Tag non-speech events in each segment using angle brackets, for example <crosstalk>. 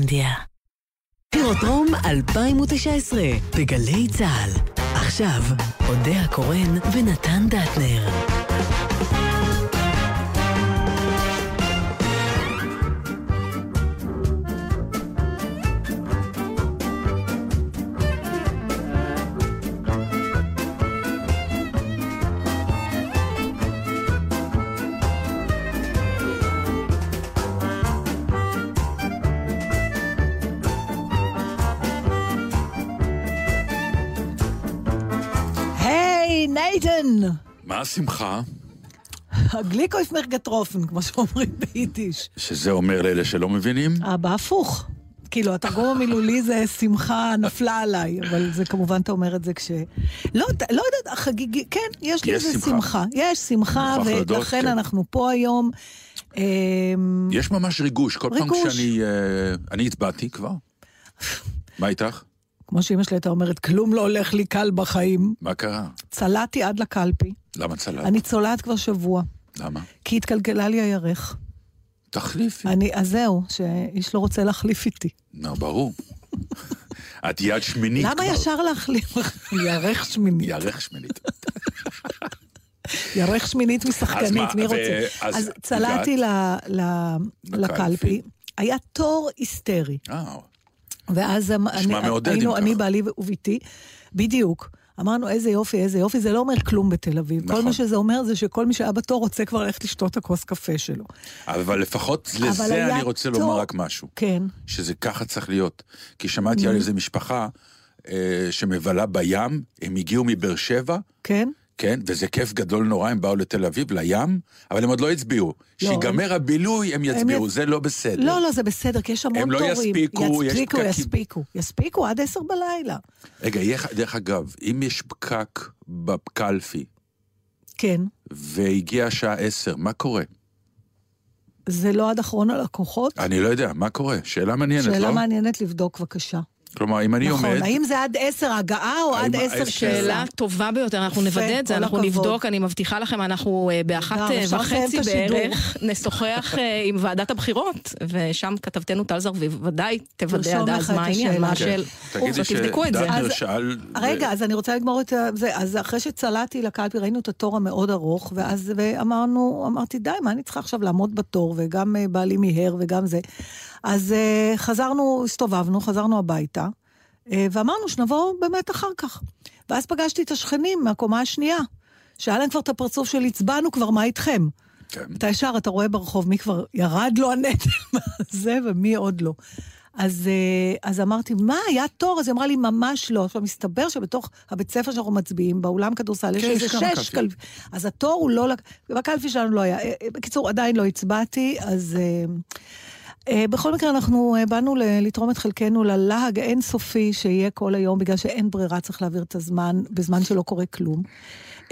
אינדיה. פירוטרום 2019 בגלי צה"ל. עכשיו, אודה הקורן ונתן דטנר. מה השמחה? הגליקויף מרגטרופן, כמו שאומרים ביידיש. שזה אומר לאלה שלא מבינים? אה, בהפוך. כאילו, התרגום המילולי זה שמחה נפלה עליי, אבל זה כמובן, אתה אומר את זה כש... לא, לא יודעת, חגיגי, כן, יש לי איזה שמחה. שמחה. יש שמחה, ולכן כן. אנחנו פה היום. אמ, יש ממש ריגוש. כל פעם. כשאני... אה, אני הצבעתי כבר. מה איתך? כמו שאמא שלי הייתה אומרת, כלום לא הולך לי קל בחיים. מה קרה? צלעתי עד לקלפי. למה צלעת? אני צולעת כבר שבוע, למה? כי התקלקלה לי הירך. תחליפי. אני, אז זהו, שאיש לא רוצה להחליף איתי. נו, ברור. את יד שמינית כבר. למה ישר להחליף? ירך שמינית. ירך שמינית. ירך שמינית משחקנית, מי ו- רוצה? אז אז צלעתי ל- ל- לקלפי. לקלפי. היה תור היסטרי. אה, ואז אמ- אני- היינו, אני. בעלי וביתי, בדיוק. אמרנו, איזה יופי, איזה יופי, זה לא אומר כלום בתל אביב. כל נכון. מה שזה אומר זה שכל מי שהיה בתור רוצה כבר ללכת לשתות את הכוס קפה שלו. אבל לפחות אבל לזה אני רוצה תור. לומר רק משהו. כן. שזה ככה צריך להיות. כי שמעתי על איזה משפחה אה, שמבלה בים, הם הגיעו מבאר שבע, כן? כן, וזה כיף גדול נורא, הם באו לתל אביב, לים, אבל הם עוד לא הצביעו. שיגמר הבילוי, הם יצביעו, יצ- זה לא בסדר. לא, לא, זה בסדר, כי יש המון הם לא תורים. יספיקו, יש יספיקו, פקקים. יספיקו. יספיקו עד עשר בלילה. רגע, יח- דרך אגב, אם יש פקק בקלפי, כן. והגיעה השעה עשר, מה קורה? זה לא עד אחרון הלקוחות? אני לא יודע, מה קורה? שאלה מעניינת, שאלה לא? מעניינת לבדוק, בבקשה. כלומר, אם אני נכון, עומד... האם זה עד עשר הגעה או האם עד עשר העשר- שאלה טובה ביותר, אנחנו יפה, נוודא את זה, אנחנו הכבוד. נבדוק, אני מבטיחה לכם, אנחנו אה, באחת אה, וחצי. בערך נשוחח אה, עם ועדת הבחירות, ושם כתבתנו טל זרביב, ודאי תוודא עד אז מה העניין, השאלה. מה כן. השאל... תגידי תבדקו את זה. שדטנר אז- שאל... רגע, אז אני רוצה לגמור את זה. אז אחרי שצלעתי לקלפי, ראינו את התור המאוד ארוך, ואז ואמרנו, אמרתי, די, מה אני צריכה עכשיו לעמוד בתור, וגם בעלי מיהר וגם זה. אז אה, חזרנו, הסתובבנו, חזרנו הביתה, אה, ואמרנו שנבוא באמת אחר כך. ואז פגשתי את השכנים מהקומה השנייה, שהיה להם כבר את הפרצוף של הצבענו כבר, מה איתכם? כן. אתה ישר, אתה רואה ברחוב מי כבר ירד לו הנטל <laughs> מהזה ומי עוד לא. אז, אה, אז אמרתי, מה, היה תור? אז היא אמרה לי, ממש לא. עכשיו, מסתבר שבתוך הבית ספר שאנחנו מצביעים, באולם כדורסל, יש כן, איזה שש קלפי. אז התור הוא לא... בקלפי שלנו לא היה. בקיצור, עדיין לא הצבעתי, אז... אה, בכל מקרה, אנחנו אה, באנו לתרום את חלקנו ללהג האינסופי שיהיה כל היום, בגלל שאין ברירה, צריך להעביר את הזמן, בזמן שלא קורה כלום.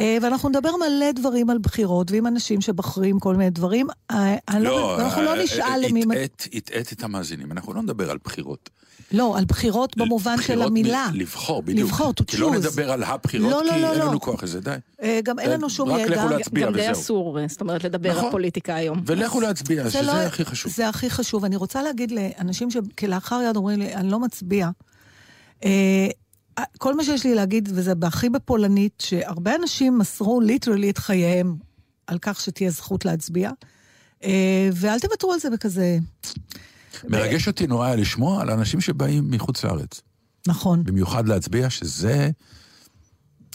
אה, ואנחנו נדבר מלא דברים על בחירות, ועם אנשים שבחרים כל מיני דברים. אה, אני לא, אנחנו לא אה, נשאל אה, למי... הטעית- את המאזינים, אנחנו לא נדבר על בחירות. לא, על בחירות במובן של המילה. מ- לבחור, בדיוק. לבחור, to כי לא choose. נדבר על הבחירות, לא, לא, כי לא, אין לא. לנו כוח לזה, די. גם אין לנו שום רק ידע. לכו להצביע גם די וזהו. אסור, זאת אומרת, לדבר נכון. על פוליטיקה היום. ולכו להצביע, שזה לא- הכי חשוב. זה הכי חשוב. אני רוצה להגיד לאנשים שכלאחר יד אומרים לי, אני לא מצביע. אה, כל מה שיש לי להגיד, וזה הכי בפולנית, שהרבה אנשים מסרו ליטרלי את חייהם על כך שתהיה זכות להצביע, אה, ואל תוותרו על זה בכזה... מרגש אותי נורא לשמוע על אנשים שבאים מחוץ לארץ. נכון. במיוחד להצביע, שזה...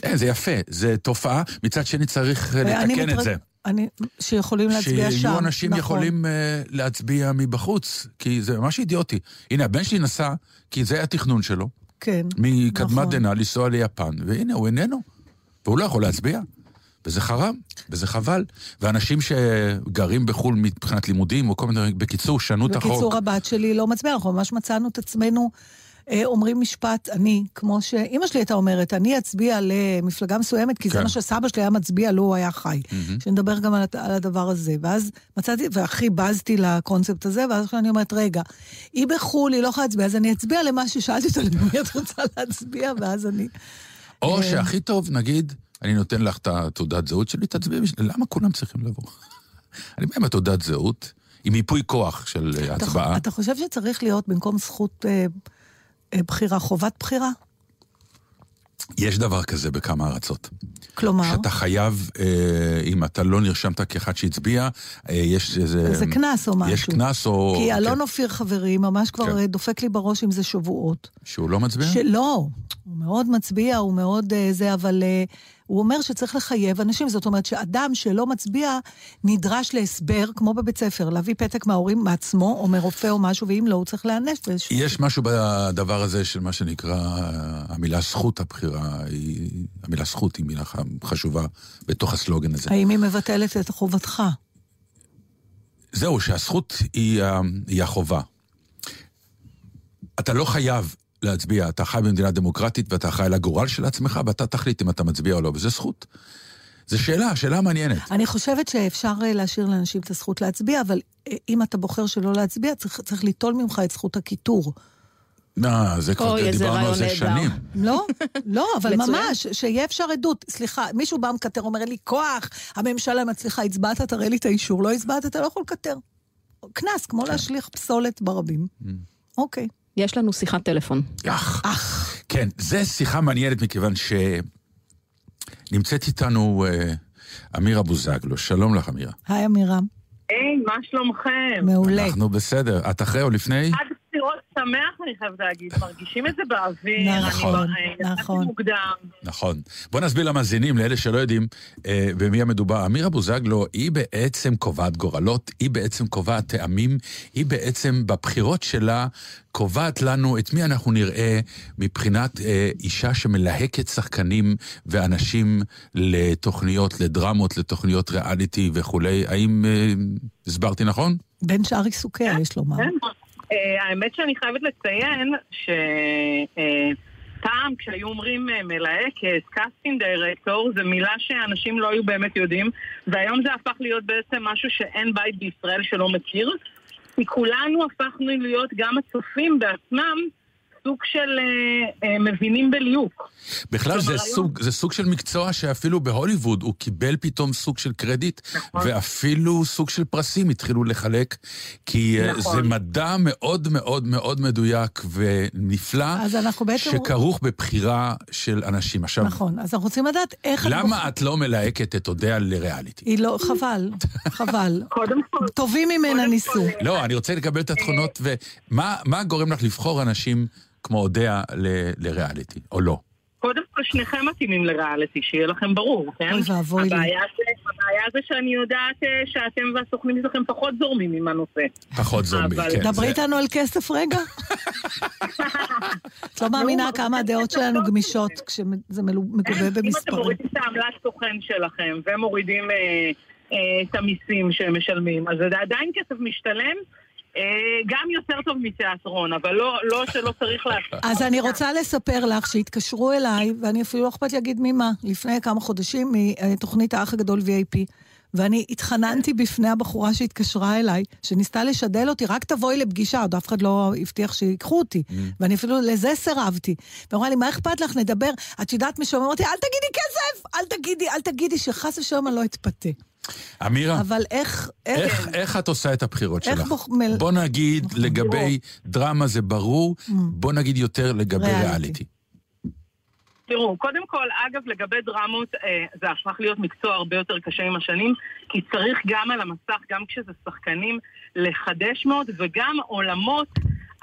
אין, זה יפה, זה תופעה. מצד שני צריך אה, לתקן את מתרג- זה. אני, שיכולים להצביע שם. שיהיו אנשים נכון. יכולים uh, להצביע מבחוץ, כי זה ממש אידיוטי. הנה, הבן שלי נסע, כי זה היה תכנון שלו, כן. מקדמת נכון. דנא לנסוע ליפן, והנה, הוא איננו. והוא לא יכול להצביע. וזה חרם, וזה חבל. ואנשים שגרים בחו"ל מבחינת לימודים, או כל מיני, בקיצור, שנו את החוק. בקיצור, הבת שלי לא מצביעה, אנחנו ממש מצאנו את עצמנו אומרים משפט, אני, כמו שאימא שלי הייתה אומרת, אני אצביע למפלגה מסוימת, כי זה כן. מה שסבא שלי היה מצביע, לו הוא היה חי. שנדבר גם על, על הדבר הזה. ואז מצאתי, והכי בזתי לקונספט הזה, ואז אני אומרת, רגע, היא בחו"ל, היא לא יכולה להצביע, אז אני אצביע למה ששאלתי אותה, למי את רוצה להצביע, ואז אני... או אה. שהכי טוב, נגיד, אני נותן לך את התעודת זהות שלי, תצביעי בשבילי. למה כולם צריכים לבוא? <laughs> אני בא עם התעודת זהות, עם ייפוי כוח של אה, הצבעה. אתה חושב שצריך להיות במקום זכות אה, אה, בחירה, חובת בחירה? יש דבר כזה בכמה ארצות. כלומר, שאתה חייב, אה, אם אתה לא נרשמת כאחד שהצביע, אה, יש איזה... זה קנס או משהו. יש קנס או... כי אלון כן, אופיר חברי ממש כבר כן. אה, דופק לי בראש אם זה שבועות. שהוא לא מצביע? שלא, הוא מאוד מצביע, הוא מאוד אה, זה, אבל אה, הוא אומר שצריך לחייב אנשים. זאת אומרת שאדם שלא מצביע נדרש להסבר, כמו בבית ספר, להביא פתק מההורים מעצמו או מרופא או משהו, ואם לא, הוא צריך להיענש באיזשהו... יש משהו בדבר הזה של מה שנקרא המילה זכות הבחירה, היא, המילה זכות היא מילה חשובה בתוך הסלוגן הזה. האם היא מבטלת את חובתך? זהו, שהזכות היא, היא החובה. אתה לא חייב להצביע, אתה חי במדינה דמוקרטית ואתה חי לגורל של עצמך ואתה תחליט אם אתה מצביע או לא, וזו זכות. זו שאלה, שאלה מעניינת. אני חושבת שאפשר אה, להשאיר לאנשים את הזכות להצביע, אבל אה, אם אתה בוחר שלא להצביע, צריך, צריך ליטול ממך את זכות הקיטור. אה, זה כבר דיברנו על זה. שנים. לא, לא, <laughs> אבל. ממש, שיהיה אפשר עדות. סליחה, מישהו בא מקטר, אומר לי, כוח, הממשלה מצליחה, הצבעת, תראה לי את האישור. לא הצבעת, אתה לא יכול לקטר. קנס, כמו כן. להשליך פסולת ברבים. Mm. אוקיי. יש לנו שיחת טלפון. אך. אך, כן, זו שיחה מעניינת מכיוון שנמצאת איתנו אה, אמירה בוזגלו. שלום לך, אמירה. היי אמירם, היי, מה שלומכם? מעולה. אנחנו בסדר. את אחרי או לפני? בחירות שמח, אני חייבת להגיד. מרגישים את זה באוויר. נכון, אה, נכון. מוקדם. נכון. בוא נסביר למאזינים, לאלה שלא יודעים אה, במי המדובר. אמירה בוזגלו, היא בעצם קובעת גורלות, היא בעצם קובעת טעמים, היא בעצם בבחירות שלה קובעת לנו את מי אנחנו נראה מבחינת אה, אישה שמלהקת שחקנים ואנשים לתוכניות, לדרמות, לתוכניות ריאליטי וכולי. האם אה, הסברתי נכון? בין שאר עיסוקיה, יש לומר. כן. אה, האמת שאני חייבת לציין שפעם כשהיו אומרים מלהקת, casting director, זו מילה שאנשים לא היו באמת יודעים, והיום זה הפך להיות בעצם משהו שאין בית בישראל שלא מכיר, כי כולנו הפכנו להיות גם הצופים בעצמם סוג של אה, אה, מבינים בליהוק. בכלל זה היום- סוג, זה סוג של מקצוע שאפילו בהוליווד הוא קיבל פתאום סוג של קרדיט, נכון. ואפילו סוג של פרסים התחילו לחלק, כי אה, נכון. זה מדע מאוד מאוד מאוד מדויק ונפלא, אז אנחנו בעצם... שכרוך בבחירה של אנשים. עכשיו, נכון, אז אנחנו רוצים לדעת איך... למה את לא מלהקת את אודיה לריאליטי? היא לא, חבל, חבל. <laughs> קודם כל, טובים ממנה ניסו. לא, אני רוצה לקבל את התכונות, ומה מה גורם לך לבחור אנשים כמו אודיה ל- לריאליטי, או לא? קודם כל שניכם מתאימים לריאליטי, שיהיה לכם ברור, כן? אוי ואבוי לי. הבעיה זה, הבעיה זה שאני יודעת אה, שאתם והסוכנים שלכם פחות זורמים עם הנושא. פחות אבל- כן. דברי זה- איתנו על כסף רגע. את לא מאמינה כמה הדעות שלנו גמישות כשזה מגובה אם אתם במספרים. מורידים את העמלת סוכן שלכם ומורידים אה, אה, את המיסים שהם משלמים, אז זה עדיין כסף משתלם. אה, גם יותר טוב מתיאטרון, אבל לא, לא שלא צריך לעשות. אז אני רוצה לספר לך שהתקשרו אליי, ואני אפילו לא אכפת להגיד ממה, לפני כמה חודשים, מתוכנית האח הגדול VIP. ואני התחננתי בפני הבחורה שהתקשרה אליי, שניסתה לשדל אותי, רק תבואי לפגישה, עוד אף אחד לא הבטיח שיקחו אותי. ואני אפילו לזה סירבתי. ואמרה לי, מה אכפת לך, נדבר. את יודעת משהו? אמרתי, אל תגידי כסף! אל תגידי, אל תגידי, שחס ושלום אני לא אתפתה. אמירה, אבל איך... איך, איך את עושה את הבחירות איך שלך? בוח- מל- בוא נגיד לגבי דרמה זה ברור, בוא נגיד יותר לגבי ריאליטי. תראו, קודם כל, אגב, לגבי דרמות, אה, זה הפך להיות מקצוע הרבה יותר קשה עם השנים, כי צריך גם על המסך, גם כשזה שחקנים, לחדש מאוד, וגם עולמות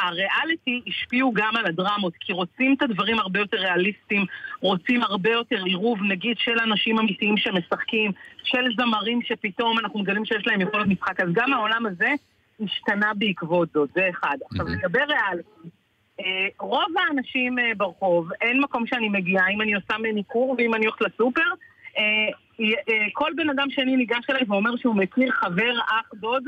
הריאליטי השפיעו גם על הדרמות, כי רוצים את הדברים הרבה יותר ריאליסטיים, רוצים הרבה יותר עירוב, נגיד, של אנשים אמיתיים שמשחקים, של זמרים שפתאום אנחנו מגלים שיש להם יכולת משחק, אז גם העולם הזה השתנה בעקבות זאת, זה אחד. עכשיו, לגבי ריאליטי, רוב האנשים אה, ברחוב, אין מקום שאני מגיעה, אם אני עושה מניקור ואם אני הולכת לסופר, אה, אה, כל בן אדם שני ניגש אליי ואומר שהוא מכיר חבר, אח, דוד,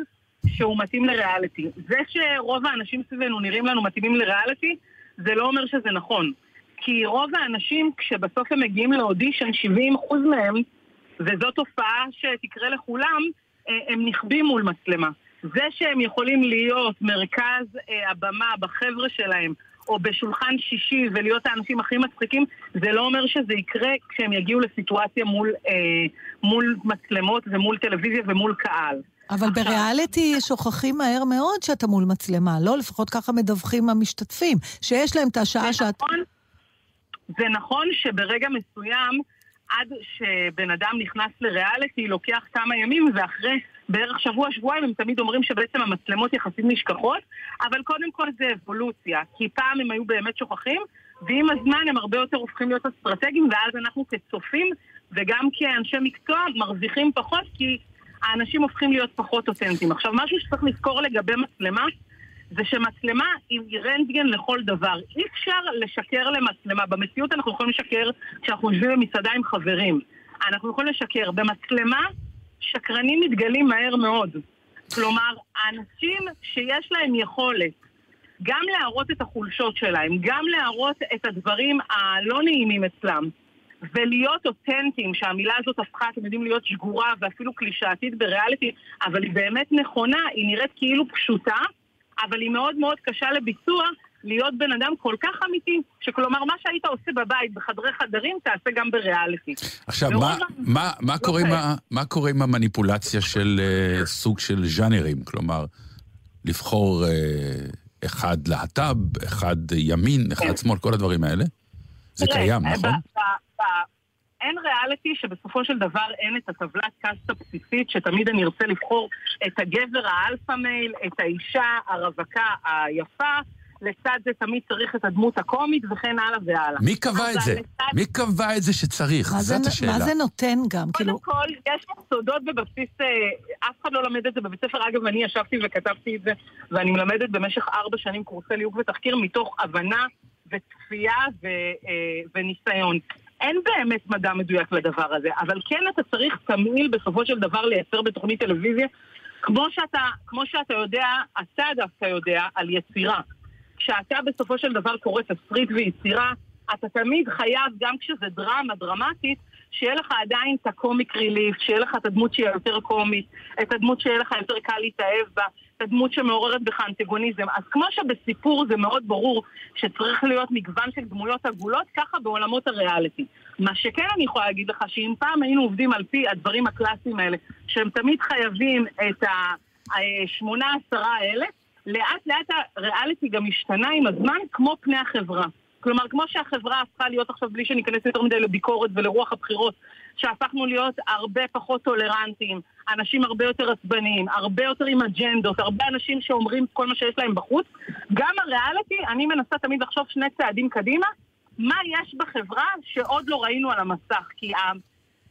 שהוא מתאים לריאליטי. זה שרוב האנשים סביבנו נראים לנו מתאימים לריאליטי, זה לא אומר שזה נכון. כי רוב האנשים, כשבסוף הם מגיעים לאודישן, 70% מהם, וזו תופעה שתקרה לכולם, אה, הם נכבים מול מצלמה. זה שהם יכולים להיות מרכז אה, הבמה בחבר'ה שלהם, או בשולחן שישי ולהיות האנשים הכי מצחיקים, זה לא אומר שזה יקרה כשהם יגיעו לסיטואציה מול, אה, מול מצלמות ומול טלוויזיה ומול קהל. אבל עכשיו, בריאליטי שוכחים מהר מאוד שאתה מול מצלמה, לא? לפחות ככה מדווחים המשתתפים, שיש להם את השעה שאת... נכון, זה נכון שברגע מסוים, עד שבן אדם נכנס לריאליטי, לוקח כמה ימים, ואחרי בערך שבוע-שבועיים הם תמיד אומרים שבעצם המצלמות יחסית נשכחות, אבל קודם כל זה אבולוציה, כי פעם הם היו באמת שוכחים, ועם הזמן הם הרבה יותר הופכים להיות אסטרטגיים, ואז אנחנו כצופים וגם כאנשי מקצוע מרוויחים פחות, כי האנשים הופכים להיות פחות אותנטיים. עכשיו, משהו שצריך לזכור לגבי מצלמה, זה שמצלמה היא רנטגן לכל דבר. אי אפשר לשקר למצלמה. במציאות אנחנו יכולים לשקר כשאנחנו יושבים במסעדה עם חברים. אנחנו יכולים לשקר. במצלמה, שקרנים מתגלים מהר מאוד. כלומר, האנשים שיש להם יכולת גם להראות את החולשות שלהם, גם להראות את הדברים הלא נעימים אצלם, ולהיות אותנטיים, שהמילה הזאת הפכה, אתם יודעים, להיות שגורה ואפילו קלישאתית בריאליטי, אבל היא באמת נכונה, היא נראית כאילו פשוטה, אבל היא מאוד מאוד קשה לביצוע, להיות בן אדם כל כך אמיתי, שכלומר, מה שהיית עושה בבית, בחדרי חדרים, תעשה גם בריאליטי. עכשיו, מה, מה, מה, לא קורה עם. ה, מה קורה עם המניפולציה של אה, סוג של ז'אנרים? כלומר, לבחור אה, אחד להט"ב, אחד ימין, אחד כן. שמאל, כל הדברים האלה? זה קיים, ב- נכון? אין ריאליטי שבסופו של דבר אין את הטבלת cast הבסיסית, שתמיד אני ארצה לבחור את הגבר ה alpha male, את האישה הרווקה היפה, לצד זה תמיד צריך את הדמות הקומית וכן הלאה והלאה. מי קבע את זה? לצד- מי קבע את זה שצריך? מה זה, זאת השאלה. מה זה נותן גם? כאילו, קודם כל, יש יסודות בבסיס, אה, אף אחד לא למד את זה בבית ספר. אגב, אני ישבתי וכתבתי את זה, ואני מלמדת במשך ארבע שנים קורסי ליהוק ותחקיר מתוך הבנה וצפייה ו, אה, וניסיון. אין באמת מדע מדויק לדבר הזה, אבל כן אתה צריך תמהיל בסופו של דבר לייצר בתוכנית טלוויזיה, כמו שאתה, כמו שאתה יודע, אתה דווקא יודע על יצירה. כשאתה בסופו של דבר קורא תסריט ויצירה, אתה תמיד חייב, גם כשזה דרמה דרמטית, שיהיה לך עדיין את הקומיק ריליף, שיהיה לך את הדמות שהיא יותר קומית, את הדמות שיהיה לך יותר קל להתאהב בה, את הדמות שמעוררת בך אנטגוניזם. אז כמו שבסיפור זה מאוד ברור שצריך להיות מגוון של דמויות עגולות, ככה בעולמות הריאליטי. מה שכן אני יכולה להגיד לך, שאם פעם היינו עובדים על פי הדברים הקלאסיים האלה, שהם תמיד חייבים את השמונה עשרה האלה, לאט לאט הריאליטי גם השתנה עם הזמן כמו פני החברה. כלומר, כמו שהחברה הפכה להיות עכשיו, בלי שניכנס יותר מדי לביקורת ולרוח הבחירות, שהפכנו להיות הרבה פחות טולרנטיים, אנשים הרבה יותר עצבניים, הרבה יותר עם אג'נדות, הרבה אנשים שאומרים כל מה שיש להם בחוץ, גם הריאליטי, אני מנסה תמיד לחשוב שני צעדים קדימה, מה יש בחברה שעוד לא ראינו על המסך, כי.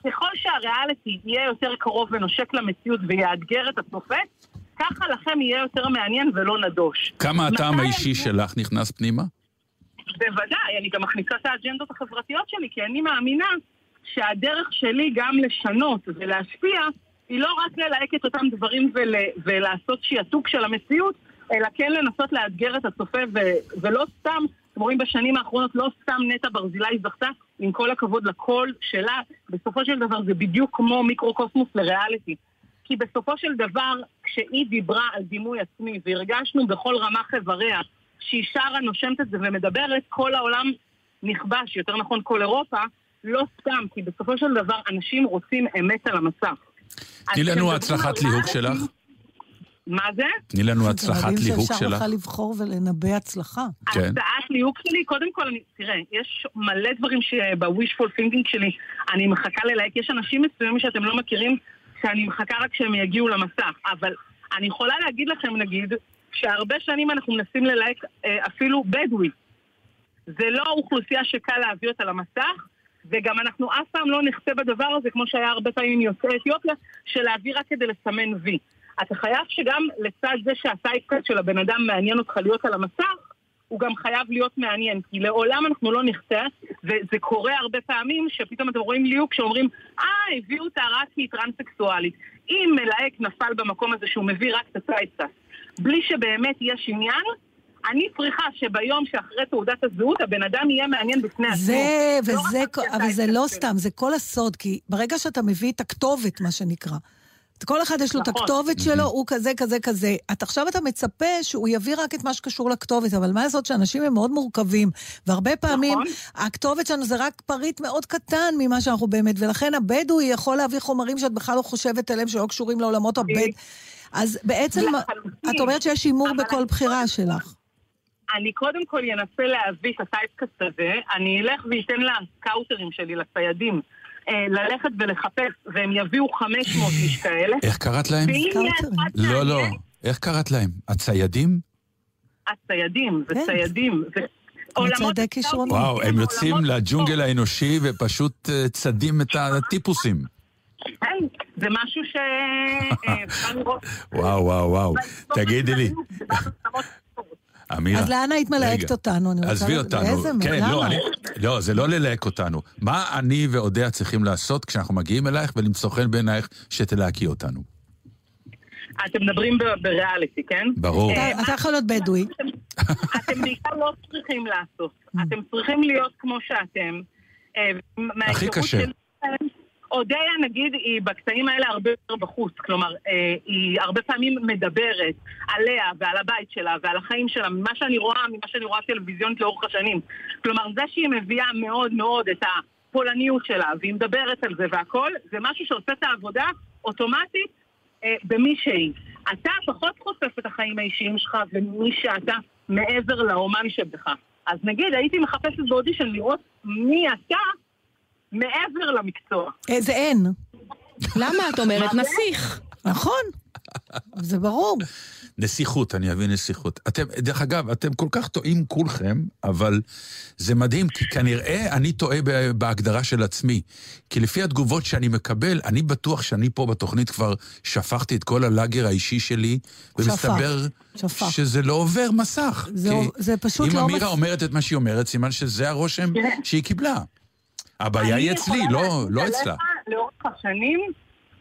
ככל שהריאליטי יהיה יותר קרוב ונושק למציאות ויאתגר את הצופה, ככה לכם יהיה יותר מעניין ולא נדוש. כמה הטעם האישי שלך נכנס פנימה? בוודאי, אני גם מכניסה את האג'נדות החברתיות שלי, כי אני מאמינה שהדרך שלי גם לשנות ולהשפיע, היא לא רק ללהק את אותם דברים ול, ולעשות שיעתוק של המציאות, אלא כן לנסות לאתגר את הצופה, ו, ולא סתם, אתם רואים בשנים האחרונות, לא סתם נטע ברזילי זכתה, עם כל הכבוד לקול שלה, בסופו של דבר זה בדיוק כמו מיקרוקוסמוס לריאליטי. כי בסופו של דבר, כשהיא דיברה על דימוי עצמי, והרגשנו בכל רמ"ח איבריה שהיא שרה, נושמת את זה ומדברת, כל העולם נכבש, יותר נכון כל אירופה, לא סתם, כי בסופו של דבר אנשים רוצים אמת על המסך. תני לנו הצלחת ליהוק שלך. מה זה? תני לנו הצלחת ליהוק שאפשר שלך. בכלל לבחור ולנבא הצלחה. כן. הצעת ליהוק שלי, קודם כל, אני, תראה, יש מלא דברים שב-wishful thinking שלי אני מחכה ללהק. יש אנשים מסוימים שאתם לא מכירים, שאני מחכה רק שהם יגיעו למסך. אבל אני יכולה להגיד לכם, נגיד, שהרבה שנים אנחנו מנסים ללהק אה, אפילו בדואי. זה לא אוכלוסייה שקל להביא אותה למסך, וגם אנחנו אף פעם לא נחטא בדבר הזה, כמו שהיה הרבה פעמים עם יוצאי אתיופיה, של להביא רק כדי לסמן וי. אתה חייב שגם לצד זה שהטייפקאסט של הבן אדם מעניין אותך להיות על המסך, הוא גם חייב להיות מעניין, כי לעולם אנחנו לא נחטא, וזה קורה הרבה פעמים שפתאום אתם רואים ליהוק שאומרים, אה, הביאו אותה רק כי היא טרנסקסואלית. אם מלהק נפל במקום הזה שהוא מביא רק את הטייפקאסט, בלי שבאמת יש עניין, אני צריכה שביום שאחרי תעודת הזהות הבן אדם יהיה מעניין בפני עצמו. זה, לא וזה, על פי אבל זה לא. סתם, זה כל הסוד, כי ברגע שאתה מביא את הכתובת, מה שנקרא, כל אחד יש לו את נכון. הכתובת שלו, הוא כזה, כזה, כזה. את עכשיו אתה מצפה שהוא יביא רק את מה שקשור לכתובת, אבל מה לעשות שאנשים הם מאוד מורכבים, והרבה פעמים נכון. הכתובת שלנו זה רק פריט מאוד קטן ממה שאנחנו באמת, ולכן הבדואי יכול להביא חומרים שאת בכלל לא חושבת עליהם, שלא קשורים לעולמות הבד. אז בעצם, לחלוטין. את אומרת שיש הימור בכל אני בחירה שלך. אני קודם כל אנסה להביא את הטייפקאסט הזה, אני אלך ואתן לסקאוטרים שלי, לציידים, אה, ללכת ולחפש, והם יביאו 500 <laughs> איש כאלה. איך קראת להם? לא, לא. איך קראת להם? הציידים? הציידים, זה כן. ציידים. עולמות. וואו, הם יוצאים לג'ונגל. האנושי ופשוט אה, צדים את הטיפוסים. כן, זה משהו ש... אה, לראות. <laughs> וואו, וואו, וואו. תגידי לי, אמירה. אז לאן היית מלהקת. אותנו? אני רוצה עזבי לדעת. אותנו. כן? לא, אני, לא, זה לא ללהק אותנו. מה אני ואודיה צריכים לעשות כשאנחנו מגיעים אלייך ולמצוא חן בעינייך שתלהקי אותנו? אתם מדברים בריאליטי, כן? ברור. אה, אתה- יכול להיות בדואי. אתם בעיקר לא צריכים לעשות. <laughs> אתם צריכים להיות כמו שאתם. אה, מההיכרות קשה. אודיה, נגיד, היא בקטעים האלה הרבה יותר בחוץ. כלומר, אה, היא הרבה פעמים מדברת עליה ועל הבית שלה ועל החיים שלה, ממה שאני רואה, ממה שאני רואה טלוויזיונית לאורך השנים. כלומר, זה שהיא מביאה מאוד מאוד את הפולניות שלה, והיא מדברת על זה והכל, זה משהו שעושה את העבודה אוטומטית אה, במי שהיא. אתה פחות חושף את החיים האישיים שלך ומי שאתה מעבר לאומן שבך. אז נגיד, הייתי מחפשת באודישן לראות מי אתה מעבר למקצוע. אה, זה אין. למה את אומרת נסיך? נכון. זה ברור. נסיכות, אני אביא נסיכות. אתם, דרך אגב, אתם כל כך טועים כולכם, אבל זה מדהים, כי כנראה אני טועה ב- בהגדרה של עצמי. כי לפי התגובות שאני מקבל, אני בטוח שאני פה בתוכנית כבר שפכתי את כל הלאגר האישי שלי, ומסתבר שפך. שזה לא עובר מסך. זה- כי זה פשוט אם לא אמירה מס- אומרת את מה שהיא אומרת, סימן שזה הרושם שהיא קיבלה. הבעיה היא אצלי, לא, לא אצלה. לאורך השנים,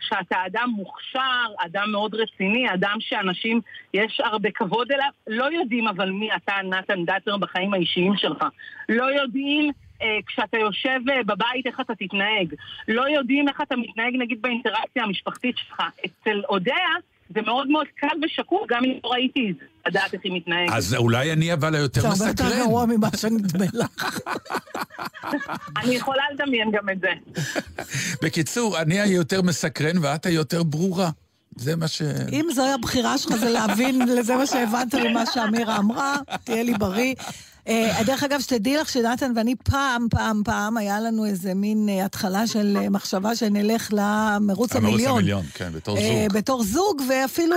שאתה אדם מוכשר, אדם מאוד רציני, אדם שאנשים, יש הרבה כבוד אליו, לא יודעים אבל מי אתה, נתן דטר, בחיים האישיים שלך. לא יודעים אה, כשאתה יושב אה, בבית איך אתה תתנהג. לא יודעים איך אתה מתנהג נגיד באינטראקציה המשפחתית שלך. אצל אודיה זה מאוד מאוד קל ושקוף, גם אם לא ראיתי את זה, לדעת איך היא מתנהגת. אז אולי אני אבל היותר זה הרבה יותר מסקרן. גרוע ממה שנדמה לך. <laughs> אני יכולה לדמיין גם את זה. <laughs> בקיצור, אני היותר מסקרן ואת היותר ברורה. זה מה ש... אם זוהי הבחירה שלך, זה להבין, לזה מה שהבנת ממה שאמירה אמרה, תהיה לי בריא. אה, דרך אגב, שתדעי לך שנתן ואני פעם, פעם, פעם, היה לנו איזה מין אה, התחלה של אה, מחשבה שנלך למרוץ המרוץ המיליון. המיליון, כן, בתור זוג. בתור זוג, ואפילו...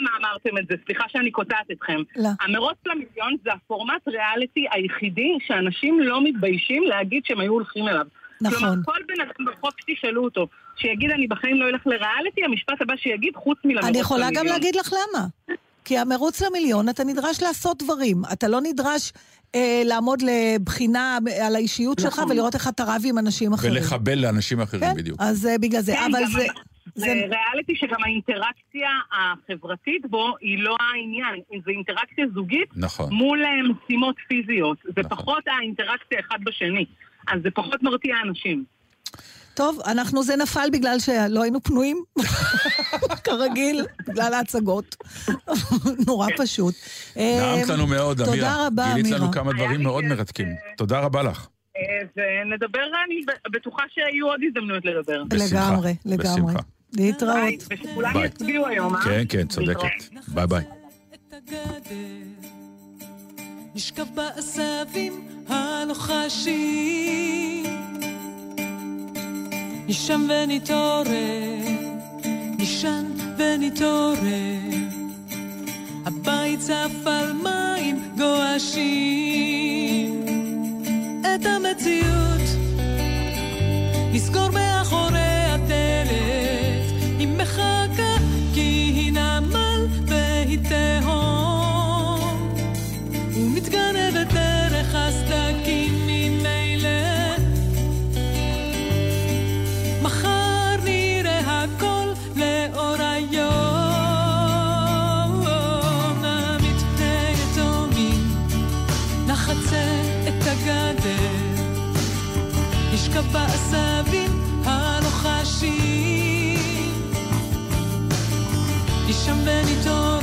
למה אמרתם את זה? סליחה שאני קוטעת אתכם. לא. המרוץ למיליון זה הפורמט ריאליטי היחידי שאנשים לא מתביישים להגיד שהם היו הולכים אליו. נכון. כלומר, כל בן אדם בחוק תשאלו אותו, שיגיד אני בחיים לא אלך לריאליטי, המשפט הבא שיגיד חוץ מלמרוץ למיליון. אני יכולה גם להגיד לך למה. כי המרוץ למיליון, אתה נדרש לעשות דברים. אתה לא נדרש אה, לעמוד לבחינה על האישיות שלך נכון. ולראות איך אתה רב עם אנשים אחרים. ולחבל לאנשים אחרים כן, בדיוק. אז אה, בגלל זה. כן, אבל גם זה... זה זה... ריאליטי שגם האינטראקציה החברתית בו היא לא העניין, זו אינטראקציה זוגית נכון. מול אה, משימות פיזיות. זה נכון. פחות האינטראקציה אחד בשני. אז זה פחות מרתיע אנשים. טוב, אנחנו, זה נפל בגלל שלא היינו פנויים, <laughs> כרגיל, בגלל ההצגות. <laughs> נורא פשוט. נעמת לנו מאוד, אמירה. תודה רבה, גילית אמירה. לנו כמה דברים מאוד. מרתקים. תודה רבה לך. אה, ונדבר, אני בטוחה שיהיו עוד הזדמנויות לדבר. בשמחה, לגמרי, לגמרי. להתראות. ביי, ושכולם. יצביעו היום, אה? כן, כן, צודקת. ביי ביי. נשכב בעשבים הלוחשים, נישן ונתעורר, נישן ונתעורר, הבית צף על מים גועשים, את המציאות נסגור מאחורי נישן ונתעורר,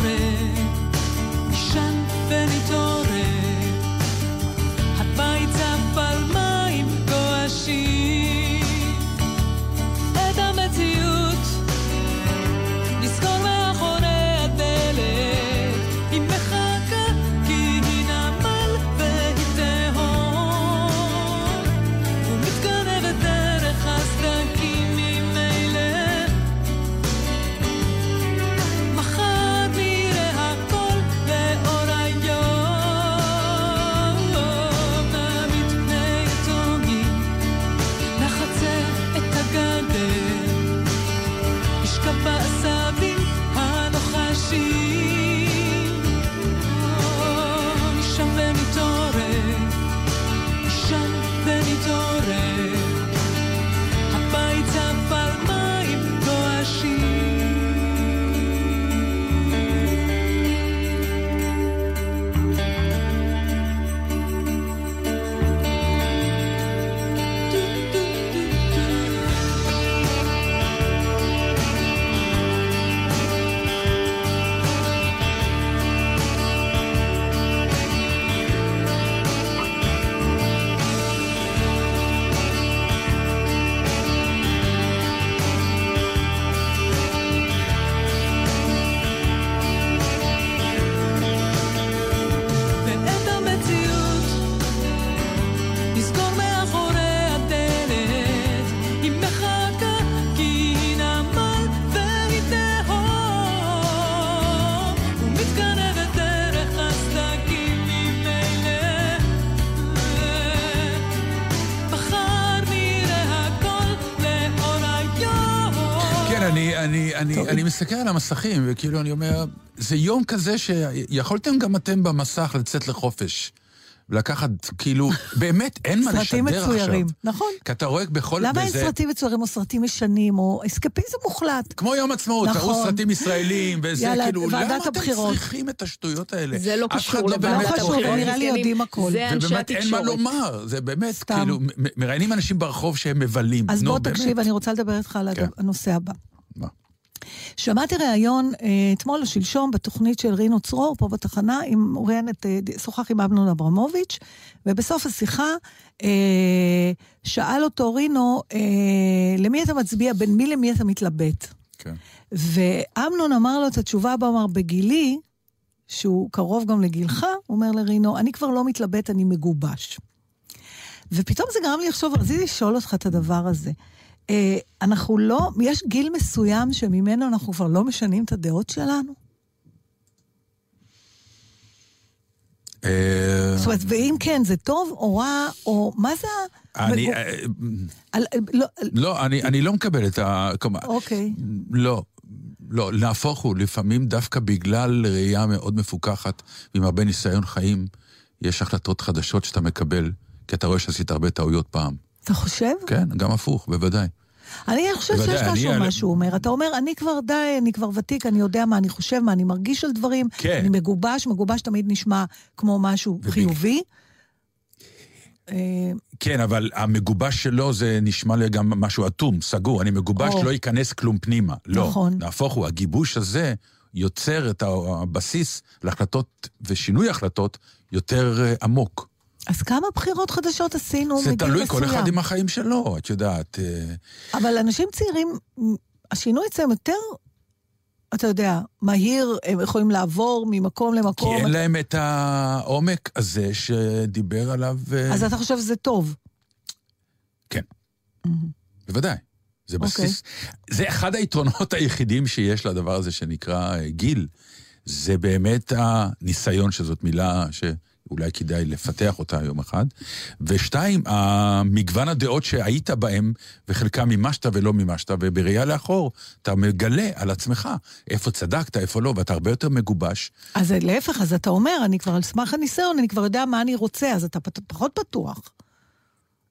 אני, מסתכל על המסכים, וכאילו אני אומר, זה יום כזה שיכולתם גם אתם במסך לצאת לחופש. ולקחת, כאילו, <laughs> באמת, אין מה לשדר סרטים עכשיו. מצוירים, נכון. כי אתה רואה בכל... למה אין סרטים מצוירים או סרטים ישנים או אסקפיזם מוחלט? כמו יום עצמאות, נכון. תראו סרטים ישראלים, וזה כאילו, למה אתם הבחירות. צריכים את השטויות האלה? זה לא קשור לא לוועדת באמת לא חשוב, נראה לי יודעים הכל. זה אנשי ובאמת אין מה התקשורת. לומר, זה באמת. כאילו, מראיינים אנשים ברחוב שהם מבלים. אז בוא. תקשיב, אני רוצה לדבר איתך על כן. הנושא הבא. שמעתי ראיון אה, אתמול או שלשום בתוכנית של רינו צרור, פה בתחנה, עם, את, אה, שוחח עם אמנון אברמוביץ', ובסוף השיחה אה, שאל אותו רינו, אה, למי אתה מצביע, בין מי למי אתה מתלבט? כן. ואמנון אמר לו את התשובה הבאה, אמר, בגילי, שהוא קרוב גם לגילך, הוא אומר לרינו, אני כבר לא מתלבט, אני מגובש. ופתאום זה גרם לי לחשוב, רציתי לשאול אותך את הדבר הזה. אה, אנחנו לא, יש גיל מסוים שממנו אנחנו כבר לא משנים את הדעות שלנו? אה, זאת אומרת, ואם כן, זה טוב או רע, או מה זה ה... אני, אה, לא, לא, אני לא מקבל את ה... אוקיי. לא, לא, נהפוך הוא, לפעמים דווקא בגלל ראייה מאוד מפוכחת ועם הרבה ניסיון חיים, יש החלטות חדשות שאתה מקבל, כי אתה רואה שעשית הרבה טעויות פעם. אתה חושב? כן, גם הפוך, בוודאי. אני חושבת שיש משהו אני- מה שהוא אומר. אתה אומר, אני כבר די, אני כבר ותיק, אני יודע מה אני חושב, מה אני מרגיש על דברים. כן. אני מגובש, מגובש תמיד נשמע כמו משהו ובג- חיובי. אה, כן, אבל המגובש שלו זה נשמע לי גם משהו אטום, סגור. אני מגובש, או. לא ייכנס כלום פנימה. לא. נכון. נהפוך הוא, הגיבוש הזה יוצר את הבסיס להחלטות ושינוי החלטות יותר אה, עמוק. אז כמה בחירות חדשות עשינו זה מגיל תלוי כל מסוים? אחד עם החיים שלו, את יודעת. אה, אבל אנשים צעירים, השינוי אצלם יותר, אתה יודע, מהיר, הם יכולים לעבור ממקום כי למקום. אין להם את העומק הזה שדיבר עליו... אה, אז אתה חושב שזה טוב. כן. בוודאי. זה אוקיי. בסיס. זה אחד היתרונות היחידים שיש לדבר הזה שנקרא אה, גיל. זה באמת הניסיון, שזאת מילה שאולי כדאי לפתח אותה יום אחד. ושתיים, המגוון הדעות שהיית בהם, וחלקם מימשת ולא מימשת, ובראייה לאחור, אתה מגלה על עצמך איפה צדקת, איפה לא, ואתה הרבה יותר מגובש. אז להפך, אז אתה אומר, אני כבר על סמך הניסיון, אני כבר יודע מה אני רוצה, אז אתה פחות פתוח.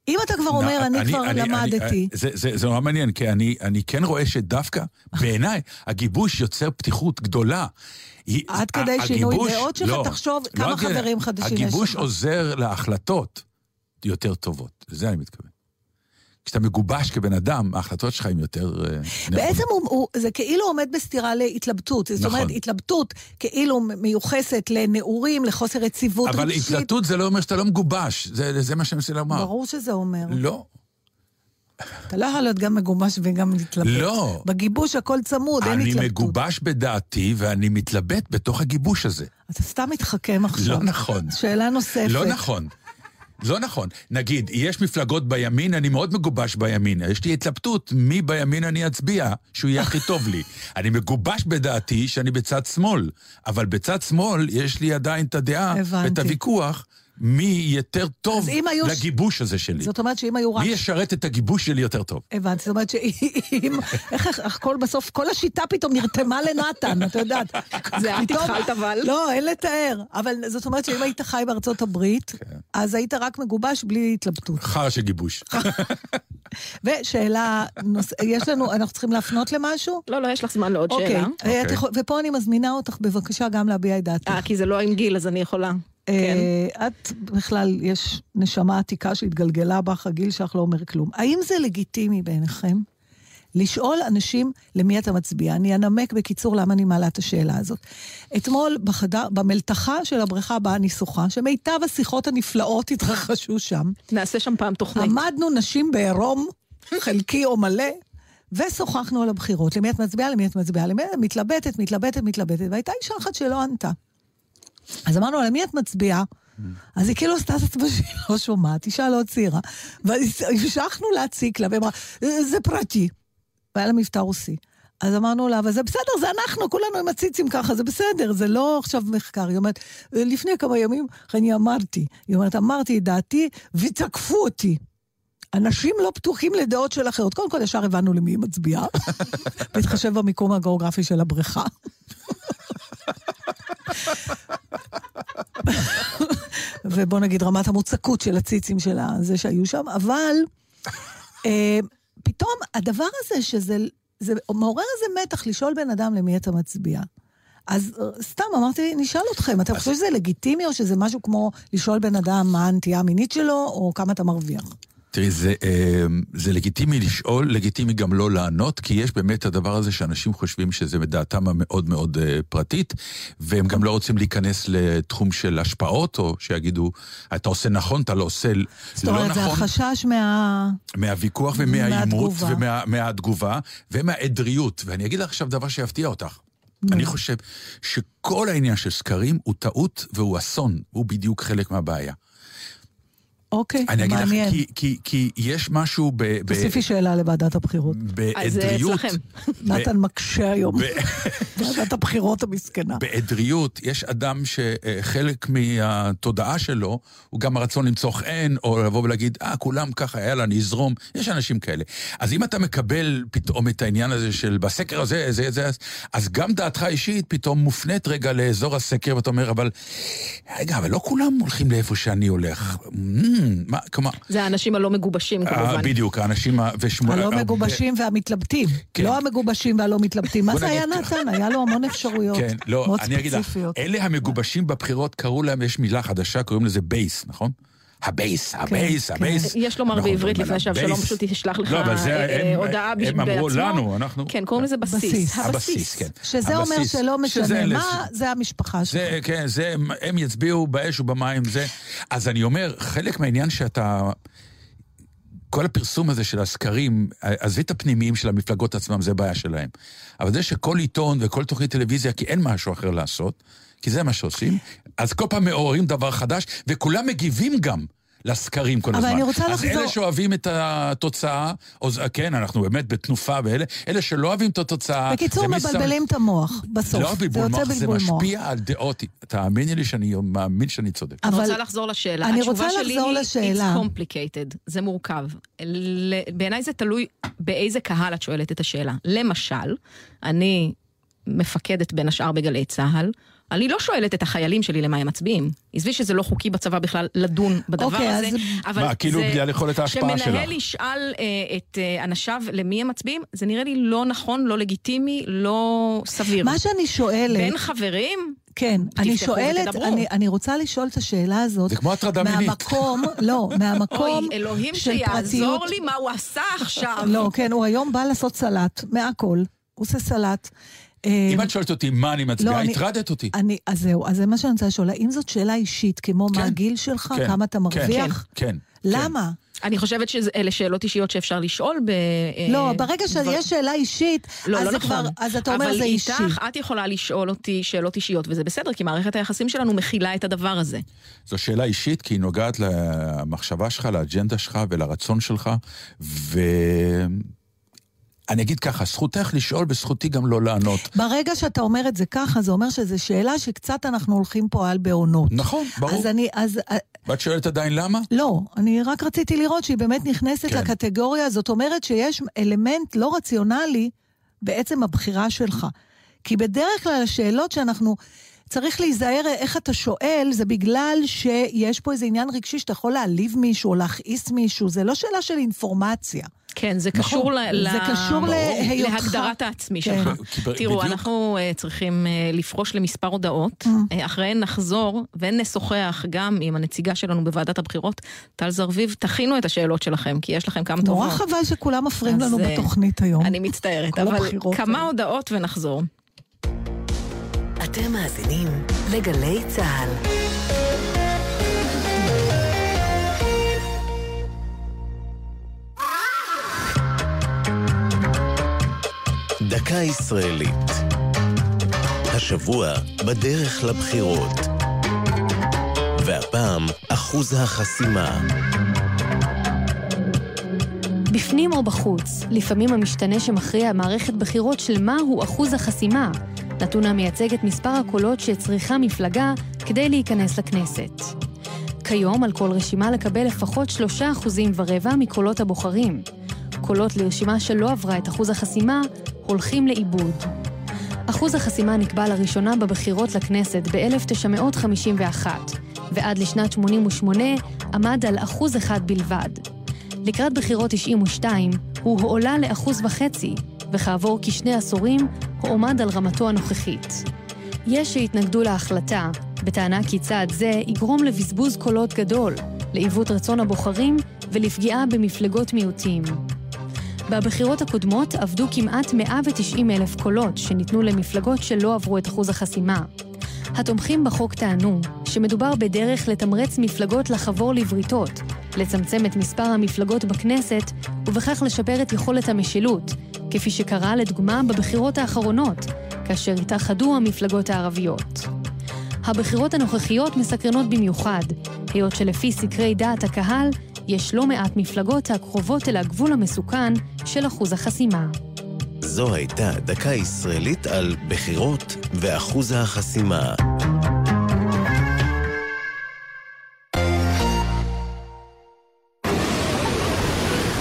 אם אתה כבר אומר, אני כבר למדתי, זה, זה, זה נורא מעניין, כי אני, אני כן רואה שדווקא, בעיניי, הגיבוש יוצר פתיחות גדולה. היא- עד כדי שינוי הגיבוש- דעות שלך, לא, תחשוב לא כמה. חברים חדשים יש הגיבוש לך. עוזר להחלטות יותר טובות, לזה אני מתכוון. כשאתה מגובש כבן אדם, ההחלטות שלך הן יותר... אה, בעצם הוא, הוא, זה כאילו עומד בסתירה להתלבטות. זאת נכון. אומרת, התלבטות כאילו מיוחסת לנעורים, לחוסר יציבות אבל רגשית. התלבטות זה לא אומר שאתה לא מגובש, זה, זה מה שאני מנסה לומר. ברור שזה אומר. לא. אתה לא יכול להיות גם מגובש וגם להתלבט. לא. בגיבוש הכל צמוד, אין אני התלבטות. מגובש בדעתי ואני מתלבט בתוך הגיבוש הזה. אתה סתם מתחכם עכשיו. לא נכון. שאלה נוספת. לא נכון. לא נכון. נגיד, יש מפלגות בימין, אני מאוד מגובש בימין. יש לי התלבטות מי בימין אני אצביע, שהוא יהיה הכי טוב לי. <laughs> אני מגובש בדעתי שאני בצד שמאל, אבל בצד שמאל יש לי עדיין את הדעה הבנתי. ואת הוויכוח מי יותר טוב היו ש- לגיבוש הזה שלי. זאת אומרת שאם היו רק... מי ישרת את הגיבוש שלי יותר טוב. הבנתי, זאת אומרת שאם... <laughs> איך הכל בסוף, כל השיטה פתאום נרתמה לנתן, את יודעת. <laughs> זה את פתאום- התחלת אבל. לא, אין לתאר. אבל זאת אומרת שאם היית חי בארצות הברית, כן. אז היית רק מגובש בלי התלבטות. חרא של גיבוש. <laughs> ושאלה, נוס... יש לנו, אנחנו צריכים להפנות למשהו? לא, לא, יש לך זמן לעוד אוקיי. שאלה. אה, את יכול- ופה אני מזמינה אותך בבקשה גם להביע את דעתך. אה, כי זה לא עם גיל, אז אני יכולה. כן. אה, את בכלל, יש נשמה עתיקה שהתגלגלה בך, הגיל שלך לא אומר כלום. האם זה לגיטימי בעיניכם לשאול אנשים למי אתה מצביע? אני אנמק בקיצור למה אני מעלה את השאלה הזאת. אתמול בחדר, במלתחה של הבריכה בה אני שוחה, שמיטב השיחות הנפלאות התרחשו שם, נעשה שם פעם תוכנית. עמדנו נשים בעירום, חלקי או מלא, ושוחחנו על הבחירות. למי את מצביעה, למי את מצביעה, למי את מתלבטת, מתלבטת, מתלבטת, והייתה אישה אחת שלא ענתה. אז אמרנו למי את מצביעה? אז היא כאילו עשתה את עצמה שהיא לא שומעת, אישה לא צעירה. והמשכנו להציק לה, והיא אמרה, זה פרטי. והיה לה מבטא רוסי. אז אמרנו לה, אבל זה בסדר, זה אנחנו, כולנו עם הציצים ככה, זה בסדר, זה לא עכשיו מחקר. היא אומרת, לפני כמה ימים אני אמרתי, היא אומרת, אמרתי את דעתי ותקפו אותי. אנשים לא פתוחים לדעות של אחרות. קודם כל, ישר הבנו למי היא מצביעה, <laughs> בהתחשב במיקום הגיאוגרפי של הבריכה. ובוא נגיד רמת המוצקות של הציצים של זה שהיו שם, אבל אה, פתאום הדבר הזה שזה זה מעורר איזה מתח לשאול בן אדם למי אתה מצביע. אז אה, סתם אמרתי, נשאל אתכם, אתם חושבים שזה לגיטימי או שזה משהו כמו לשאול בן אדם מה הנטייה המינית שלו, או כמה אתה מרוויח? תראי, זה, אה, זה לגיטימי לשאול, לגיטימי גם לא לענות, כי יש באמת הדבר הזה שאנשים חושבים שזה מדעתם המאוד מאוד אה, פרטית, והם גם לא רוצים להיכנס לתחום של השפעות, או שיגידו, אתה עושה נכון, אתה לא עושה לא זאת אומרת, זה נכון. החשש מה... מהוויכוח ומהעימות מהתגובה. ומהתגובה ומהעדריות. ואני אגיד לך עכשיו דבר שיפתיע אותך. אני חושב שכל העניין של סקרים הוא טעות והוא אסון, הוא בדיוק חלק מהבעיה. אוקיי, אני אגיד לך, מעניין. כי, כי, כי יש משהו ב... ב- תוסיפי שאלה לוועדת הבחירות. אז זה בעדריות, אצלכם. נתן מקשה היום. ב- <laughs> ועדת הבחירות המסכנה. בעדריות יש אדם שחלק מהתודעה שלו הוא גם הרצון למצוא חן, או לבוא ולהגיד, אה, כולם ככה, יאללה, אני אזרום. יש אנשים כאלה. אז אם אתה מקבל פתאום את העניין הזה של בסקר הזה, זה, זה, אז- אז גם דעתך האישית פתאום מופנית רגע לאזור הסקר, ואתה אומר, אבל, רגע, אבל לא כולם הולכים לאיפה שאני הולך. אמ, מה, כלומר, זה האנשים הלא מגובשים אה, כמובן. בדיוק, האנשים ה... ושמונה- הלא מגובשים והמתלבטים. כן. לא המגובשים והלא מתלבטים. מה זה היה נתן? היה לו המון אפשרויות. כן, לא, אני אגיד לך. אלה המגובשים בבחירות, קראו להם, יש מילה חדשה, קוראים לזה base, נכון? ה base, ה base, כן. ה base. יש לומר אנחנו בעברית לפני שאבשלום. פשוט ישלח לך לא, אבל זה אה, הם- הודעה הם אמרו בעצמו. לנו, אנחנו... כן, קוראים לזה בסיס. בסיס. הבסיס, כן. שזה אומר שלא משנה מה, זה המשפחה שלך. זה, כן, זה, הם- הם יצביעו באש ובמים, זה... אז אני אומר, חלק מהעניין שאתה... כל הפרסום הזה של הסקרים, עזבי את הפנימיים של המפלגות עצמם, זה בעיה שלהם. אבל זה שכל עיתון וכל תוכנית טלוויזיה, כי אין משהו אחר לעשות, כי זה מה שעושים, אז כל פעם מעוררים דבר חדש, וכולם מגיבים גם. לסקרים כל אבל הזמן. אני רוצה אז לחזור- אלה שאוהבים את התוצאה, או, כן, אנחנו באמת בתנופה ואלה, אלה שלא אוהבים את התוצאה... בקיצור, מבלבלים את המוח בסוף. לא בלבול מוח, זה בלבול מוח. משפיע על דעות. תאמיני לי שאני מאמין שאני צודק. אני אבל- רוצה לחזור לשאלה. אני התשובה רוצה שלי לחזור היא, לשאלה. It's complicated, זה מורכב. בעיניי זה תלוי באיזה קהל את שואלת את השאלה. למשל, אני מפקדת בין השאר בגלי צה"ל, אני לא שואלת את החיילים שלי למה הם מצביעים. עזבי שזה לא חוקי בצבא בכלל לדון בדבר אוקיי, הזה, אז- אבל מה, כאילו זה- בגלל יכולת ההשפעה שמנהל שלך. ישאל אה, את אה, אנשיו למי הם מצביעים, זה נראה לי לא נכון, לא לגיטימי, לא סביר. מה שאני שואלת... בין חברים, כן, אני שואלת. אני, אני רוצה לשאול את השאלה הזאת. זה כמו הטרדה מינית. מהמקום, לא, <laughs> מהמקום אוי, אלוהים של שיעזור פרטיות. לי מה הוא עשה עכשיו. לא, כן, הוא היום בא לעשות סלט, מהכל. הוא עושה סלט. אה, אם את שואלת אותי מה אני לא, מצביעה, אני- הטרדת אותי. אני, אז זהו, אז זה מה שאני רוצה לשאול. האם זאת שאלה אישית, כמו מה כן. הגיל שלך, כן, כמה אתה כן, מרוויח? כן, כן. למה? אני חושבת שאלה שאלות אישיות שאפשר לשאול ב... לא, אה, ברגע דבר- שיש שאלה אישית, לא, אז לא זה נכון. כבר, אז אתה אומר זה אישי. אבל איתך את יכולה לשאול אותי שאלות אישיות, וזה בסדר, כי מערכת היחסים שלנו מכילה את הדבר הזה. זו שאלה אישית, כי היא נוגעת למחשבה שלך, לאג'נדה שלך ולרצון שלך, ואני אגיד ככה, זכותך לשאול, וזכותי גם לא לענות. ברגע שאתה אומר את זה ככה, זה אומר שזו שאלה שקצת אנחנו הולכים פה על בעונות. נכון, ברור. אז אני, אז... אה, ואת שואלת עדיין למה? לא, אני רק רציתי לראות שהיא באמת נכנסת כן. לקטגוריה, זאת אומרת שיש אלמנט לא רציונלי בעצם הבחירה שלך. כי בדרך כלל השאלות שאנחנו... צריך להיזהר איך אתה שואל, זה בגלל שיש פה איזה עניין רגשי שאתה יכול להעליב מישהו או להכעיס מישהו, זה לא שאלה של אינפורמציה. כן, זה נכון. קשור ל... זה קשור. להיותך. להגדרת העצמי כן. שלך. תראו, בדיוק. אנחנו uh, צריכים uh, לפרוש למספר הודעות, Mm. uh, אחריהן נחזור ונשוחח גם עם הנציגה שלנו בוועדת הבחירות, טל זרביב. תכינו את השאלות שלכם, כי יש לכם כמה נורא טובות. חבל שכולם מפריעים לנו בתוכנית היום. אני מצטערת, אבל הבחירות כמה. הודעות ונחזור. אתם מאזינים לגלי צה"ל. דקה ישראלית. השבוע בדרך לבחירות. והפעם, אחוז החסימה. בפנים או בחוץ, לפעמים המשתנה שמכריע מערכת בחירות של מהו אחוז החסימה, נתון המייצג את מספר הקולות שצריכה מפלגה כדי להיכנס לכנסת. כיום על כל רשימה לקבל לפחות שלושה אחוזים ורבע מקולות הבוחרים. קולות לרשימה שלא עברה את אחוז החסימה הולכים לאיבוד. אחוז החסימה נקבע לראשונה בבחירות לכנסת ב-1951, ועד לשנת 88 עמד על אחוז אחד בלבד. לקראת בחירות 92 הוא הועלה לאחוז וחצי, וכעבור כשני עשורים הועמד על רמתו הנוכחית. יש שהתנגדו להחלטה, בטענה כי צעד זה יגרום לבזבוז קולות גדול, לעיוות רצון הבוחרים ולפגיעה במפלגות מיעוטים. בבחירות הקודמות עבדו כמעט 190 אלף קולות שניתנו למפלגות שלא עברו את אחוז החסימה. התומכים בחוק טענו שמדובר בדרך לתמרץ מפלגות לחבור לבריתות, לצמצם את מספר המפלגות בכנסת ובכך לשפר את יכולת המשילות, כפי שקרה לדוגמה בבחירות האחרונות, כאשר התאחדו המפלגות הערביות. הבחירות הנוכחיות מסקרנות במיוחד, היות שלפי סקרי דעת הקהל, יש לא מעט מפלגות הקרובות אל הגבול המסוכן של אחוז החסימה. זו הייתה דקה ישראלית על בחירות ואחוז החסימה.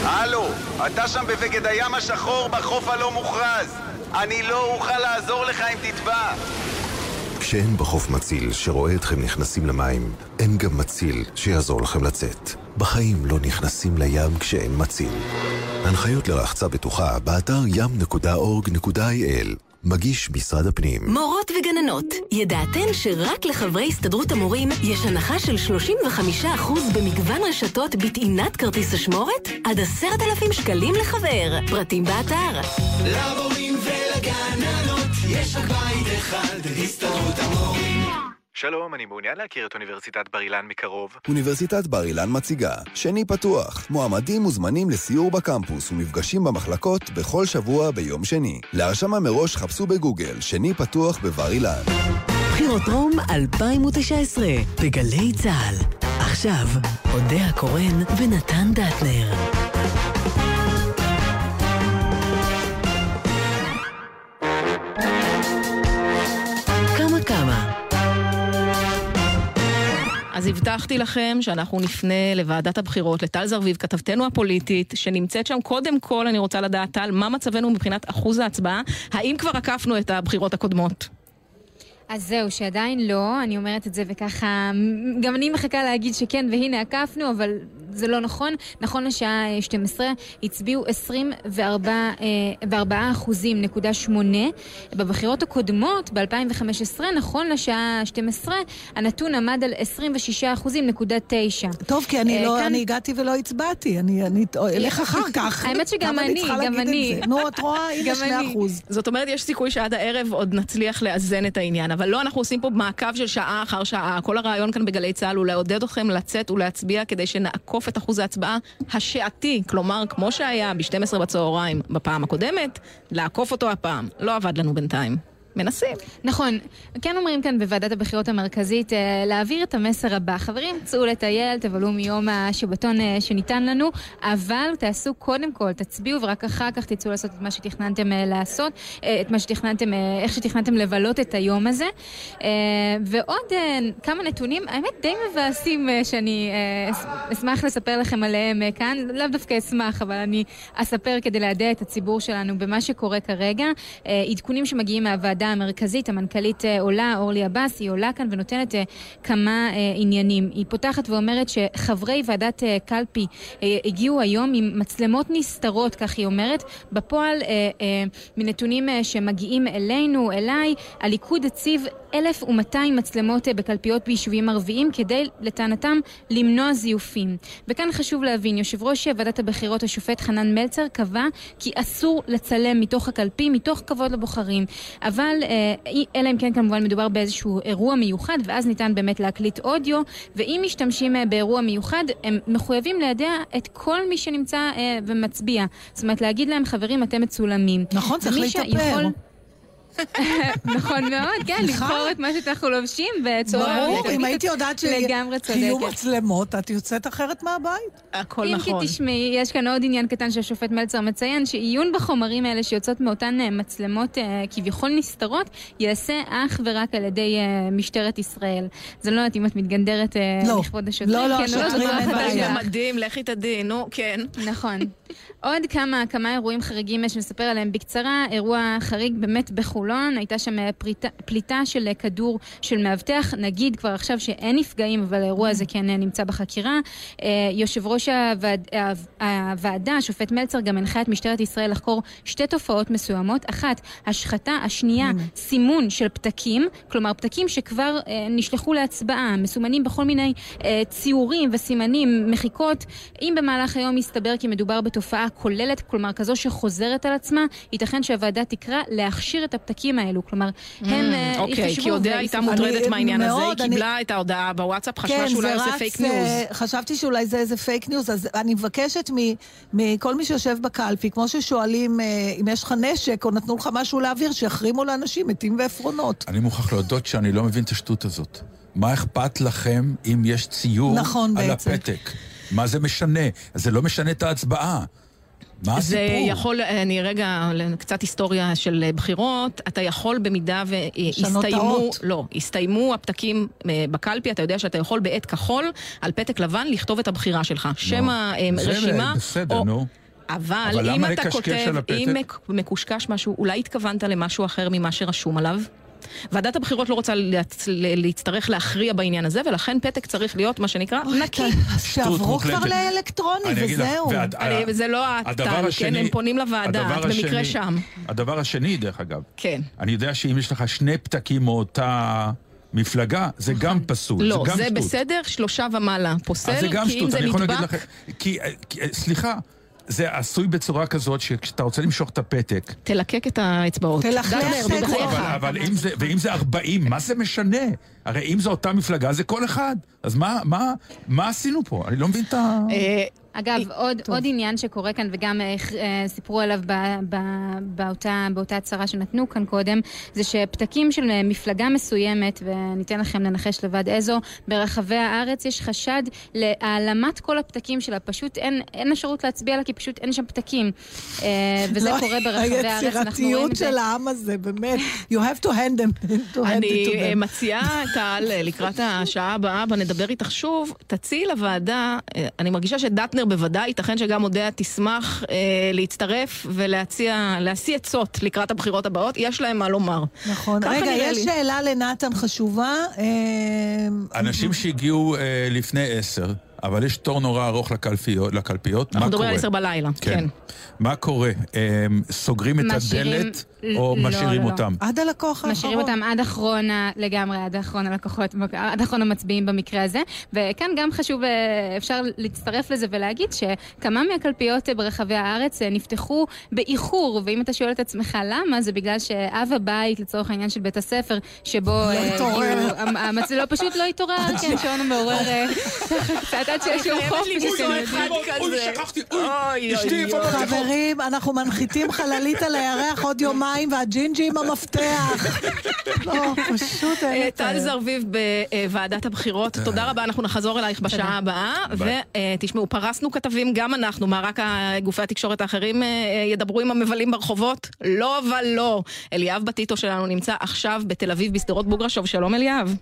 הלו, אתה שם בבגד הים השחור בחוף הלא מוכרז. אני לא אוכל לעזור לך אם תטבע. כשאין בחוף מציל שרואה אתכם נכנסים למים, אין גם מציל שיעזור לכם לצאת. בחיים לא נכנסים לים כשאין מציל. הנחיות לרחצה בטוחה באתר ים.org.il מגיש משרד הפנים. מורות וגננות, ידעתן שרק לחברי הסתדרות המורים יש הנחה של 35% במגוון רשתות בטעינת כרטיס אשמורת? עד עשרת אלפים שקלים לחבר. פרטים באתר. למורים ולגננות יש רק בית אחד, הסתדרות המורים. שלום, אני מעוניין להכיר את אוניברסיטת בר אילן מקרוב. אוניברסיטת בר אילן מציגה שני פתוח. מועמדים מוזמנים לסיור בקמפוס ומפגשים במחלקות בכל שבוע ביום שני. להרשמה מראש חפשו בגוגל שני פתוח בבר אילן. בחירות רום 2019 בגלי צה"ל. עכשיו, אודה הקורן ונתן דטנר. אז הבטחתי לכם שאנחנו נפנה לוועדת הבחירות, לטל זרביב, כתבתנו הפוליטית, שנמצאת שם. קודם כל, אני רוצה לדעת, טל, מה מצבנו מבחינת אחוז ההצבעה? האם כבר עקפנו את הבחירות הקודמות? אז זהו, שעדיין לא, אני אומרת את זה וככה, גם אני מחכה להגיד שכן, והנה עקפנו, אבל זה לא נכון. נכון לשעה אה, 12 הצביעו 24 אה, וארבעה אחוזים נקודה שמונה. בבחירות הקודמות, ב-2015, נכון לשעה 12, הנתון עמד על 26 אחוזים נקודה תשע. טוב, כי אני אה, לא, אני הגעתי ולא הצבעתי, אני אני <laughs> אלך אחר כך. <laughs> האמת שגם אני, גם אני. זה? נו, את רואה? <laughs> הנה גם שני אני. אחוז. זאת אומרת, יש סיכוי שעד הערב עוד נצליח לאזן את העניין. אבל לא, אנחנו עושים פה מעקב של שעה אחר שעה. כל הרעיון כאן בגלי צה"ל הוא לעודד אתכם לצאת ולהצביע כדי שנעקוף את אחוז ההצבעה השעתי. כלומר, כמו שהיה ב-12 בצהריים בפעם הקודמת, לעקוף אותו הפעם. לא עבד לנו בינתיים. מנסים. נכון. כן אומרים כאן בוועדת הבחירות המרכזית אה, להעביר את המסר הבא. חברים, צאו לטייל, תבלו מיום השבתון אה, שניתן לנו, אבל תעשו קודם כל, תצביעו ורק אחר כך תצאו לעשות את מה שתכננתם אה, לעשות, את מה שתכננתם, איך שתכננתם לבלות את היום הזה. ועוד כמה נתונים, האמת די מבאסים שאני אשמח לספר לכם עליהם כאן. לאו דווקא אשמח, אבל אני אספר כדי להדע את הציבור שלנו במה שקורה כרגע. עדכונים שמגיעים מהוועדה המרכזית, המנכ"לית אה, עולה, אורלי עבאס, היא עולה כאן ונותנת אה, כמה אה, עניינים. היא פותחת ואומרת שחברי ועדת קלפי הגיעו היום עם מצלמות נסתרות, כך היא אומרת. בפועל, מנתונים שמגיעים אלינו, אליי, הליכוד הציב 1,200 מצלמות בקלפיות ביישובים ערביים כדי, לטענתם, למנוע זיופים. וכאן חשוב להבין, יושב ראש ועדת הבחירות, השופט חנן מלצר, קבע כי אסור לצלם מתוך הקלפי, מתוך כבוד לבוחרים. אבל, אה, אלא אם כן כמובן מדובר באיזשהו אירוע מיוחד, ואז ניתן באמת להקליט אודיו, ואם משתמשים אה, באירוע מיוחד, הם מחויבים לידע את כל מי שנמצא אה, ומצביע. זאת אומרת, להגיד להם, חברים, אתם מצולמים. נכון, צריך להתאפר. נכון מאוד, כן, סליחה? לבחור את מה שאנחנו לובשים בצורה... ברור, אם הייתי יודעת שיהיו. מצלמות, את יוצאת אחרת מהבית. הכל אם נכון. כי תשמעי, יש כאן עוד עניין קטן שהשופט מלצר מציין, שעיון בחומרים האלה שיוצאות מאותן אה, מצלמות אה, כביכול נסתרות, ייעשה אך ורק על ידי אה, משטרת ישראל. זה לא יודעת אם את מתגנדרת לא. לכבוד השוטרים. לא, לא, כן, השוטרים לא אין החלטה בעיה. שלך. מדהים, לכי תדעי, נו, כן. נכון. <laughs> עוד כמה, אירועים חריגים שנספר עליהם בקצרה. אירוע חריג באמת בחולון, הייתה שם אה, פריטה, פליטה של אה, כדור של מאבטח. נגיד כבר עכשיו שאין נפגעים, אבל האירוע הזה כן אה, נמצא בחקירה. יושב ראש הוועד, הוועדה, השופט מלצר, גם הנחה את משטרת ישראל לחקור שתי תופעות מסוימות. אחת, השחתה, השנייה, סימון של פתקים, כלומר פתקים שכבר נשלחו להצבעה, מסומנים בכל מיני ציורים וסימנים, מחיקות. אם במהלך היום יסתבר כי מדובר בתופעה כוללת, כלומר כזו שחוזרת על עצמה, ייתכן שהוועדה תקרא להכשיר את הפתקים האלו. כלומר, הם אה, אוקיי, יחשבו כי אודיה הייתה. מוטרדת אני- מהעניין הזה, היא מאוד, אני- קיבלה את ההודעה בוואטסאפ, חשבה כן, שאולי זה פייק אה, ניוז. חשבתי שאולי זה איזה פייק ניוז, אז אני מבקשת מ- מכל מי שיושב בקלפי, כמו ששואלים אה, אם יש לך נשק או נתנו לך משהו להעביר, שיחרימו לאנשים עטים ועפרונות. אני מוכרח להודות שאני לא מבין את השטות הזאת. מה אכפת לכם אם יש ציור נכון, על בעצם. הפתק? מה זה משנה? זה לא משנה את ההצבעה. מה זה הסיפור? יכול, אני רגע, קצת היסטוריה של בחירות, אתה יכול במידה והסתיימו. לא, הסתיימו הפתקים אה, בקלפי, אתה יודע שאתה יכול בעט כחול, על פתק לבן, לכתוב את הבחירה שלך. שם זה הרשימה, בסדר, או... נו. אבל, אבל אם אתה כותב? אם מק- מקושקש משהו, אולי התכוונת למשהו אחר ממה שרשום עליו? ועדת הבחירות לא רוצה להצטרך להכריע בעניין הזה, ולכן פתק צריך להיות מה שנקרא נקי. אז מוחלטת. כבר לאלקטרוני וזהו. אני- זה לא את, הדבר טל, כן? השני- הם פונים לוועדה, את במקרה שם. הדבר השני, דרך אגב, כן. אני יודע שאם יש לך שני פתקים מאותה מפלגה, זה גם פסול. לא, זה גם זה שטות. בסדר, שלושה ומעלה פוסל, אז זה גם כי אם שטות, זה אני יכול להגיד נדבק... לכם... כי, כי, סליחה, זה עשוי בצורה כזאת שכשאתה רוצה למשוך את הפתק... תלקק את האצבעות. תלכלך את. בחייך. אבל, אם, זה 40, מה זה משנה? הרי אם זו אותה מפלגה, זה כל אחד. אז מה, מה, מה עשינו פה? אני לא מבין את ה... אה, אגב, עוד, עוד עניין שקורה כאן, וגם אה, אה, סיפרו עליו ב, ב, באותה, באותה הצהרה שנתנו כאן קודם, זה שפתקים של אה, מפלגה מסוימת, וניתן לכם לנחש לבד איזו, ברחבי הארץ יש חשד להעלמת כל הפתקים שלה. פשוט אין, אין אפשרות להצביע לה, כי פשוט אין שם פתקים. אה, וזה לא, קורה ברחבי הארץ, אנחנו רואים היצירתיות את זה. של העם הזה, באמת. You have to hand them, to hand אני it to אה, them. מציעה, טל, אה, לקראת השעה הבאה, בה נדבר איתך שוב, תציעי לוועדה, אה, אני מרגישה שדטנר בוודאי, ייתכן שגם אודיה תשמח אה, להצטרף ולהציע, להשיא עצות לקראת הבחירות הבאות, יש להם מה לומר. נכון. רגע, יש לי. שאלה לנתן חשובה. אה, אנשים שהגיעו אה, לפני עשר, אבל יש תור נורא ארוך לקלפיות, לקלפיות. מה אנחנו מדברים? על עשר בלילה, כן. מה קורה? סוגרים את משאירים- הדלת או לא, משאירים לא, לא. אותם? עד הלקוח משאירים האחרון. אותם עד אחרון, ה- לגמרי, עד אחרון הלקוחות, עד אחרון המצביעים במקרה הזה. וכאן גם חשוב, אה, אפשר להצטרף לזה ולהגיד שכמה מהקלפיות אה, ברחבי הארץ אה, נפתחו באיחור, ואם אתה שואל את עצמך למה, זה בגלל שאב הבית, לצורך העניין של בית הספר, שבו... אה, התעורר. המ- המצלמה פשוט לא התעורר, כן, שעון המעורר קצת <laughs> עד שיש יום חופש. אתם יודעים. אוי, אשתי? חברים, אנחנו מנחיתים חללית על הירח עוד יומיים, והג'ינג'י עם המפתח. <laughs> לא, פשוט אין אה. טל זרביב בוועדת הבחירות, תודה רבה, אנחנו נחזור אלייך בשעה הבאה. ותשמעו, פרסנו כתבים, גם אנחנו, מה רק גופי התקשורת האחרים אה, אה, ידברו עם המבלים ברחובות? לא ולא. אליאב בטיטו שלנו נמצא עכשיו בתל אביב, בשדרות בוגרשוב. שלום אליאב.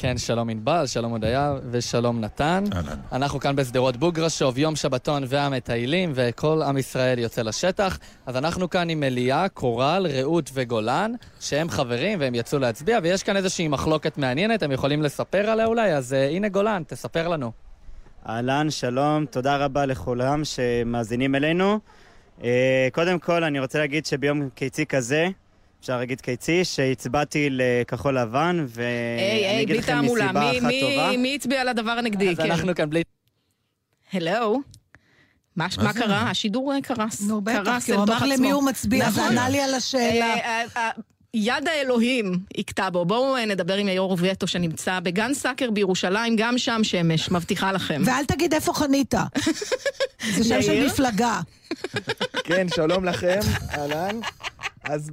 כן, שלום ענבל, שלום הודיה ושלום נתן. אהלן. אנחנו כאן בשדרות בוגרשוב, יום שבתון והמטיילים, וכל עם ישראל יוצא לשטח. אז אנחנו כאן עם אליה, קורל, רעות וגולן, שהם חברים והם יצאו להצביע, ויש כאן איזושהי מחלוקת מעניינת, הם יכולים לספר עליה אולי? אז uh, הנה גולן, תספר לנו. אהלן, שלום, תודה רבה לכולם שמאזינים אלינו. אה, קודם כל, אני רוצה להגיד שביום קיצי כזה, אפשר להגיד קיצי, שהצבעתי לכחול לבן, ואני אגיד לכם. מסיבה מי- אחת מי- טובה. מי הצביע על הדבר הנגדי? אז כן. אנחנו כאן בלי... הלו? מה? קרה? השידור אה, קרס. נו, בטח, קרס כי הוא אמר למי. הוא מצביע, נכון. ענה לי על השאלה. אה, אה, יד האלוהים הכתה בו. בואו נדבר עם יאור וטו שנמצא בגן סאקר בירושלים, גם שם שמש, מבטיחה לכם. ואל תגיד איפה חנית. <laughs> זה שם של יאיר? מפלגה. כן, שלום לכם, אהלן. אז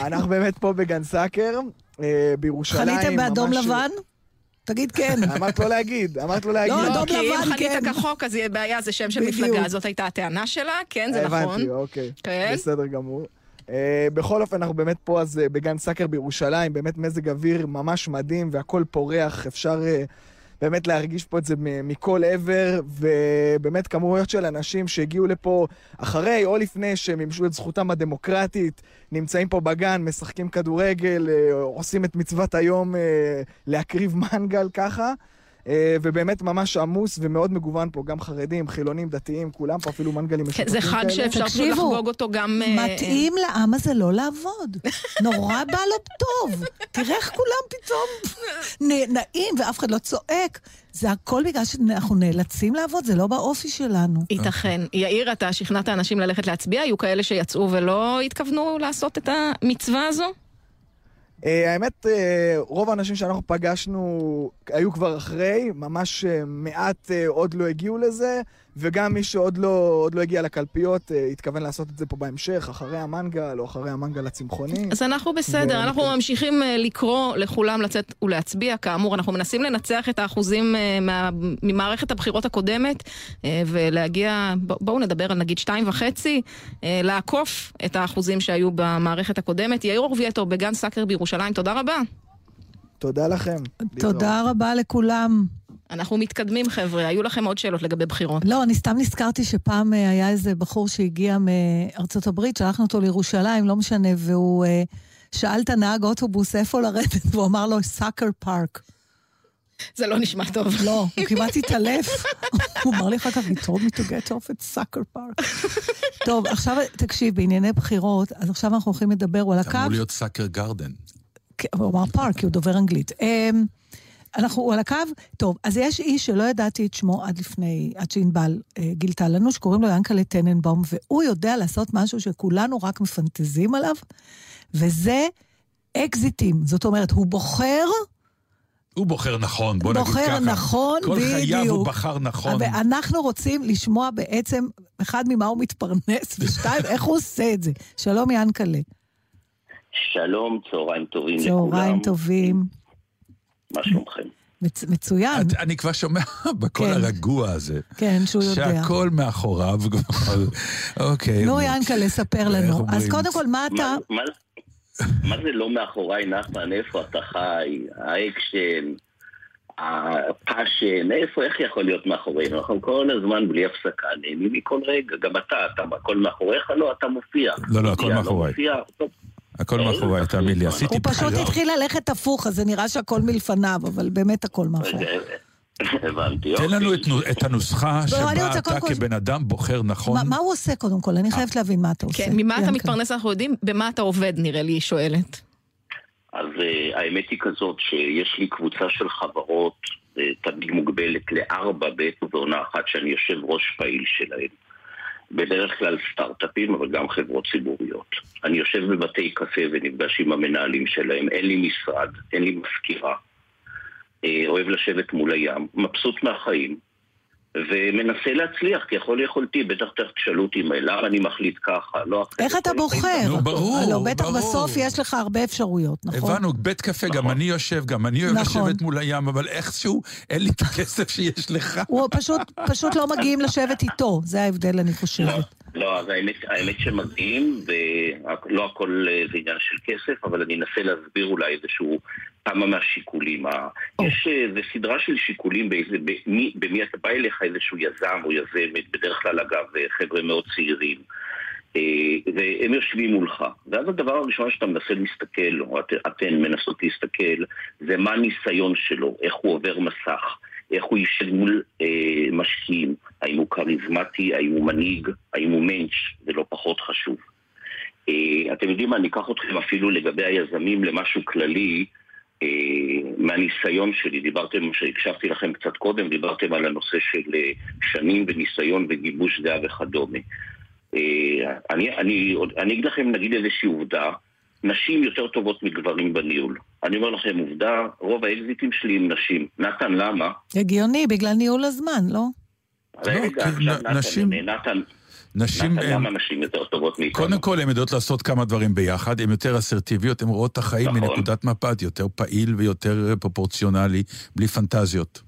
אנחנו באמת פה בגן סאקר, אה, בירושלים. חניתם באדום ממש- לבן? תגיד כן. אמרת לא להגיד, אמרת לא להגיד. לא, לא, אדום כי אם לבן, חנית כן. כחוק, אז יהיה בעיה, זה שם של. מפלגה. זאת הייתה הטענה שלה, כן, זה נכון. הבנתי, אוקיי. כן. בסדר גמור. אה, בכל אופן, אנחנו באמת פה אז אה, בגן סאקר בירושלים, באמת מזג אוויר ממש מדהים והכל פורח, אפשר באמת להרגיש פה את זה מכל עבר, ובאמת כמויות של אנשים שהגיעו לפה אחרי או לפני שהם מימשו את זכותם הדמוקרטית, נמצאים פה בגן, משחקים כדורגל, אה, עושים את מצוות היום אה, להקריב מנגל ככה. אה, ובאמת ממש עמוס ומאוד מגוון פה, גם חרדים, חילונים, דתיים, כולם פה אפילו מנגלים כן, משותפים זה חג כאלה. שאפשר פשוט תקשיבו, לחגוג אותו גם... אה, מתאים לעם הזה לא לעבוד. <laughs> נורא בא לו טוב. תראה איך כולם פתאום <laughs> נעים ואף אחד לא צועק. זה הכל בגלל שאנחנו נאלצים לעבוד, זה לא באופי שלנו. ייתכן. יאיר, אתה שכנעת אנשים ללכת להצביע? היו כאלה שיצאו ולא התכוונו לעשות את המצווה הזו? אה, האמת, אה, רוב האנשים שאנחנו פגשנו היו כבר אחרי, ממש אה, מעט עוד לא הגיעו לזה, וגם מי שעוד לא, לא הגיע לקלפיות אה, התכוון לעשות את זה פה בהמשך, אחרי המנגל או אחרי המנגל הצמחוני. אז אנחנו בסדר, ו- אנחנו ממשיכים אה, לקרוא לכולם לצאת ולהצביע. כאמור, אנחנו מנסים לנצח את האחוזים אה, מה- ממערכת הבחירות הקודמת, ולהגיע, בואו נדבר על נגיד שתיים וחצי, לעקוף את האחוזים שהיו במערכת הקודמת. יאיר אורבייטו בגן סאקר בירושלים, תודה רבה. תודה לכם. תודה רבה לכולם. אנחנו מתקדמים, חבר'ה. היו לכם עוד שאלות לגבי בחירות. לא, אני סתם נזכרתי שפעם אה, היה איזה בחור שהגיע מארצות הברית, שלחנו אותו לירושלים, לא משנה, והוא אה, שאל את הנהג אוטובוס איפה לרדת, והוא אמר לו, סאקר פארק. זה לא נשמע טוב. לא, הוא כמעט התעלף. הוא אמר לי אחר כך, he told me to get off at soccer park. טוב, עכשיו תקשיב, בענייני בחירות, אז עכשיו אנחנו הולכים לדבר, הוא על הקו. אמור להיות סאקר גרדן. כן, הוא אמר פארק, כי הוא דובר אנגלית. אנחנו, הוא על הקו? טוב, אז יש איש שלא ידעתי את שמו עד לפני, עד שענבל אה, גילתה לנו, שקוראים לו ינקלה טננבאום, והוא יודע לעשות משהו שכולנו רק מפנטזים עליו, וזה אקזיטים. זאת אומרת, הוא בוחר... הוא בוחר נכון, בוא נגיד בוחר ככה. נכון, כל בדיוק. חייו הוא בחר נכון. ואנחנו רוצים לשמוע בעצם, אחד, ממה הוא מתפרנס, <laughs> ושתיים, איך הוא עושה את זה. שלום, ינקלה. שלום, צהריים טובים לכולם. צהריים טובים. מה שלומכם? מצ- מצוין. את- אני כבר שומע <laughs> בקול כן. הרגוע הזה. כן, שהוא יודע. שהכל מאחוריו כבר. <laughs> אוקיי. נו, ינקלה, ספר לנו. אז? קודם כל, מה אתה... מה, מה, זה לא מאחוריי, נחמן? איפה אתה חי? האקשן, ה passion, איפה, איך יכול להיות מאחורינו? אנחנו כל הזמן בלי הפסקה נהנים מכל רגע. גם אתה, אתה, הכל מאחוריך? לא, אתה מופיע. לא, לא, הכל מופיע, מאחוריי. הכל מאחוריי, תאמין לי, עשיתי הוא פשוט. התחיל ללכת הפוך, אז זה נראה שהכל מלפניו, אבל באמת הכל מאחורי. הבנתי, תן לנו אוקיי. את נו- את הנוסחה לא, שבה אתה כבן אדם בוחר נכון. מה- מה הוא עושה קודם כל? אני חייבת להבין מה אתה עושה. כן, ממה אתה. מתפרנס אנחנו יודעים, במה אתה עובד נראה לי, היא שואלת. אז uh, האמת היא כזאת שיש לי קבוצה של חברות uh, תמיד מוגבלת לארבע בעת ובעונה אחת שאני יושב ראש פעיל שלהן. בדרך כלל סטארט-אפים, אבל גם חברות ציבוריות. אני יושב בבתי קפה ונפגש עם המנהלים שלהם, אין לי משרד, אין לי מזכירה. אה, אוהב לשבת מול הים, מבסוט מהחיים, ומנסה להצליח ככל יכולתי. בטח תכף תשאלו אותי מה- למה אני מחליט ככה, לא אחרת. איך אתה כל החיים בוחר? גם בסוף. הלוא בטח בסוף יש לך הרבה אפשרויות, נכון? הבנו, בית קפה, גם אני יושב, גם אני אוהב נכון. לשבת מול הים, אבל איכשהו אין לי את הכסף שיש לך. הוא פשוט, פשוט לא מגיעים לשבת איתו, זה ההבדל, אני חושבת. לא, אז האמת, האמת שמגיעים, ולא הכל אה, זה עניין של כסף, אבל אני אנסה להסביר אולי איזשהו כמה מהשיקולים. ה- יש איזה סדרה של שיקולים באיזה, במי, במי אתה בא אליך איזשהו יזם או יזמת, בדרך כלל אגב אה, חבר'ה מאוד צעירים. אה, והם יושבים מולך, ואז הדבר הראשון שאתה מנסה להסתכל, או את, אתן מנסות להסתכל, זה מה הניסיון שלו, איך הוא עובר מסך, איך הוא יישב מול אה, משקיעים, האם הוא כריזמטי, האם הוא מנהיג, האם הוא מענץ', זה לא פחות חשוב. אה, אתם יודעים מה, אני אקח אתכם אפילו לגבי היזמים למשהו כללי, אה, מהניסיון שלי, דיברתם, שהקשבתי לכם קצת קודם, דיברתם על הנושא של אה, שנים וניסיון וגיבוש דעה וכדומה. אה, אני, אני, אני אגיד לכם, נגיד איזושהי עובדה, נשים יותר טובות מגברים בניהול. אני אומר לכם עובדה, רוב האקזיטים שלי עם נשים. נתן, למה? הגיוני, בגלל ניהול הזמן, לא? רגע, עכשיו נתן, נשים- נתן, נשים נתן, הם- למה נשים יותר טובות מאיתנו? קודם כל, הן יודעות לעשות כמה דברים ביחד, הן יותר אסרטיביות, הן רואות את החיים נכון. מנקודת מבט יותר פעיל ויותר אה, פרופורציונלי, בלי פנטזיות.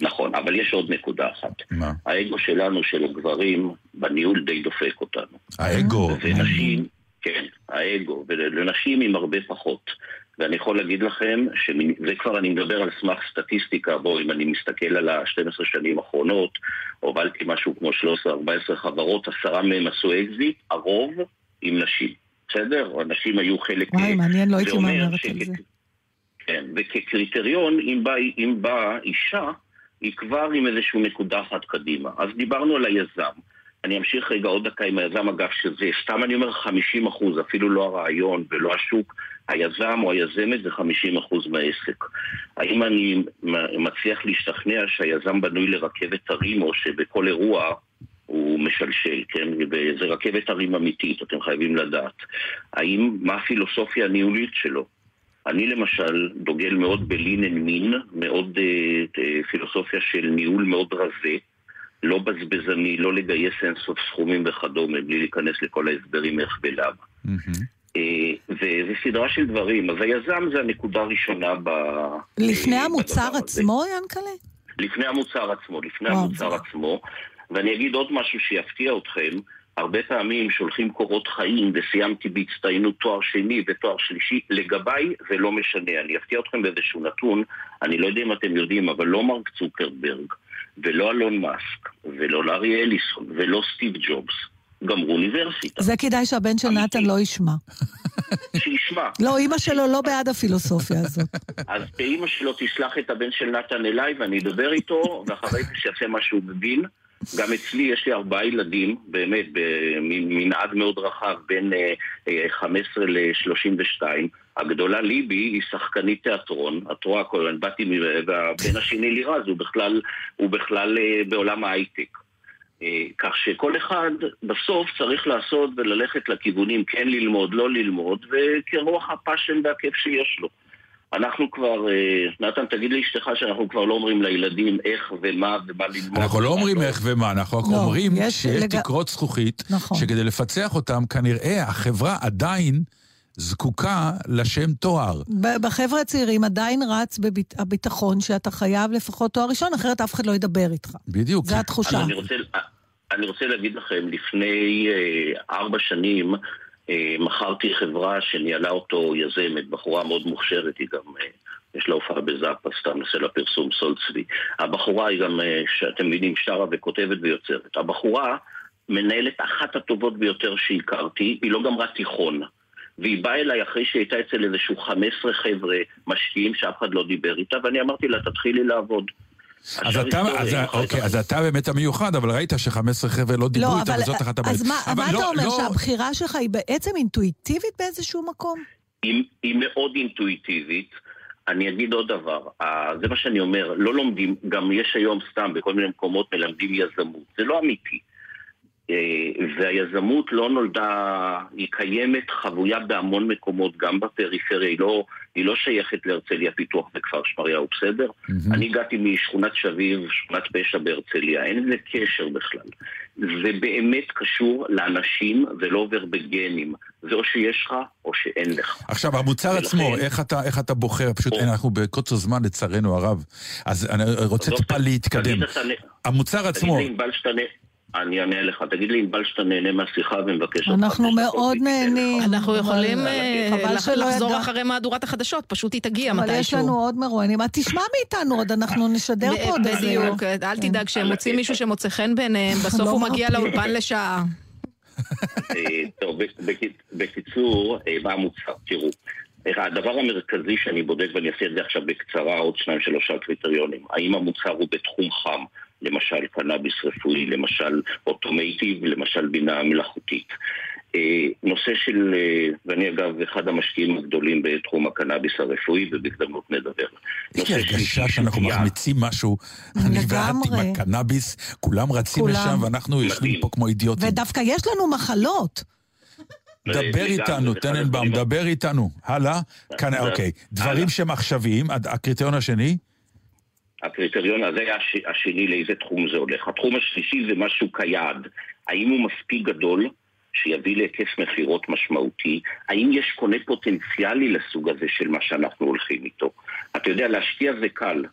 נכון, אבל יש עוד נקודה אחת. מה? האגו שלנו, של הגברים, בניהול די דופק אותנו. האגו. ונשים, כן, האגו, ולנשים עם הרבה פחות. ואני יכול להגיד לכם, שזה כבר אני מדבר על סמך סטטיסטיקה, בואו, אם אני מסתכל על ה-12 שנים האחרונות, הובלתי משהו כמו 13-14 חברות, עשרה מהם עשו אקזיט, הרוב עם נשים. בסדר? הנשים היו חלק... וואי, מעניין, לא הייתי מהמרת על זה. כן, וכקריטריון, אם באה בא אישה, היא כבר עם איזושהי נקודה אחת קדימה. אז דיברנו על היזם. אני אמשיך רגע עוד דקה עם היזם, אגב, שזה, סתם אני אומר 50 אחוז, אפילו לא הרעיון ולא השוק, היזם או היזמת זה 50 אחוז מהעסק. האם אני מצליח להשתכנע שהיזם בנוי לרכבת הרים, או שבכל אירוע הוא משלשל, כן? וזה רכבת הרים אמיתית, אתם חייבים לדעת. האם, מה הפילוסופיה הניהולית שלו? אני למשל דוגל מאוד בלין אנד מין, מאוד אה, אה, פילוסופיה של ניהול מאוד רזה, לא בזבזני, לא לגייס אינסוף סכומים וכדומה, בלי להיכנס לכל ההסברים איך ולמה. אה, וזה סדרה של דברים. אז היזם זה הנקודה הראשונה ב... לפני אה, המוצר. עצמו, ינקלה? לפני המוצר עצמו, לפני וואו. המוצר עצמו. ואני אגיד עוד משהו שיפתיע אתכם. הרבה פעמים שולחים קורות חיים וסיימתי בהצטיינות תואר שני ותואר שלישי, לגביי זה לא משנה. אני אפתיע אתכם באיזשהו נתון, אני לא יודע אם אתם יודעים, אבל לא מרק צוקרברג, ולא אלון מאסק, ולא לארי אליסון, ולא סטיב ג'ובס, גמרו אוניברסיטה. זה כדאי שהבן של נתן לא ישמע. <laughs> שישמע. לא, אימא שלו לא בעד הפילוסופיה הזאת. <laughs> אז שאימא שלו תשלח את הבן של נתן אליי ואני אדבר איתו, ואחרי זה שיעשה מה שהוא מבין. גם אצלי יש לי ארבעה ילדים, באמת, במנעד מאוד רחב, בין אה, אה, 15 ל-32. הגדולה ליבי היא שחקנית תיאטרון, את רואה כל, אני באתי, מ- והבן השני לירז הוא בכלל, הוא בכלל אה, בעולם ההייטק. אה, כך שכל אחד בסוף צריך לעשות וללכת לכיוונים, כן ללמוד, לא ללמוד, וכרוח הפאשן והכיף שיש לו. אנחנו כבר, אה, נתן, תגיד לאשתך שאנחנו כבר לא אומרים לילדים איך ומה ומה ללמוד. אנחנו לא אומרים איך ומה, אנחנו רק לא, אומרים יש שיש לג- תקרות זכוכית, נכון. שכדי לפצח אותם, כנראה החברה עדיין זקוקה לשם תואר. בחבר'ה הצעירים עדיין רץ בביט- הביטחון שאתה חייב לפחות תואר ראשון, אחרת אף אחד לא ידבר איתך. בדיוק. זה התחושה. אני רוצה, אני רוצה להגיד לכם, לפני אה, ארבע שנים אה, מכרתי חברה שניהלה אותו יזמת, בחורה מאוד מוכשרת, היא גם, אה, יש לה הופעה בזאפה, סתם נעשה לה פרסום סול צבי. הבחורה היא גם, אה, שאתם מבינים, שרה וכותבת ויוצרת. הבחורה מנהלת אחת הטובות ביותר שהכרתי, היא לא גמרה תיכון. והיא באה אליי אחרי שהיא הייתה אצל איזשהו 15 חבר'ה משקיעים שאף אחד לא דיבר איתה, ואני אמרתי לה, תתחילי לעבוד. אז אתה, אז, אוקיי, אז אתה באמת המיוחד, אבל ראית ש-15 חבר'ה לא דיברו לא, איתם, אבל וזאת אחת הבעיות. אז מה, אבל מה לא- אתה אומר, לא- שהבחירה שלך היא בעצם אינטואיטיבית באיזשהו מקום? היא, היא מאוד אינטואיטיבית. אני אגיד עוד דבר, זה מה שאני אומר, לא לומדים, גם יש היום סתם בכל מיני מקומות מלמדים יזמות, זה לא אמיתי. אה, והיזמות לא נולדה, היא קיימת, חבויה בהמון מקומות, גם בפריפריה, היא לא, היא לא שייכת להרצליה פיתוח וכפר שמריהו, בסדר? אני הגעתי משכונת שביב, שכונת פשע בהרצליה, אין לזה קשר בכלל. זה באמת קשור לאנשים, זה לא עובר בגנים. זה או שיש לך או שאין לך. עכשיו, המוצר ולכן- עצמו, איך אתה, איך אתה בוחר? פשוט אין, אנחנו בקוצר זמן, לצערנו הרב. אז אני רוצה טיפה להתקדם. המוצר עצמו, תגיד לענבל שאתה נה- אני אענה לך. תגיד לי, ענבל, שאתה נהנה מהשיחה ומבקש אותך. אנחנו מאוד נהנים. אנחנו יכולים אבל- אה, לחזור אחרי מהדורת החדשות, פשוט היא תגיע אבל מתישהו. יש לנו עוד מרואיינים. את תשמע מאיתנו עוד, אנחנו נשדר פה עוד איזה... בדיוק, אל תדאג, כשהם מוצאים מישהו שמוצא חן בעיניהם, <laughs> בסוף לא הוא מגיע. לאולפן לשעה. אה, טוב, בק- בק- בקיצור, אה, מה המוצר? תראו, הדבר המרכזי שאני בודק, ואני אעשה את זה עכשיו בקצרה, עוד שניים שלושה קריטריונים. האם המוצר הוא בתחום חם, למשל קנאביס רפואי, למשל אוטומטיב, למשל בינה מלאכותית. אה, נושא של, אה, ואני אגב אחד המשקיעים הגדולים בתחום הקנאביס הרפואי, ובהזדמנות נדבר. יש לי הרגשה שאנחנו. מחמיצים משהו. אני ואת עם. הקנאביס, כולם רצים כולם. לשם, ואנחנו יושבים פה כמו אידיוטים. ודווקא יש לנו מחלות. דבר איתנו, טננבאום, דבר איתנו. הלאה. כאן, אוקיי. דברים. שהם עכשוויים, הקריטריון השני? הקריטריון הזה הש- השני לאיזה תחום זה הולך. התחום השלישי זה משהו כיעד. האם הוא מספיק גדול שיביא להיקף מכירות משמעותי? האם יש קונה פוטנציאלי לסוג הזה של מה שאנחנו הולכים איתו? אתה יודע, להשקיע זה קל.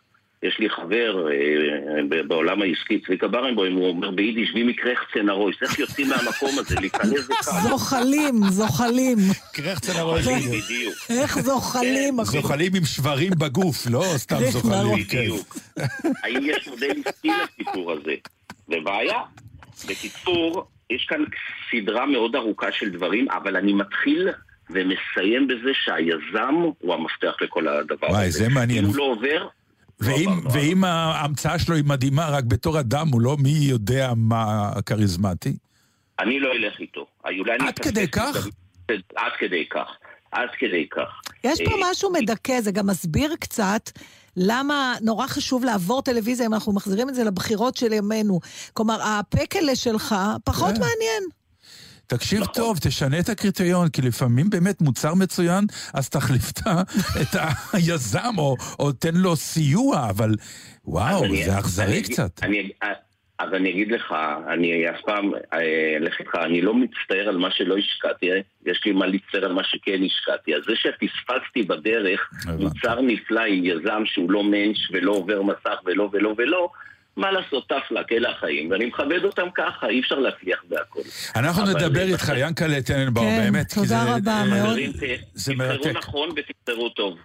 יש לי חבר אה, בעולם העסקי, צביקה ברנבוים, הוא אומר ביידיש, wie מקרח צנרויס, איך יוצאים מהמקום הזה, להיכנס זה קל. זוחלים, זוחלים. קרחצן הרויס. בדיוק. איך זוחלים. אחי. זוחלים עם שברים בגוף, לא סתם זוחלים. כן. בדיוק. האם יש מודל עסקי לסיפור הזה? זה בעיה. בקיצור, יש כאן סדרה מאוד ארוכה של דברים, אבל אני מתחיל ומסיים בזה שהיזם הוא המפתח לכל הדבר הזה. וואי, זה מעניין. אם הוא לא עובר, ואם, ואם ההמצאה שלו היא מדהימה, רק בתור אדם, הוא לא מי יודע מה כריזמטי? אני לא אלך איתו. עד כדי כך? עד כדי כך. עד כדי כך. יש פה אה, משהו מדכא, זה גם מסביר קצת למה נורא חשוב לעבור טלוויזיה אם אנחנו מחזירים את זה לבחירות של ימינו. כלומר, הפקלה שלך פחות כן. מעניין. תקשיב נכון. טוב, תשנה את הקריטריון, כי לפעמים באמת מוצר מצוין, אז תחליף <laughs> את היזם, או, או תן לו סיוע, אבל וואו, אני- זה אכזרי קצת. אני, אז אני אגיד לך, אני אף פעם אה, אלך איתך, אני לא מצטער על מה שלא השקעתי, אה? יש לי מה להצטער על מה שכן השקעתי. אז זה שפספסתי בדרך. מוצר נפלא עם יזם שהוא לא מענטש ולא עובר מסך ולא ולא ולא, מה לעשות, טף לה, אלה החיים, ואני מכבד אותם ככה, אי אפשר להצליח בהכל. אנחנו נדבר איתך, ינקלה טננבאום, כן, באמת, כי תודה זה... רבה, אה, מאוד. זה תבחרו מרתק. נכון ותבחרו טוב.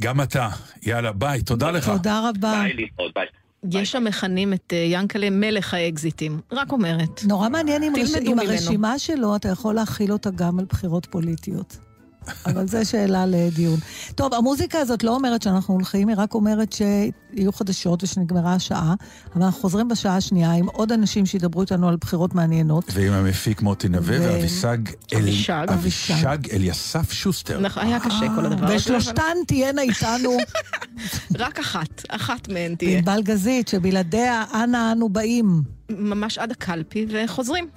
גם אתה. יאללה, ביי, תודה לך. תודה רבה. ביי, להתראות, ביי. יש המכנים את אה, ינקלה מלך האקזיטים. רק אומרת. נורא מעניין אם. הרשימה שלו, אתה יכול להכיל אותה גם על בחירות פוליטיות. אבל זו שאלה לדיון. טוב, המוזיקה הזאת לא אומרת שאנחנו הולכים, היא רק אומרת שיהיו חדשות ושנגמרה השעה, אבל אנחנו חוזרים בשעה השנייה עם עוד אנשים שידברו איתנו על בחירות מעניינות. ועם המפיק מוטי נווה ואבישג אל- אבישג. אבישג אליסף שוסטר. נכון, היה קשה כל הדבר הזה. ושלושתן תהיינה איתנו <laughs> רק אחת, אחת מהן תהיה. ענבל גזית, שבלעדיה אנה אנו באים. ממש עד הקלפי וחוזרים.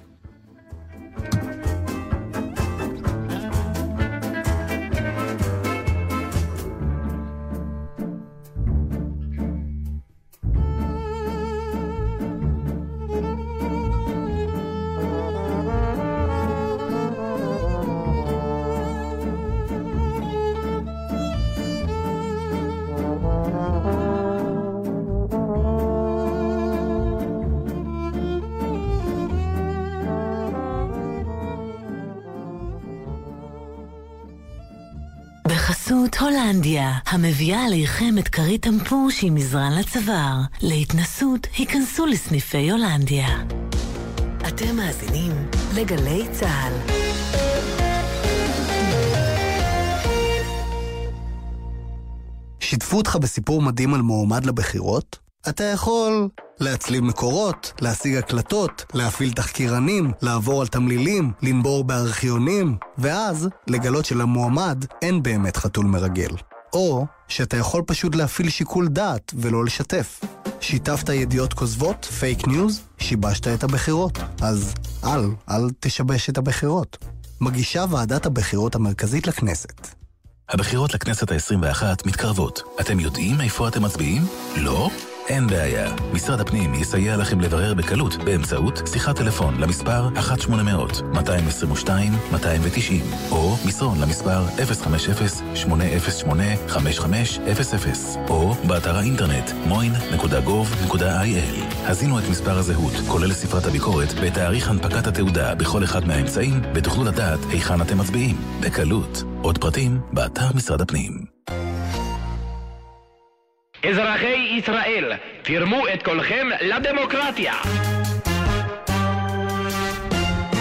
בחסות הולנדיה, המביאה עליכם את כרית טמפוש עם מזרן לצוואר. להתנסות, היכנסו לסניפי הולנדיה. אתם מאזינים לגלי צה"ל. שיתפו אותך בסיפור מדהים על מועמד לבחירות? אתה יכול להצליב מקורות, להשיג הקלטות, להפעיל תחקירנים, לעבור על תמלילים, לנבור בארכיונים, ואז לגלות שלמועמד אין באמת חתול מרגל. או שאתה יכול פשוט להפעיל שיקול דעת ולא לשתף. שיתפת ידיעות כוזבות, פייק ניוז, שיבשת את הבחירות. אז אל, אל תשבש את הבחירות. מגישה ועדת הבחירות המרכזית לכנסת. הבחירות לכנסת ה-21 מתקרבות. אתם יודעים איפה אתם מצביעים? לא? אין בעיה. משרד הפנים יסייע לכם לברר בקלות באמצעות שיחת טלפון למספר 1-800-222-290 או מסרון למספר 050-808-5500 או באתר האינטרנט moin.gov.il. הזינו את מספר הזהות, כולל ספרת הביקורת, ותאריך הנפקת התעודה בכל אחד מהאמצעים, ותוכלו לדעת היכן אתם מצביעים. בקלות. עוד פרטים, באתר משרד הפנים. אזרחי ישראל, תרמו את קולכם לדמוקרטיה.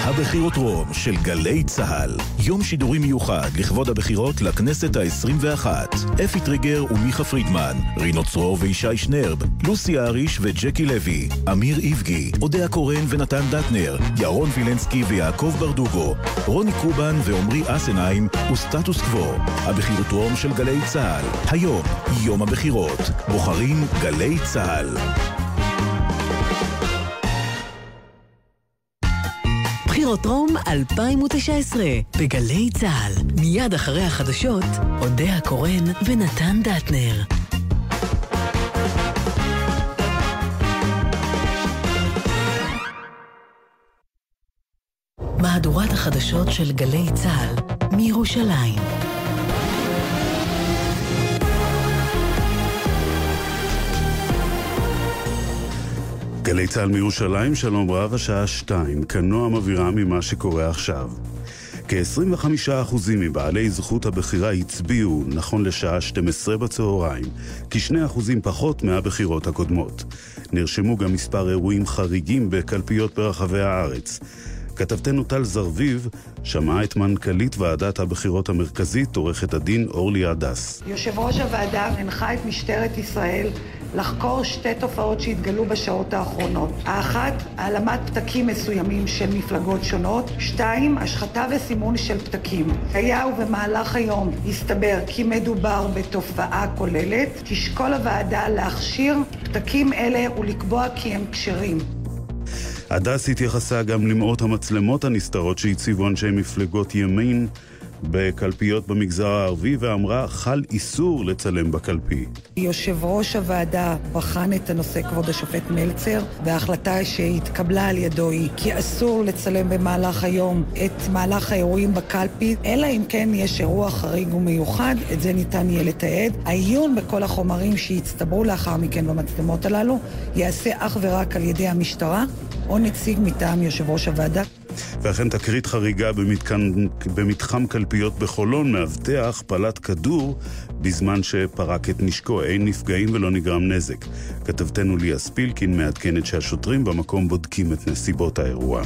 הבחירות רום של גלי צה"ל. יום שידורי מיוחד לכבוד הבחירות לכנסת ה-21. אפי טריגר ומיכה פרידמן, רינו צרור וישי שנרב, לוסי אריש וג'קי לוי, אמיר איבגי, אודיה קורן ונתן דטנר, ירון וילנסקי ויעקב ברדוגו, רוני קובן ועמרי אסנהיים וסטטוס קוו. הבחירות רום של גלי צה"ל. היום, יום הבחירות. בוחרים גלי צה"ל. בחירות רום 2019 בגלי צה"ל. מיד אחרי החדשות, אודה הקורן ונתן דטנר. מהדורת החדשות של גלי צה"ל מירושלים. גלי צה"ל מירושלים, שלום רב, השעה שתיים, כנוע מבהירה ממה שקורה עכשיו. כ-25% מבעלי זכות הבחירה הצביעו, נכון לשעה 12 בצהריים, כ-2% פחות מהבחירות הקודמות. נרשמו גם מספר אירועים חריגים בקלפיות ברחבי הארץ. כתבתנו טל זרביב שמעה את מנכ"לית ועדת הבחירות המרכזית, עורכת הדין אורלי הדס. יושב ראש הוועדה הנחה את משטרת ישראל לחקור שתי תופעות שהתגלו בשעות האחרונות. האחת, העלמת פתקים מסוימים של מפלגות שונות. שתיים, השחתה וסימון של פתקים. היה ובמהלך היום הסתבר כי מדובר בתופעה כוללת, תשקול הוועדה להכשיר פתקים אלה ולקבוע כי הם כשרים. הדס התייחסה גם למאות המצלמות הנסתרות שהציבו אנשי מפלגות ימין בקלפיות במגזר הערבי ואמרה חל איסור לצלם בקלפי. יושב ראש הוועדה בחן את הנושא כבוד השופט מלצר וההחלטה שהתקבלה על ידו היא כי אסור לצלם במהלך היום את מהלך האירועים בקלפי אלא אם כן יש אירוע חריג ומיוחד, את זה ניתן יהיה לתעד. העיון בכל החומרים שיצטברו לאחר מכן במצלמות הללו ייעשה אך ורק על ידי המשטרה או נציג מטעם יושב ראש הוועדה. ואכן תקרית חריגה במתקן, במתחם קלפיות בחולון, מאבטח פלט כדור בזמן שפרק את נשקו. אין נפגעים ולא נגרם נזק. כתבתנו ליה ספילקין מעדכנת שהשוטרים במקום בודקים את נסיבות האירוע.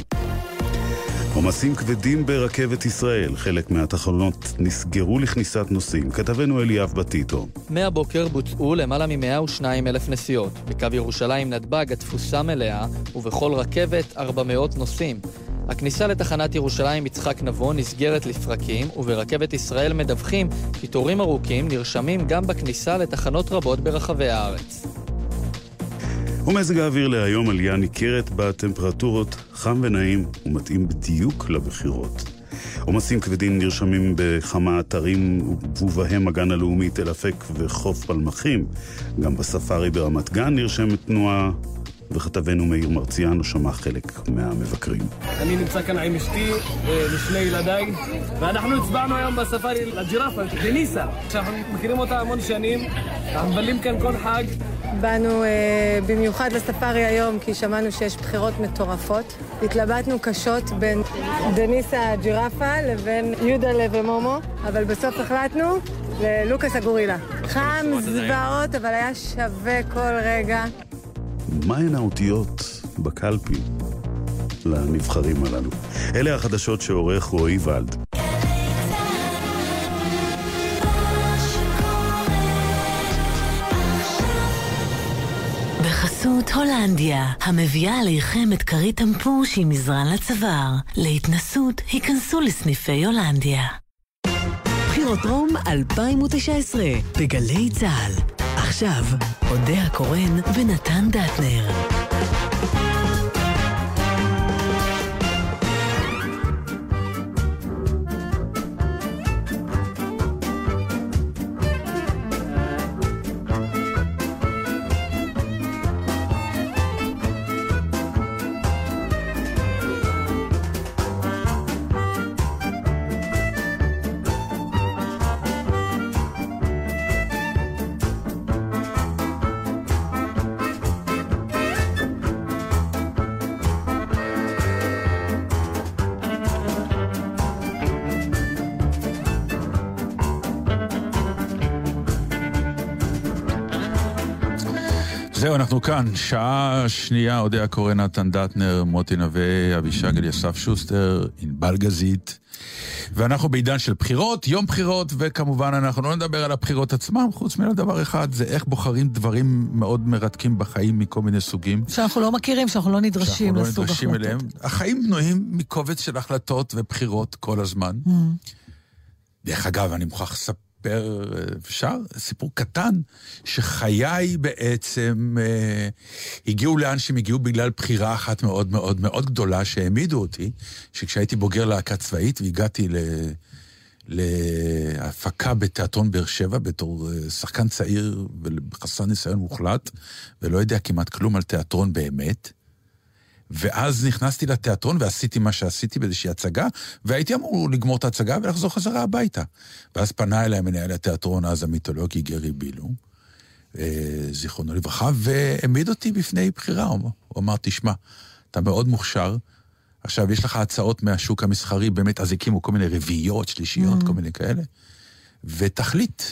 עומסים כבדים ברכבת ישראל, חלק מהתחנות נסגרו לכניסת נוסעים. כתבנו אליאב בטיטו. מהבוקר בוצעו למעלה מ-102 אלף נסיעות. בקו ירושלים נתב"ג התפוסה מלאה, ובכל רכבת 400 נוסעים. הכניסה לתחנת ירושלים יצחק נבון נסגרת לפרקים, וברכבת ישראל מדווחים כי תורים ארוכים נרשמים גם בכניסה לתחנות רבות ברחבי הארץ. ומזג האוויר להיום עלייה ניכרת בטמפרטורות, חם ונעים ומתאים בדיוק לבחירות. עומסים כבדים נרשמים בכמה אתרים ובהם הגן הלאומי תל אפק וחוף פלמחים. גם בספארי ברמת גן נרשמת תנועה וכתבנו מאיר מרציאנו שמע חלק מהמבקרים. אני נמצא כאן עם אשתי ושני ילדיי, ואנחנו הצבענו היום בספארי לג'ירפה, בניסה, שאנחנו מכירים אותה המון שנים, אנחנו מבלים כאן כל חג. באנו אה, במיוחד לספארי היום כי שמענו שיש בחירות מטורפות. התלבטנו קשות בין דניסה הג'ירפה לבין יהודה ומומו, אבל בסוף החלטנו ללוקאס הגורילה. חם, זוועות, אבל היה שווה כל רגע. מהן האותיות בקלפי לנבחרים הללו? אלה החדשות שעורך רועי ולד. בחסות הולנדיה, המביאה עליכם את כרית טמפוש עם מזרן לצוואר. להתנסות, היכנסו לסניפי הולנדיה. בחירות רום 2019 בגלי צה"ל. עכשיו, אודה הקורן ונתן דטנר. אנחנו כאן, שעה שנייה, אודיה קורא, נתן דטנר, מוטי נווה, אבישג אליסף שוסטר, ענבל גזית. ואנחנו בעידן של בחירות, יום בחירות, וכמובן אנחנו לא נדבר על הבחירות עצמם, חוץ מדבר אחד, זה איך בוחרים דברים מאוד מרתקים בחיים מכל מיני סוגים. שאנחנו לא מכירים, שאנחנו לא נדרשים שאנחנו לא לסוג נדרשים החלטות. אליהם. החיים בנויים מקובץ של החלטות ובחירות כל הזמן. Mm. דרך אגב, אני מוכרח לספר, אפשר? סיפור קטן, שחיי בעצם אה, הגיעו לאן שהם הגיעו בגלל בחירה אחת מאוד מאוד מאוד גדולה שהעמידו אותי, שכשהייתי בוגר להקה צבאית והגעתי ל... להפקה בתיאטרון באר שבע בתור אה, שחקן צעיר וחסר ניסיון מוחלט, ולא יודע כמעט כלום על תיאטרון באמת. ואז נכנסתי לתיאטרון ועשיתי מה שעשיתי באיזושהי הצגה, והייתי אמור לגמור את ההצגה ולחזור חזרה הביתה. ואז פנה אליי מנהל התיאטרון אז המיתולוגי גרי בילו, אה, זיכרונו לברכה, והעמיד אותי בפני בחירה. הוא הוא אמר, תשמע, אתה מאוד מוכשר, עכשיו יש לך הצעות מהשוק המסחרי, באמת, אז הקימו כל מיני רביעיות, שלישיות, Mm. כל מיני כאלה, ותחליט.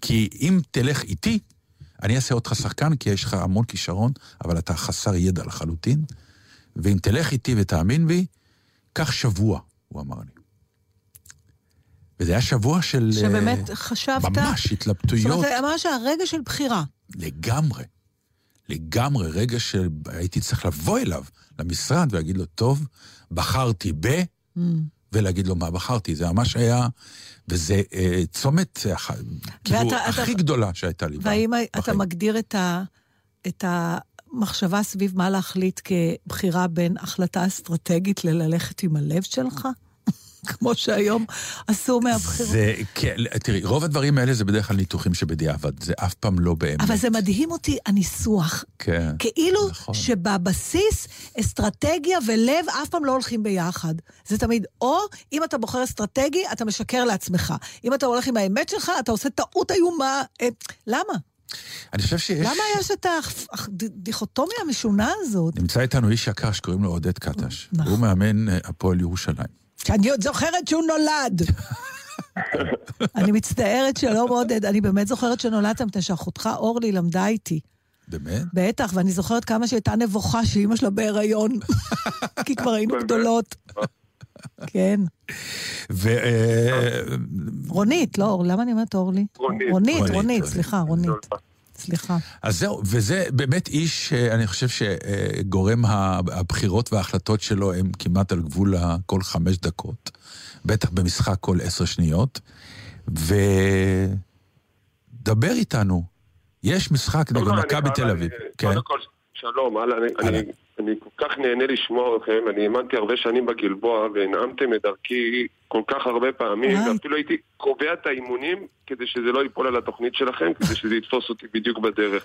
כי אם תלך איתי, אני אעשה אותך שחקן, כי יש לך המון כישרון, אבל אתה חסר ידע לחלוטין. ואם תלך איתי ותאמין בי, קח שבוע, הוא אמר לי. וזה היה שבוע של... שבאמת אה, חשבת... ממש התלבטויות. זאת אומרת, ממש הרגע של בחירה. לגמרי. לגמרי, רגע שהייתי צריך לבוא אליו, למשרד, ולהגיד לו, טוב, בחרתי ב... Mm. ולהגיד לו מה בחרתי. זה ממש היה... וזה אה, צומת, אה, כאילו, ואתה- הכי אתה- גדולה שהייתה לי. והאם אתה מגדיר את, ה, את המחשבה סביב מה להחליט כבחירה בין החלטה אסטרטגית לללכת עם הלב שלך? <laughs> כמו שהיום עשו מהבחירות. זה, כן, תראי, רוב הדברים האלה זה בדרך כלל ניתוחים שבדיעבד, זה אף פעם לא באמת. אבל זה מדהים אותי, הניסוח. כן. כאילו נכון. שבבסיס אסטרטגיה ולב אף פעם לא הולכים ביחד. זה תמיד, או אם אתה בוחר אסטרטגי, אתה משקר לעצמך. אם אתה הולך עם האמת שלך, אתה עושה טעות איומה. אה, למה? אני חושב שיש... למה יש את הדיכוטומיה המשונה הזאת? נמצא איתנו איש יקר שקוראים לו עודד קטש. נכון. הוא מאמן אה, הפועל ירושלים. שאני עוד זוכרת שהוא נולד. <laughs> אני מצטערת שלא עודד, אני באמת זוכרת שנולדת מפני שאחותך אורלי למדה איתי. באמת? בטח, ואני זוכרת כמה שהייתה נבוכה שאימא שלה בהיריון, <laughs> כי כבר היינו גדולות. <laughs> כן. ו... אה, רונית, לא למה אני אומרת אורלי? רונית. רונית. סליחה, רונית. סליחה. אז זהו, וזה באמת איש, אה, אני חושב שגורם הבחירות וההחלטות שלו הם כמעט על גבול כל חמש דקות. בטח במשחק כל עשר שניות. ודבר איתנו. יש משחק נגד מכבי תל אביב. כן. קודם כל, שלום, אהלן, אני- אני- אני כל כך נהנה לשמוע אתכם, אני האמנתי הרבה שנים בגלבוע והנעמתם את דרכי כל כך הרבה פעמים, וואי. ואפילו הייתי קובע את האימונים כדי שזה לא ייפול על התוכנית שלכם, כדי שזה יתפוס אותי בדיוק בדרך.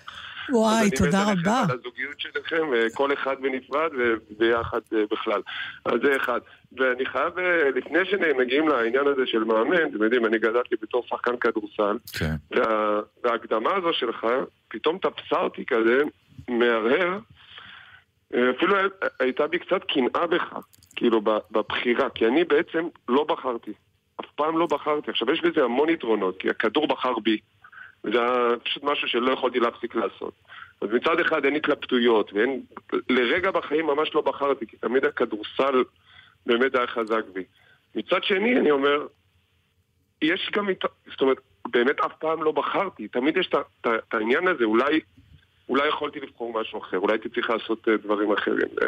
וואי, אז תודה אני מת רבה. עליכם, על הזוגיות שלכם, וכל אחד בנפרד וביחד אה, בכלל. אז זה אחד. ואני חייב, אה, לפני שמגיעים לעניין הזה של מאמן, אתם יודעים, אני גדלתי בתור שחקן כדורסל, כן. וה, וההקדמה הזו שלך, פתאום תפסה אותי כזה, מהרהר, אה, אפילו הי- הייתה בי קצת קנאה בך, כאילו, בבחירה, כי אני בעצם לא בחרתי. אף פעם לא בחרתי. עכשיו, יש בזה המון יתרונות, כי הכדור בחר בי. וזה היה פשוט משהו שלא יכולתי להפסיק לעשות. אז מצד אחד אין התלבטויות, ואין... לרגע בחיים ממש לא בחרתי, כי תמיד הכדורסל באמת היה חזק בי. מצד שני, אני אומר, יש גם... זאת אומרת, באמת אף פעם לא בחרתי. תמיד יש את העניין הזה, אולי, אולי יכולתי לבחור משהו אחר, אולי הייתי צריך לעשות אה, דברים אחרים. אה,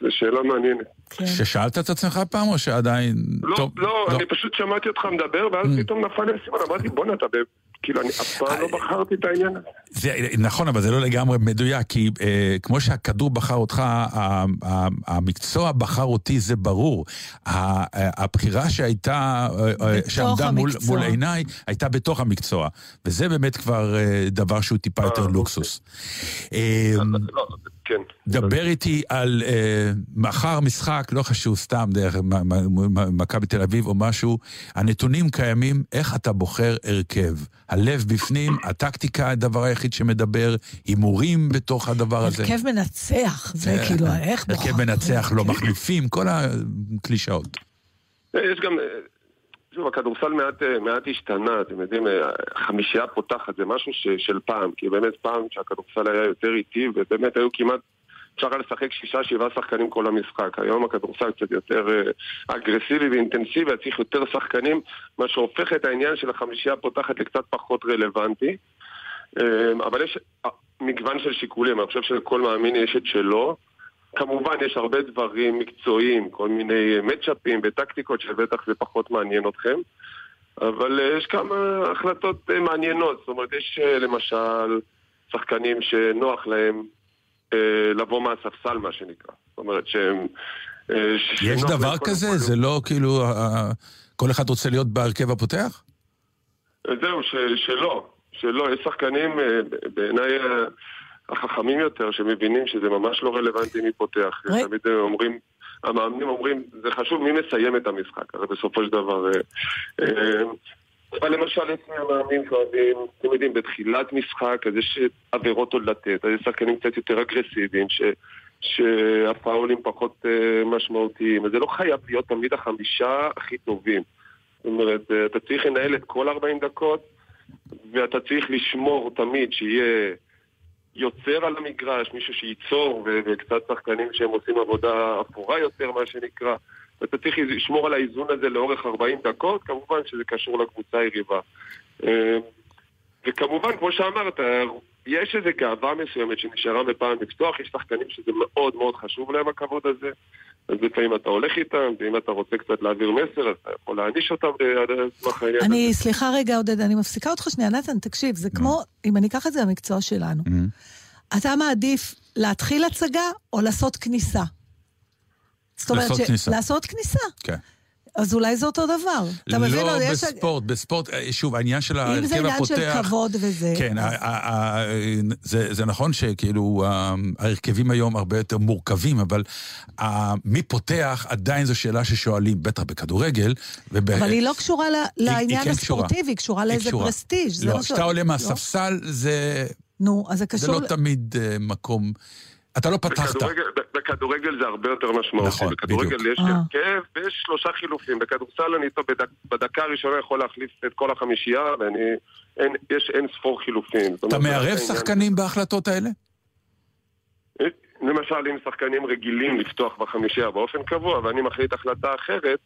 זו שאלה מעניינת. ששאלת את עצמך פעם או שעדיין... לא, טוב, לא, אני פשוט שמעתי אותך מדבר, ואז Mm. פתאום נפל לי הסימן, אמרתי, בואנה, אתה... כאילו, אני אף פעם לא בחרתי את העניין הזה. זה, נכון, אבל זה לא לגמרי מדויק, כי אה, כמו שהכדור בחר אותך, ה, ה, המקצוע בחר אותי, זה ברור. ה, ה, הבחירה שהייתה, אה, אה, שעמדה מול. מול עיניי, הייתה בתוך המקצוע. וזה באמת כבר אה, דבר שהוא טיפה יותר לוקסוס. אה, כן. דבר איתי על אה, מחר משחק, לא חשוב, סתם דרך מכבי תל אביב או משהו, הנתונים קיימים, איך אתה בוחר הרכב? הלב בפנים, הטקטיקה הדבר היחיד שמדבר, הימורים בתוך הדבר הזה. הרכב מנצח, זה אה, כאילו, איך בוחר. הרכב מנצח, לא מחליפים, כל הקלישאות. יש גם, אה, שוב, הכדורסל מעט, אה, מעט השתנה, אתם יודעים, אה, חמישייה פותחת זה משהו ש, של פעם, כי באמת פעם שהכדורסל היה יותר איטי, ובאמת היו כמעט, אפשר היה לשחק שישה, שבעה שחקנים כל המשחק. היום הכדורסל קצת יותר אה, אגרסיבי ואינטנסיבי, צריך יותר שחקנים, מה שהופך את העניין של החמישייה הפותחת לקצת פחות רלוונטי. אבל יש מגוון של שיקולים, אני חושב שלכל מאמין יש את שלו. כמובן, יש הרבה דברים מקצועיים, כל מיני מצ'אפים וטקטיקות שבטח זה פחות מעניין אתכם, אבל אה, יש כמה החלטות אה, מעניינות. זאת אומרת, יש אה, למשל שחקנים שנוח להם אה, לבוא מהספסל, מה שנקרא. זאת אומרת שהם... אה, יש דבר כזה? כל- זה לא כאילו, אה, כל אחד רוצה להיות בהרכב הפותח? זהו, ש, שלא, שלא. יש שחקנים אה, בעיניי אה, החכמים יותר, שמבינים שזה ממש לא רלוונטי מי פותח. רי- תמיד הם אומרים, המאמנים אומרים, זה חשוב מי מסיים את המשחק, הרי בסופו של דבר... אה, אה, אבל למשל, יש מאמנים שאוהבים, אתם יודעים, בתחילת משחק, אז יש עבירות עוד לתת, אז יש שחקנים קצת יותר אגרסיביים, ש... שהפאולים פחות אה, משמעותיים, אז זה לא חייב להיות תמיד החמישה הכי טובים. זאת אומרת, אתה צריך לנהל את כל 40 דקות, ואתה צריך לשמור תמיד שיהיה יוצר על המגרש, מישהו שייצור, ו- וקצת שחקנים שהם עושים עבודה אפורה יותר, מה שנקרא. ואתה צריך לשמור על האיזון הזה לאורך 40 דקות, כמובן שזה קשור לקבוצה היריבה. אה, וכמובן, כמו שאמרת, יש איזו גאווה מסוימת שנשארה מפעם לפתוח, יש שחקנים שזה מאוד מאוד חשוב להם הכבוד הזה, אז לפעמים אתה הולך איתם, ואם אתה רוצה קצת להעביר מסר, אז אתה יכול להעניש אותם על סמך העניין. אני, סליחה רגע, עודד, אני מפסיקה אותך שנייה. נתן, תקשיב, זה כמו, אם אני אקח את זה למקצוע שלנו, אתה מעדיף להתחיל הצגה או לעשות כניסה? זאת אומרת, לעשות כניסה. לעשות כניסה. כן. אז אולי זה אותו דבר. אתה מבין? לא בספורט, בספורט, אה, שוב, העניין של אם זה ההרכב עניין של הפותח... כבוד וזה, כן, זה זה נכון שכאילו ה- ההרכבים היום הרבה יותר מורכבים, אבל ה- מי פותח עדיין זו שאלה ששואלים, בטח בכדורגל. וב- אבל היא לא קשורה ל- לעניין כן. הספורטיבי, היא קשורה לאיזה. פרסטיג'. זה לא, כשאתה עולה לא? מהספסל, זה נו, אז זה זה קשור... לא ל- תמיד אה, מקום... אתה לא פתחת. בכדורגל, בכדורגל זה הרבה יותר משמעותי. נכון, בכדורגל בדיוק. יש אה. הרכב ויש שלושה חילופים. בכדורסל אני איתו בדק, בדקה הראשונה יכול להחליף את כל החמישייה, ויש אין ספור חילופים. אתה מערב. שחקנים בהחלטות האלה? למשל, אם שחקנים רגילים לפתוח בחמישייה באופן קבוע, ואני מחליט החלטה אחרת,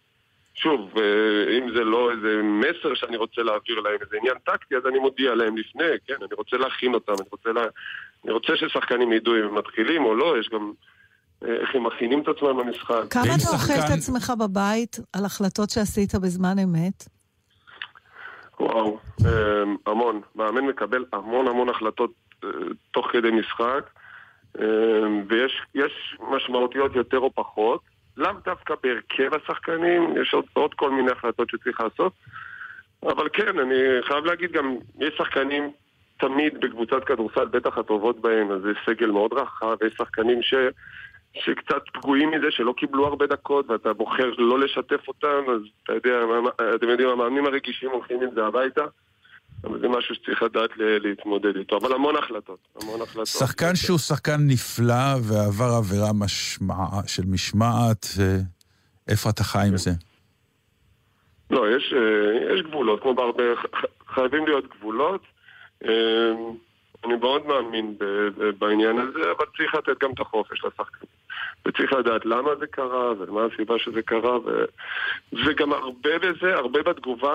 שוב, אה, אם זה לא איזה מסר שאני רוצה להעביר להם, איזה עניין טקטי, אז אני מודיע להם לפני, כן? אני רוצה להכין אותם, אני רוצה, לה... אני רוצה ששחקנים ידעו אם הם מתחילים או לא, יש גם אה, איך הם מכינים את עצמם למשחק. כמה אתה אוכל את עצמך בבית על החלטות שעשית בזמן אמת? וואו, אה, המון. מאמן מקבל המון המון החלטות אה, תוך כדי משחק, אה, ויש יש משמעותיות יותר או פחות. לאו דווקא בהרכב השחקנים, יש עוד, עוד כל מיני החלטות שצריך לעשות. אבל כן, אני חייב להגיד גם, יש שחקנים תמיד בקבוצת כדורסל, בטח הטובות בהם, אז זה סגל מאוד רחב, ויש שחקנים ש, שקצת פגועים מזה, שלא קיבלו הרבה דקות, ואתה בוחר לא לשתף אותם, אז אתה יודע, אתם יודעים, המאמנים הרגישים הולכים עם זה הביתה. אבל זה משהו שצריך לדעת להתמודד איתו. אבל המון החלטות, המון החלטות. שחקן שהוא שחקן נפלא ועבר עבירה משמע, של משמעת, אה, איפה אתה חי עם זה? לא, יש, אה, יש גבולות, כמו בהרבה, חייבים להיות גבולות. אה, אני מאוד מאמין בעניין הזה, אבל צריך לתת גם את החופש לשחקנים. וצריך לדעת למה זה קרה, ומה הסיבה שזה קרה, ו... וגם הרבה בזה, הרבה בתגובה,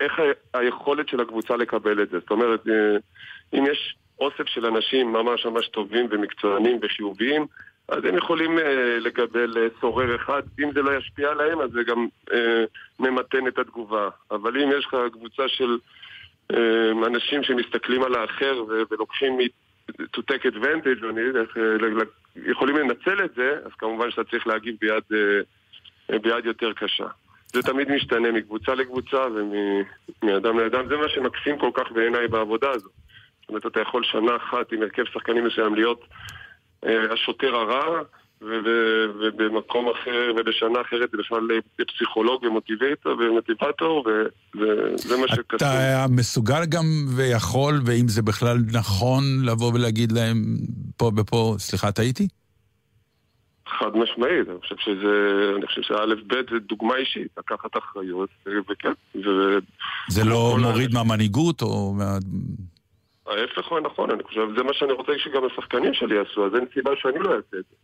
איך היכולת של הקבוצה לקבל את זה. זאת אומרת, אה, אם יש אוסף של אנשים ממש ממש טובים ומקצוענים וחיוביים, אז הם יכולים אה, לקבל אה, סורר אחד. אם זה לא ישפיע עליהם, אז זה גם אה, ממתן את התגובה. אבל אם יש לך קבוצה של אנשים שמסתכלים על האחר ולוקחים to take advantage, אני אה, יכולים לנצל את זה, אז כמובן שאתה צריך להגיב ביד, אה, ביד יותר קשה. זה תמיד משתנה מקבוצה לקבוצה ומאדם לאדם. זה מה שמקסים כל כך בעיניי בעבודה הזו. זאת אומרת, אתה יכול שנה אחת עם הרכב שחקנים מסוים להיות אה, השוטר הרע, ובמקום אחר, ובשנה אחרת זה בכלל פסיכולוג ומוטיבטור, ומוטיבטור, וזה מה שקשור. אתה מסוגל גם ויכול, ואם זה בכלל נכון, לבוא ולהגיד להם פה ופה, סליחה, טעיתי? חד משמעית, אני חושב שזה, אני חושב שא' ב' זה דוגמה אישית, לקחת אחריות, וכן, ו... זה לא מוריד מהמנהיגות או מה... ההפך הוא הנכון, אני חושב, זה מה שאני רוצה שגם השחקנים שלי יעשו, אז אין סיבה שאני לא אעשה את זה.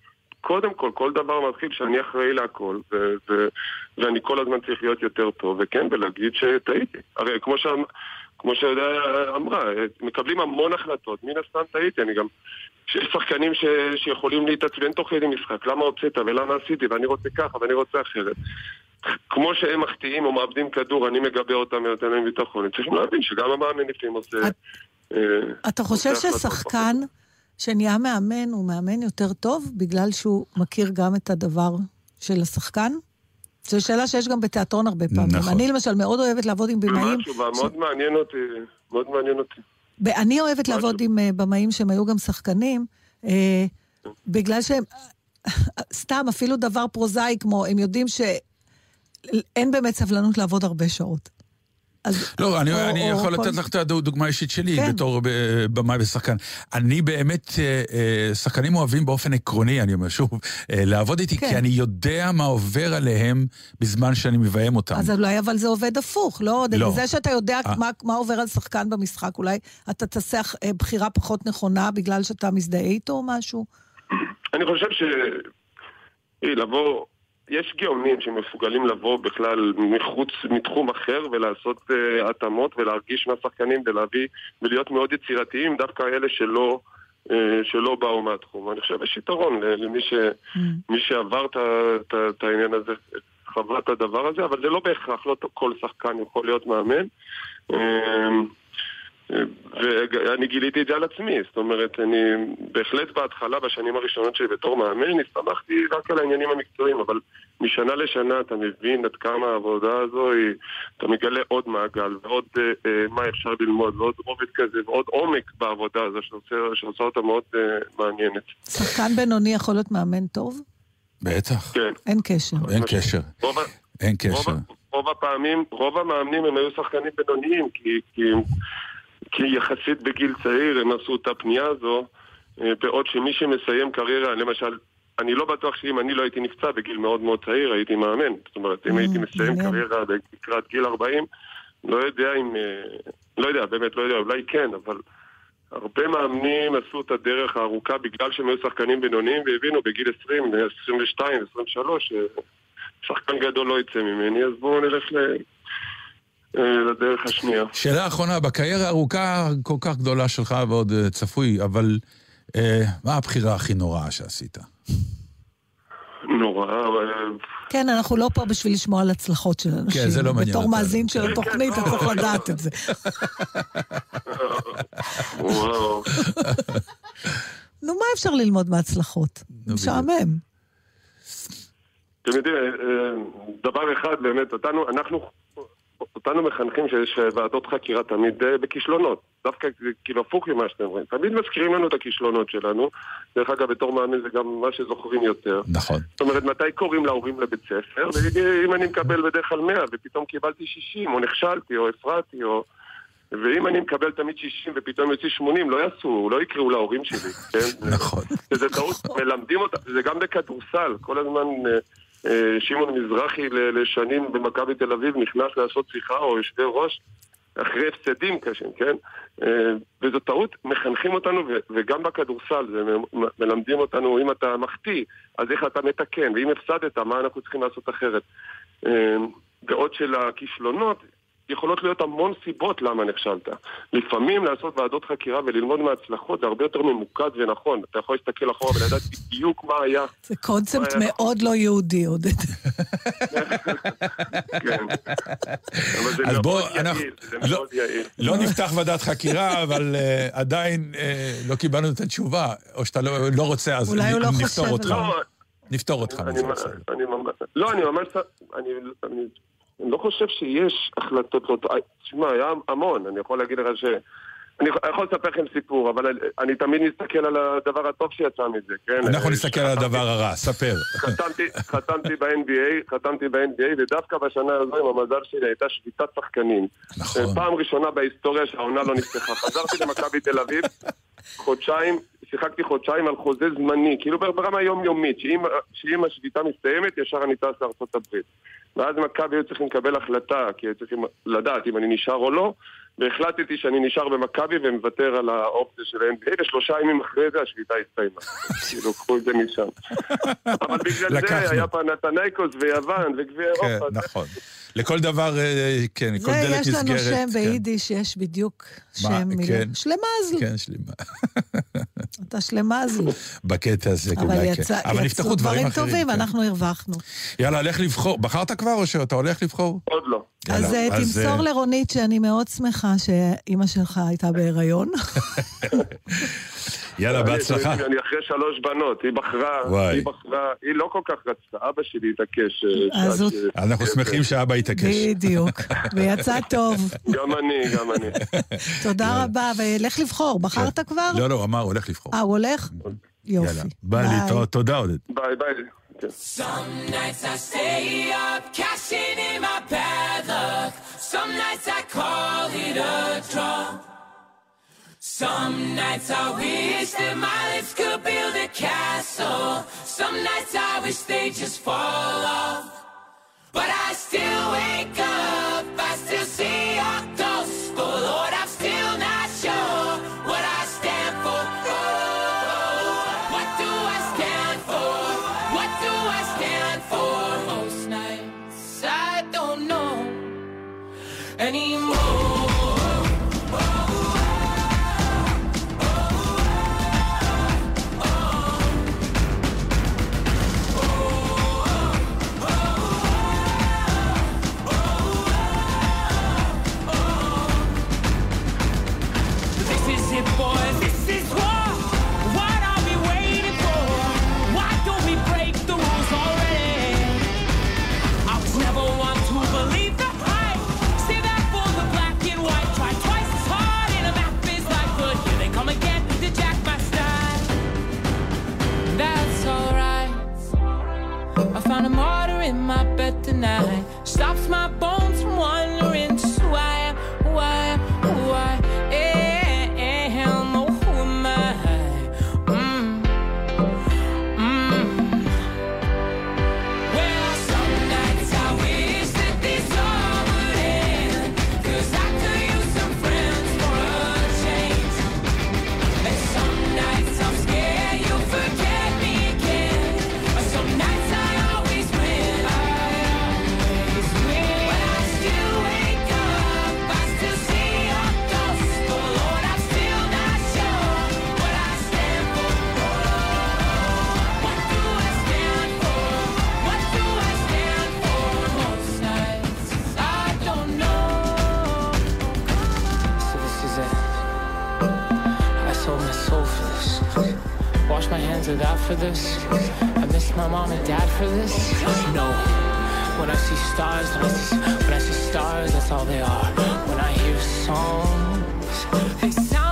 קודם כל, כל דבר מתחיל שאני אחראי להכל, ו- ו- ואני כל הזמן צריך להיות יותר טוב, וכן, ולהגיד שטעיתי. הרי כמו, ש... כמו שיודע אמרה, מקבלים המון החלטות, מן הסתם טעיתי, אני גם... שיש שחקנים ש... שיכולים להתעצבן תוך כדי משחק, למה הוצאת ולמה עשיתי, ואני רוצה ככה ואני רוצה אחרת. כמו שהם מחטיאים או מאבדים כדור, אני מגבה אותם ונותן להם ביטחון. צריכים להבין שגם המאמן לפעמים עושה... אה, אתה חושב ששחקן שנהיה מאמן הוא מאמן יותר טוב בגלל שהוא מכיר גם את הדבר של השחקן? זו שאלה שיש גם בתיאטרון הרבה פעמים. נכון. אני למשל מאוד אוהבת לעבוד עם במאים. מה התשובה? מאוד מעניין אותי, מאוד מעניין אותי. אני אוהבת לעבוד עם אה, במאים שהם היו גם שחקנים, אה, בגלל שהם... <laughs> סתם, אפילו דבר פרוזאי כמו, הם יודעים שאין באמת סבלנות לעבוד הרבה שעות. אז... לא, אני, או- אני או יכול לתת לך את הדוגמה האישית שלי כן. בתור ב- במאי ושחקן. אני באמת, אה, אה, שחקנים אוהבים באופן עקרוני, אני אומר שוב, אה, לעבוד איתי, כן. כי אני יודע מה עובר עליהם בזמן שאני מביים אותם. אז אולי אבל זה עובד הפוך, לא? לא. זה שאתה יודע אה. מה, מה עובר על שחקן במשחק, אולי אתה תעשה אה, בחירה פחות נכונה בגלל שאתה מזדהה איתו או משהו? אני חושב ש... אה, לבוא... יש גאונים שמסוגלים לבוא בכלל מחוץ, מתחום אחר ולעשות uh, התאמות ולהרגיש מהשחקנים ולהביא ולהיות מאוד יצירתיים, דווקא אלה שלא, uh, שלא באו מהתחום. אני חושב שיש יתרון למי ש, מי שעבר את העניין הזה, חווה את הדבר הזה, אבל זה לא בהכרח, לא כל שחקן יכול להיות מאמן. אמ, ואני גיליתי את זה על עצמי, זאת אומרת, אני בהחלט בהתחלה, בשנים הראשונות שלי בתור מאמן, הסתמכתי רק על העניינים המקצועיים, אבל משנה לשנה אתה מבין עד כמה העבודה הזו היא, אתה מגלה עוד מעגל ועוד אה, אה, מה אפשר ללמוד, ועוד רובד כזה, ועוד עומק בעבודה הזו שעושה, שעושה אותה מאוד אה, מעניינת. שחקן בינוני יכול להיות מאמן טוב? בטח. כן. אין קשר. אין קשר. רוב, אין רוב, קשר. ה- רוב הפעמים, רוב המאמנים הם היו שחקנים בינוניים, כי, כי, כי יחסית בגיל צעיר הם עשו את הפנייה הזו, אה, בעוד שמי שמסיים קריירה, למשל, אני לא בטוח שאם אני לא הייתי נפצע בגיל מאוד מאוד צעיר, הייתי מאמן. זאת אומרת, אם הייתי מסיים קריירה לקראת גיל 40, לא יודע אם... אה, לא יודע, באמת לא יודע, אולי כן, אבל... הרבה מאמנים עשו את הדרך הארוכה בגלל שהם היו שחקנים בינוניים והבינו בגיל 20, 22, 23, ששחקן גדול לא יצא ממני, אז בואו נלך ל... אה, לדרך השנייה. שאלה אחרונה, בקריירה הארוכה כל כך גדולה שלך ועוד אה, צפוי, אבל אה, מה הבחירה הכי נוראה שעשית? נורא, אבל... כן, אנחנו לא פה בשביל לשמוע על הצלחות של אנשים. כן, זה לא מעניין בתור. מאזין של התוכנית, אתה צריך לדעת את זה. <laughs> וואו. נו, מה אפשר ללמוד מהצלחות? משעמם. אתם יודעים, אה, דבר אחד באמת, אנחנו, אותנו מחנכים שיש ועדות חקירה תמיד אה, בכישלונות. דווקא זה כאילו הפוך ממה שאתם אומרים. תמיד מזכירים לנו את הכישלונות שלנו. דרך אגב, בתור מאמן זה גם מה שזוכרים יותר. נכון. זאת אומרת, מתי קוראים להורים לבית ספר? ואם אני מקבל בדרך כלל 100 ופתאום קיבלתי 60, או נכשלתי, או הפרעתי, או... ואם אני מקבל תמיד 60 ופתאום יוצא 80, לא יעשו, לא יקראו להורים שלי, כן? <laughs> נכון. שזה טעות, מלמדים אותה, זה גם בכדורסל, כל הזמן אה, שמעון מזרחי לשנים במכבי תל אביב נכנס לעשות שיחה או יושבי ראש אחרי הפסדים קשים, כן? אה, וזו טעות, מחנכים אותנו, וגם בכדורסל, זה מלמדים אותנו, אם אתה מחטיא, אז איך אתה מתקן, ואם הפסדת, מה אנחנו צריכים לעשות אחרת. אה, בעוד שלכישלונות, יכולות להיות המון סיבות למה נכשלת. לפעמים לעשות ועדות חקירה וללמוד מההצלחות זה הרבה יותר ממוקד ונכון. אתה יכול להסתכל אחורה ולדעת בדיוק מה היה. זה קונספט מאוד לא יהודי, עודד. כן. אבל זה מאוד אנחנו- יעיל, זה לא- מאוד יעיל. לא נפתח ועדת חקירה, אבל אה, עדיין אה, לא קיבלנו את התשובה. או שאתה לא לא רוצה, אז לא נפתור אותך. נפתור אותך. אני, ממש, לא, אני ממש, לא חושב שיש החלטות לא טובות. תשמע, היה המון, אני יכול להגיד לך ש... אני יכול לספר לכם סיפור, אבל אני, אני תמיד מסתכל על הדבר הטוב שיצא מזה, כן? אנחנו נסתכל על הדבר הרע, ספר. חתמתי, חתמתי ב-NBA, חתמתי ב-NBA, ודווקא בשנה הזו עם המזל שלי הייתה שביתת שחקנים. נכון. פעם ראשונה בהיסטוריה שהעונה לא נפתחה. חזרתי למכבי תל אביב, חודשיים, שיחקתי חודשיים על חוזה זמני, כאילו ברמה יומיומית, שאם, שאם השביתה מסתיימת, ישר אני טס לארצות הברית. ואז מכבי היו צריכים לקבל החלטה, כי היו צריכים לדעת אם אני נשאר או לא, והחלטתי שאני נשאר במכבי ומוותר על האופציה של ה-NBA, ושלושה ימים אחרי זה השביתה הסתיימה. <laughs> כאילו, קחו את זה משם. <laughs> אבל בגלל. זה היה פנתנייקוס ויוון וגביע כן, אירופה. זה- נכון. לכל דבר, אה, כן, כל זה, דלת יש נסגרת. לנו שם כן. ביידיש, יש בדיוק שם מילה. כן? שלמזל. כן, שלמה. <laughs> אתה שלמזל. בקטע הזה, אבל אולי יצא- כן. אבל נפתחו יצאו דברים דברים אחרים. טובים, כן. אנחנו הרווחנו. יאללה, לך לבחור. בחרת כבר או שאתה הולך לבחור? עוד לא. אז יאללה, אה, תמסור אה, לרונית שאני מאוד שמחה שאימא שלך הייתה בהיריון. <laughs> יאללה, בהצלחה. אני אני אחרי שלוש בנות, היא בחרה, וואי. היא בחרה, היא לא כל כך רצתה, אבא שלי התעקש. אה, אז הוא- ש- אנחנו שמחים שאבא התעקש. בדיוק. ויצא טוב. <laughs> גם אני, גם אני. תודה רבה, ולך לבחור. בחרת כבר? לא, לא, אמר, הולך לבחור. אה, הוא הולך? יופי. יאללה, ביי. תודה, עודד. ביי ביי. כן. Some nights I stay up, cashing in my bad luck. Some nights I call it a draw. Some nights I wish that my lips could build a castle. Some nights I wish they just fall off. But I still wake up, my bed tonight. Stops my bones from wandering. Hands that for this. I miss my mom and dad for this. No. When I see stars, I see, when I see stars, that's all they are. When I hear songs, They sound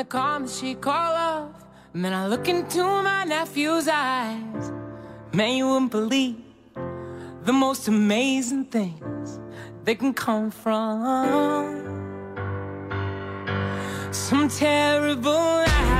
the calm that she call love. And then I look into my nephew's eyes. Man, you wouldn't believe the most amazing things they can come from. Some terrible lie.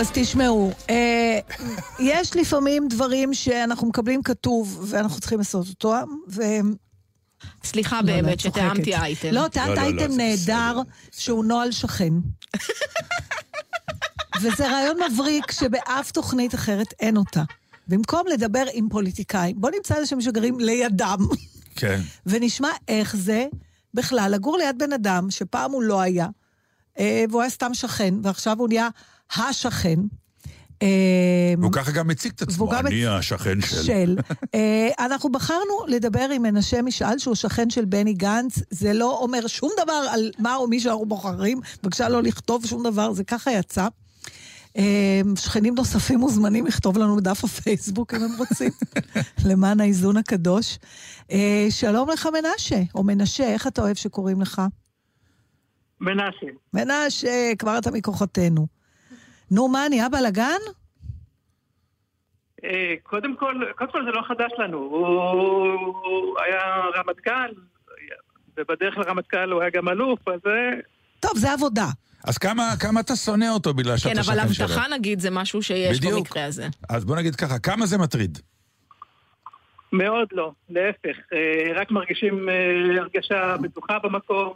אז תשמעו, אה, יש לפעמים דברים שאנחנו מקבלים כתוב ואנחנו צריכים לעשות אותו, ו... סליחה לא, לא, באמת. שטעמתי אייטם. לא, טעמת לא, לא, אייטם נהדר, שהוא נוהל שכן. <laughs> וזה רעיון מבריק שבאף תוכנית אחרת אין אותה. במקום לדבר עם פוליטיקאים, בוא נמצא אנשים שגרים לידם, כן. <laughs> ונשמע איך זה בכלל לגור ליד בן אדם שפעם הוא לא היה, אה, והוא היה סתם שכן, ועכשיו הוא נהיה השכן. אה, והוא ככה גם מציג את עצמו, אני השכן של. של. אה, אנחנו בחרנו לדבר עם מנשה משאל, שהוא שכן של בני גנץ. זה לא אומר שום דבר על מה או מי שאנחנו בוחרים. בבקשה לא לכתוב שום דבר, זה ככה יצא. אה, שכנים נוספים מוזמנים לכתוב לנו בדף הפייסבוק אם הם רוצים, <laughs> למען האיזון הקדוש. אה, שלום לך מנשה, או מנשה, איך אתה אוהב שקוראים לך? מנשה. מנשה, כבר אתה מכוחותינו. נו, מה, נהיה בלאגן? אה, קודם כל, קודם כל זה לא חדש לנו. הוא הוא היה רמטכ"ל, ובדרך לרמטכ"ל הוא היה גם אלוף, אז טוב, זה עבודה. אז כמה, כמה אתה שונא אותו בגלל שאתה כן, שכן אבל שלו? הבטחה נגיד זה משהו שיש בדיוק. במקרה הזה. אז בוא נגיד ככה, כמה זה מטריד? מאוד לא, להפך. אה, רק מרגישים אה, הרגשה בטוחה במקום,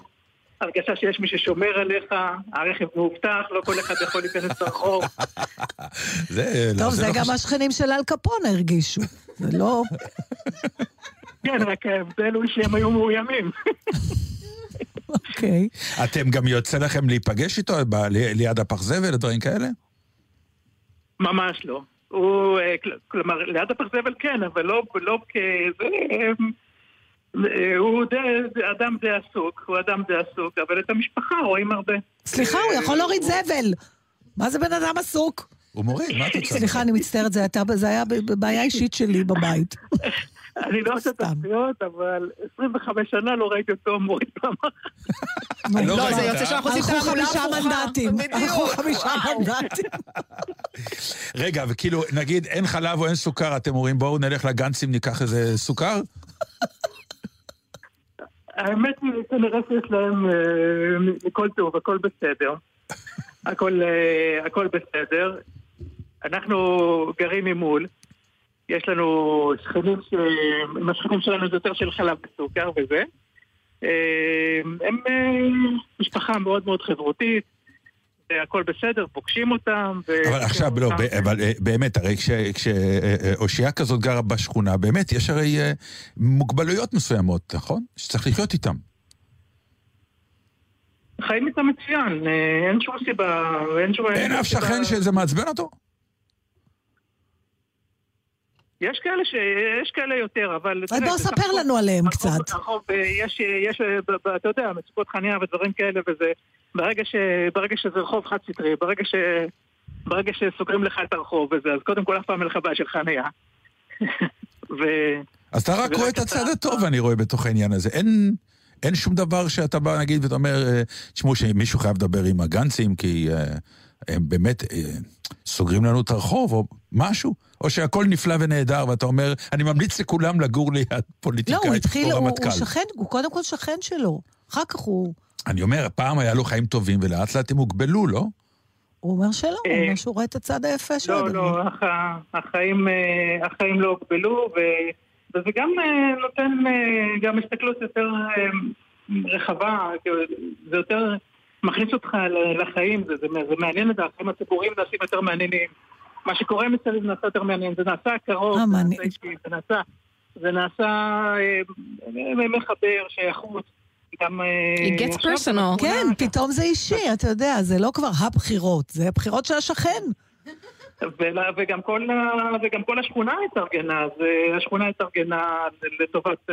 הרגשה שיש מי ששומר עליך, הרכב מאובטח, לא כל אחד יכול להיכנס לרחוב. <laughs> זה, טוב, זה לא גם. השכנים של אל קפונה הרגישו. זה לא... <laughs> כן, רק ההבדל הוא שהם היו מאוימים. <laughs> אוקיי. אתם גם יוצא לכם להיפגש איתו ליד הפח זבל, דברים כאלה? ממש לא. הוא, אה, כל- כלומר, ליד הפח זבל כן, אבל לא, לא כזה... הוא אדם די עסוק, הוא אדם די עסוק, אבל את המשפחה רואים הרבה. סליחה, הוא יכול להוריד זבל. מה זה בן אדם עסוק? הוא מוריד, מה את רוצה? סליחה, אני מצטערת, זה היה בעיה אישית שלי בבית. <laughs> אני לא עושה תחזיות, אבל 25 שנה לא ראיתי אותו מוריד פעם אחת. לא, זה יוצא שאנחנו עושים הלכו תעמולה חמישה הפוכה. מנדטים. בדיוק. הלכו חמישה מנדטים. רגע, וכאילו, נגיד אין חלב או אין סוכר, אתם אומרים בואו נלך לגנצים, ניקח איזה סוכר? האמת היא, כנראה שיש להם מכל טוב, הכל בסדר. <laughs> הכל, אה, הכל בסדר. אנחנו גרים ממול. יש לנו שכנים ש... עם השכנים שלנו זה יותר של חלב וסוכר וזה. אה, הם אה, משפחה מאוד מאוד חברותית, והכל בסדר, פוגשים אותם. אבל עכשיו, לא, ב- אבל אה, באמת, הרי כשאושייה כזאת גרה בשכונה, באמת, יש הרי אה, מוגבלויות מסוימות, נכון? שצריך לחיות איתם. חיים איתם מצוין, אה, אין שום סיבה, אין שום... אין אף שכן שזה מעצבן אותו? יש כאלה ש... יש כאלה יותר, אבל... אז בוא ספר הכל- לנו עליהם קצת. הרחוב, אה, יש, יש, אה, ב- ב- אתה יודע, מצוקות חניה ודברים כאלה, וזה... ברגע, ש... ברגע שזה רחוב חד סטרי, ברגע ש... ברגע שסוגרים לך את הרחוב וזה, אז קודם כל אף פעם אין לך בעיה של חניה. <laughs> ו... אז אתה רק רואה את אתה- הצד הטוב, אני רואה, בתוך העניין הזה. אין... אין שום דבר שאתה בא, נגיד, ואתה אומר, אה, תשמעו, שמישהו חייב לדבר עם הגנצים, כי אה, הם באמת אה, סוגרים לנו את הרחוב, או משהו, או שהכל נפלא ונהדר, ואתה אומר, אני ממליץ לכולם לגור ליד לא, פוליטיקאי הוא התחיל, הוא רמטכ"ל. הוא שכן, הוא קודם כל שכן שלו. אחר כך הוא... אני אומר, פעם היה לו חיים טובים, ולאט לאט הם הוגבלו, לא? הוא אומר שלא, הוא אה, אומר שהוא רואה את הצד היפה של לא, הדבר. לא, החיים, אה, החיים לא הוגבלו, וזה גם אה, נותן אה, גם הסתכלות יותר, אה, רחבה, כאילו, זה יותר מכניס אותך לחיים, זה, זה, זה מעניין את החיים הציבוריים נעשים יותר מעניינים. מה שקורה מסביב נעשה יותר מעניין, זה נעשה קרוב, זה נעשה אישי, זה נעשה, זה נעשה אה, מחבר, שייכות. גם... אה, עכשיו זה כן, פתאום זה אישי, אתה יודע, זה לא כבר הבחירות, זה הבחירות של השכן. וגם כל, ה- וגם כל השכונה התארגנה, אז אה, השכונה התארגנה לטובת...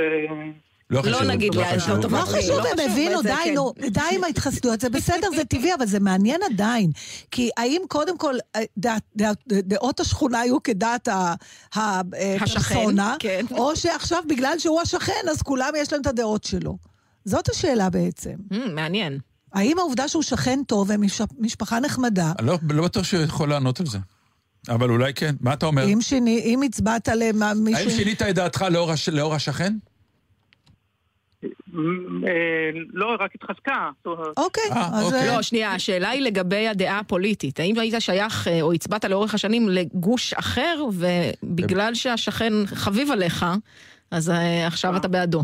לא נגיד לא חשוב. לא חשוב, לא הם הבינו, זה די, כן. נו, די עם ההתחסדויות, זה בסדר, זה טבעי, אבל זה מעניין עדיין. כי האם קודם כל אה, דעות השכונה היו כדעת ה- ה- אה, כן. או שעכשיו בגלל שהוא השכן, אז כולם יש להם את הדעות שלו. זאת השאלה בעצם. מעניין. האם העובדה שהוא שכן טוב ומשפחה נחמדה, לא, לא בטוח שהוא יכול לענות על זה. אבל אולי כן. מה אתה אומר? אם שיני- אם הצבעת למישהו... האם שינית את דעתך לאור, הש... לאור השכן? אה, לא, רק התחזקה. אוקיי, אז... לא, שנייה, השאלה היא לגבי הדעה הפוליטית. האם היית שייך אה, או הצבעת לאורך השנים לגוש אחר, ובגלל שהשכן חביב עליך, אז אה, עכשיו אתה בעדו.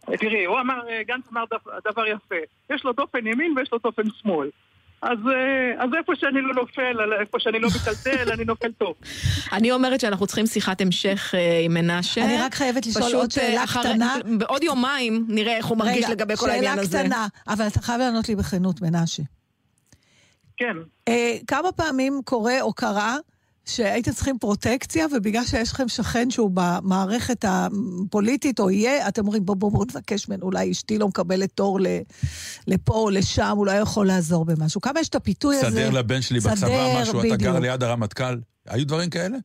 תראי, הוא אמר, אה, גנץ אמר דבר יפה, יש לו דופן ימין ויש לו דופן שמאל. אז, אה, אז איפה שאני לא נופל, איפה שאני לא מטלטל, אני נופל טוב. <laughs> אני אומרת שאנחנו צריכים שיחת המשך אה, עם מנשה. אני רק חייבת לשאול עוד שאלה אה, קטנה. בעוד יומיים נראה איך הוא מרגיש לגבי כל העניין הזה. שאלה קטנה, אבל אתה חייב לענות לי בכנות, מנשה. כן. כמה פעמים קורה או קרה שהייתם צריכים פרוטקציה, ובגלל שיש לכם שכן שהוא במערכת הפוליטית, או יהיה, אתם אומרים, בואו בואו בוא נבקש ממנו, אולי אשתי לא מקבלת תור ל- לפה או לשם, אולי יכול לעזור במשהו. כמה יש את הפיתוי הזה? סדר לבן שלי בצבא סדר, משהו, אתה גר בדיוק. ליד הרמטכ"ל. היו דברים כאלה?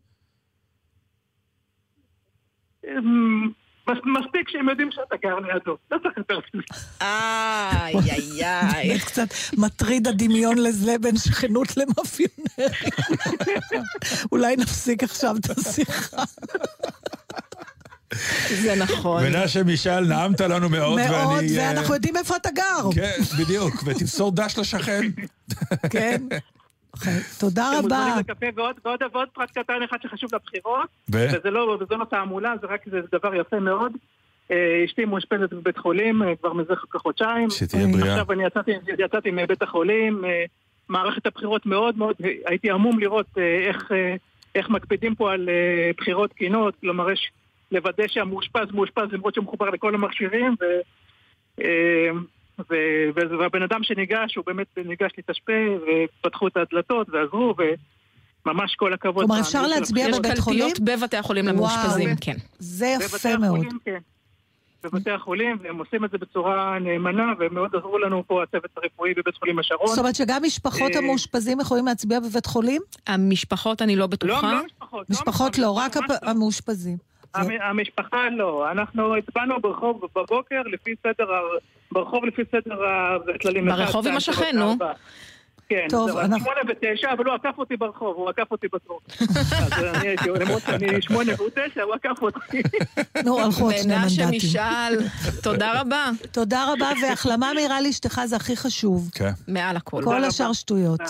מס- מספיק שהם יודעים שאתה גר לידו, לא צריך יותר מזה. איי, איי, איי. באמת קצת מטריד הדמיון לזה בין שכנות למאפיונרים. אולי נפסיק עכשיו את השיחה. זה נכון. מנשה משאל, נעמת לנו מאוד, מאוד, ואני... אה, ואנחנו יודעים איפה אתה גר. כן, בדיוק, ותמסור דש לשכן. כן. תודה אתם רבה. מוזמנים לקפה, ועוד, ועוד, ועוד פרט קטן אחד שחשוב לבחירות, ו? וזה לא, וזה לא תעמולה, זה רק זה דבר יפה מאוד. אה, אשתי מאושפזת בבית חולים אה, כבר מזה כחודשיים. שתהיה בריאה. עכשיו אני יצאתי, יצאתי מבית החולים, אה, מערכת הבחירות מאוד מאוד, הייתי המום לראות איך, איך מקפידים פה על בחירות תקינות, כלומר יש לוודא שהמאושפז מאושפז למרות שהוא מחובר לכל המכשירים, ו... והבן אדם שניגש, הוא באמת ניגש להתאשפז, ופתחו את הדלתות ועזרו, וממש כל הכבוד. כלומר, אפשר להצביע. בבית חולים? יש קלפיות בבתי החולים למאושפזים. כן. זה יפה בבתי מאוד. החולים, כן. בבתי החולים, והם עושים את זה בצורה נאמנה, והם מאוד עזרו לנו פה, הצוות הרפואי בבית חולים השרון. זאת אומרת שגם משפחות אה, המאושפזים יכולים להצביע בבית חולים? המשפחות אני לא בטוחה. לא, לא משפחות. לא משפחות לא, רק הפ- המאושפזים. המ- המשפחה לא, אנחנו הצבענו ברחוב בבוקר לפי סדר, ברחוב לפי סדר הכללים. ברחוב עם השכן, נו. כן, טוב, טוב, אנחנו- שמונה ותשע, אבל הוא עקף אותי ברחוב, הוא עקף אותי בתור. <laughs> אז אני הייתי, למרות שאני שמונה והוא תשע, הוא עקף אותי. נו, הלכו עוד שני מנשה מנדטים. משאל, תודה רבה. תודה רבה, והחלמה מהירה לאשתך זה הכי חשוב. כן. מעל הכל. כל השאר שטויות.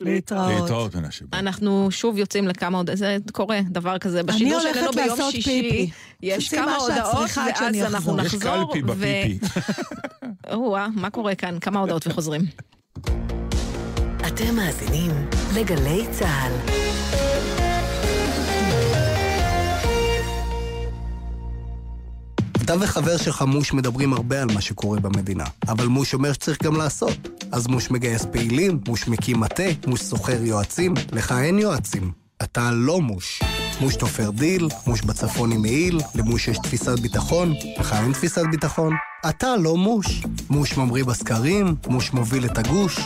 להתראות. להתראות, מנשה. אנחנו שוב יוצאים לכמה הודעות, זה קורה, דבר כזה. בשידור הולכת שלנו ביום לעשות שישי, פיפי. יש כמה הודעות, ואז אנחנו אחזור. יש נחזור. קלפי בפיפי. <laughs> או-אה, מה קורה כאן? כמה הודעות וחוזרים. אתם מאזינים לגלי צה"ל. אתה וחבר שלך מוש מדברים הרבה על מה שקורה במדינה, אבל מוש אומר שצריך גם לעשות. אז מוש מגייס פעילים, מוש מקים מטה, מוש שוכר יועצים, לך אין יועצים. אתה לא מוש. מוש תופר דיל, מוש בצפון עם מעיל, למוש יש תפיסת ביטחון, לך אין תפיסת ביטחון. אתה לא מוש. מוש ממריא בסקרים, מוש מוביל את הגוש.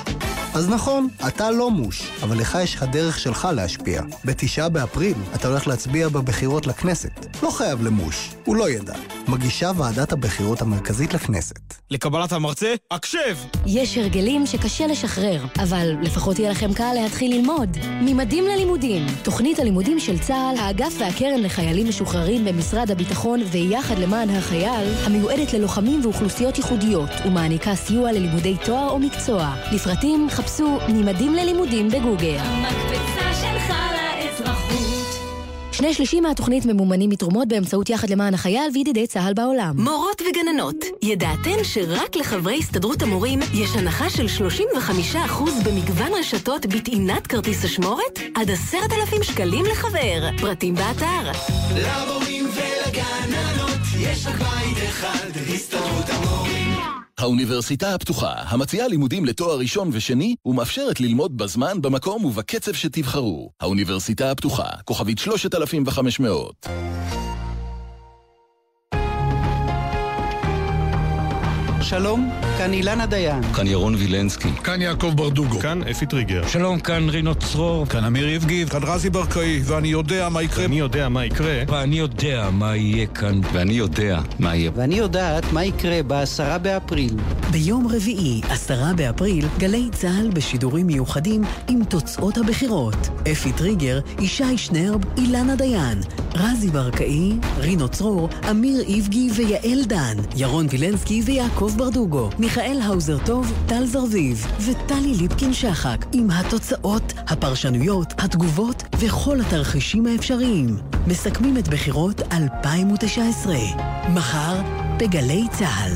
אז נכון, אתה לא מוש, אבל לך יש הדרך שלך להשפיע. בתשעה באפריל אתה הולך להצביע בבחירות לכנסת. לא חייב למוש, הוא לא ידע. מגישה ועדת הבחירות המרכזית לכנסת. לקבלת המרצה, הקשב! יש הרגלים שקשה לשחרר, אבל לפחות יהיה לכם קל להתחיל ללמוד. ממדים ללימודים, תוכנית הלימודים של צה"ל, האגף והקרן לחיילים משוחררים במשרד הביטחון ויחד למען החייל, המיועדת ללוחמים ואוכלוסיות ייחודיות, ומעניקה סיוע ללימודי תואר או מקצוע. לפרטים חפשו ממדים ללימודים בגוגל. המקפצה שלך לאזרחות. שני שלישים מהתוכנית ממומנים מתרומות באמצעות יחד למען החייל וידידי צה"ל בעולם. מורות וגננות, ידעתן שרק לחברי הסתדרות המורים יש הנחה של 35% במגוון רשתות בטעינת כרטיס אשמורת? עד עשרת אלפים שקלים לחבר. פרטים באתר. למורים ולגננות יש רק בית אחד, הסתדרות המורים. האוניברסיטה הפתוחה, המציעה לימודים לתואר ראשון ושני, ומאפשרת ללמוד בזמן, במקום ובקצב שתבחרו. האוניברסיטה הפתוחה, כוכבית 3500. שלום, כאן אילנה דיין. כאן ירון וילנסקי. כאן יעקב ברדוגו. כאן אפי טריגר. שלום, כאן רינו צרור. כאן אמיר איבגי. כאן רזי ברקאי, ואני יודע מה יקרה. ואני יודע מה יקרה. ואני יודע מה יהיה כאן. ואני יודע מה יהיה. ואני יודעת מה יקרה בעשרה באפריל. ביום רביעי, עשרה באפריל, גלי צה"ל בשידורים מיוחדים עם תוצאות הבחירות. אפי טריגר, ישי שנרב, אילנה דיין, רזי ברקאי, רינו צרור, אמיר איבגי ויעל דן, ירון וילנסקי ויעקב ברדוגו, מיכאל האוזר טוב, טל זרביב וטלי ליפקין שחק, עם התוצאות, הפרשנויות, התגובות וכל התרחישים האפשריים. מסכמים את בחירות 2019. מחר בגלי צה"ל.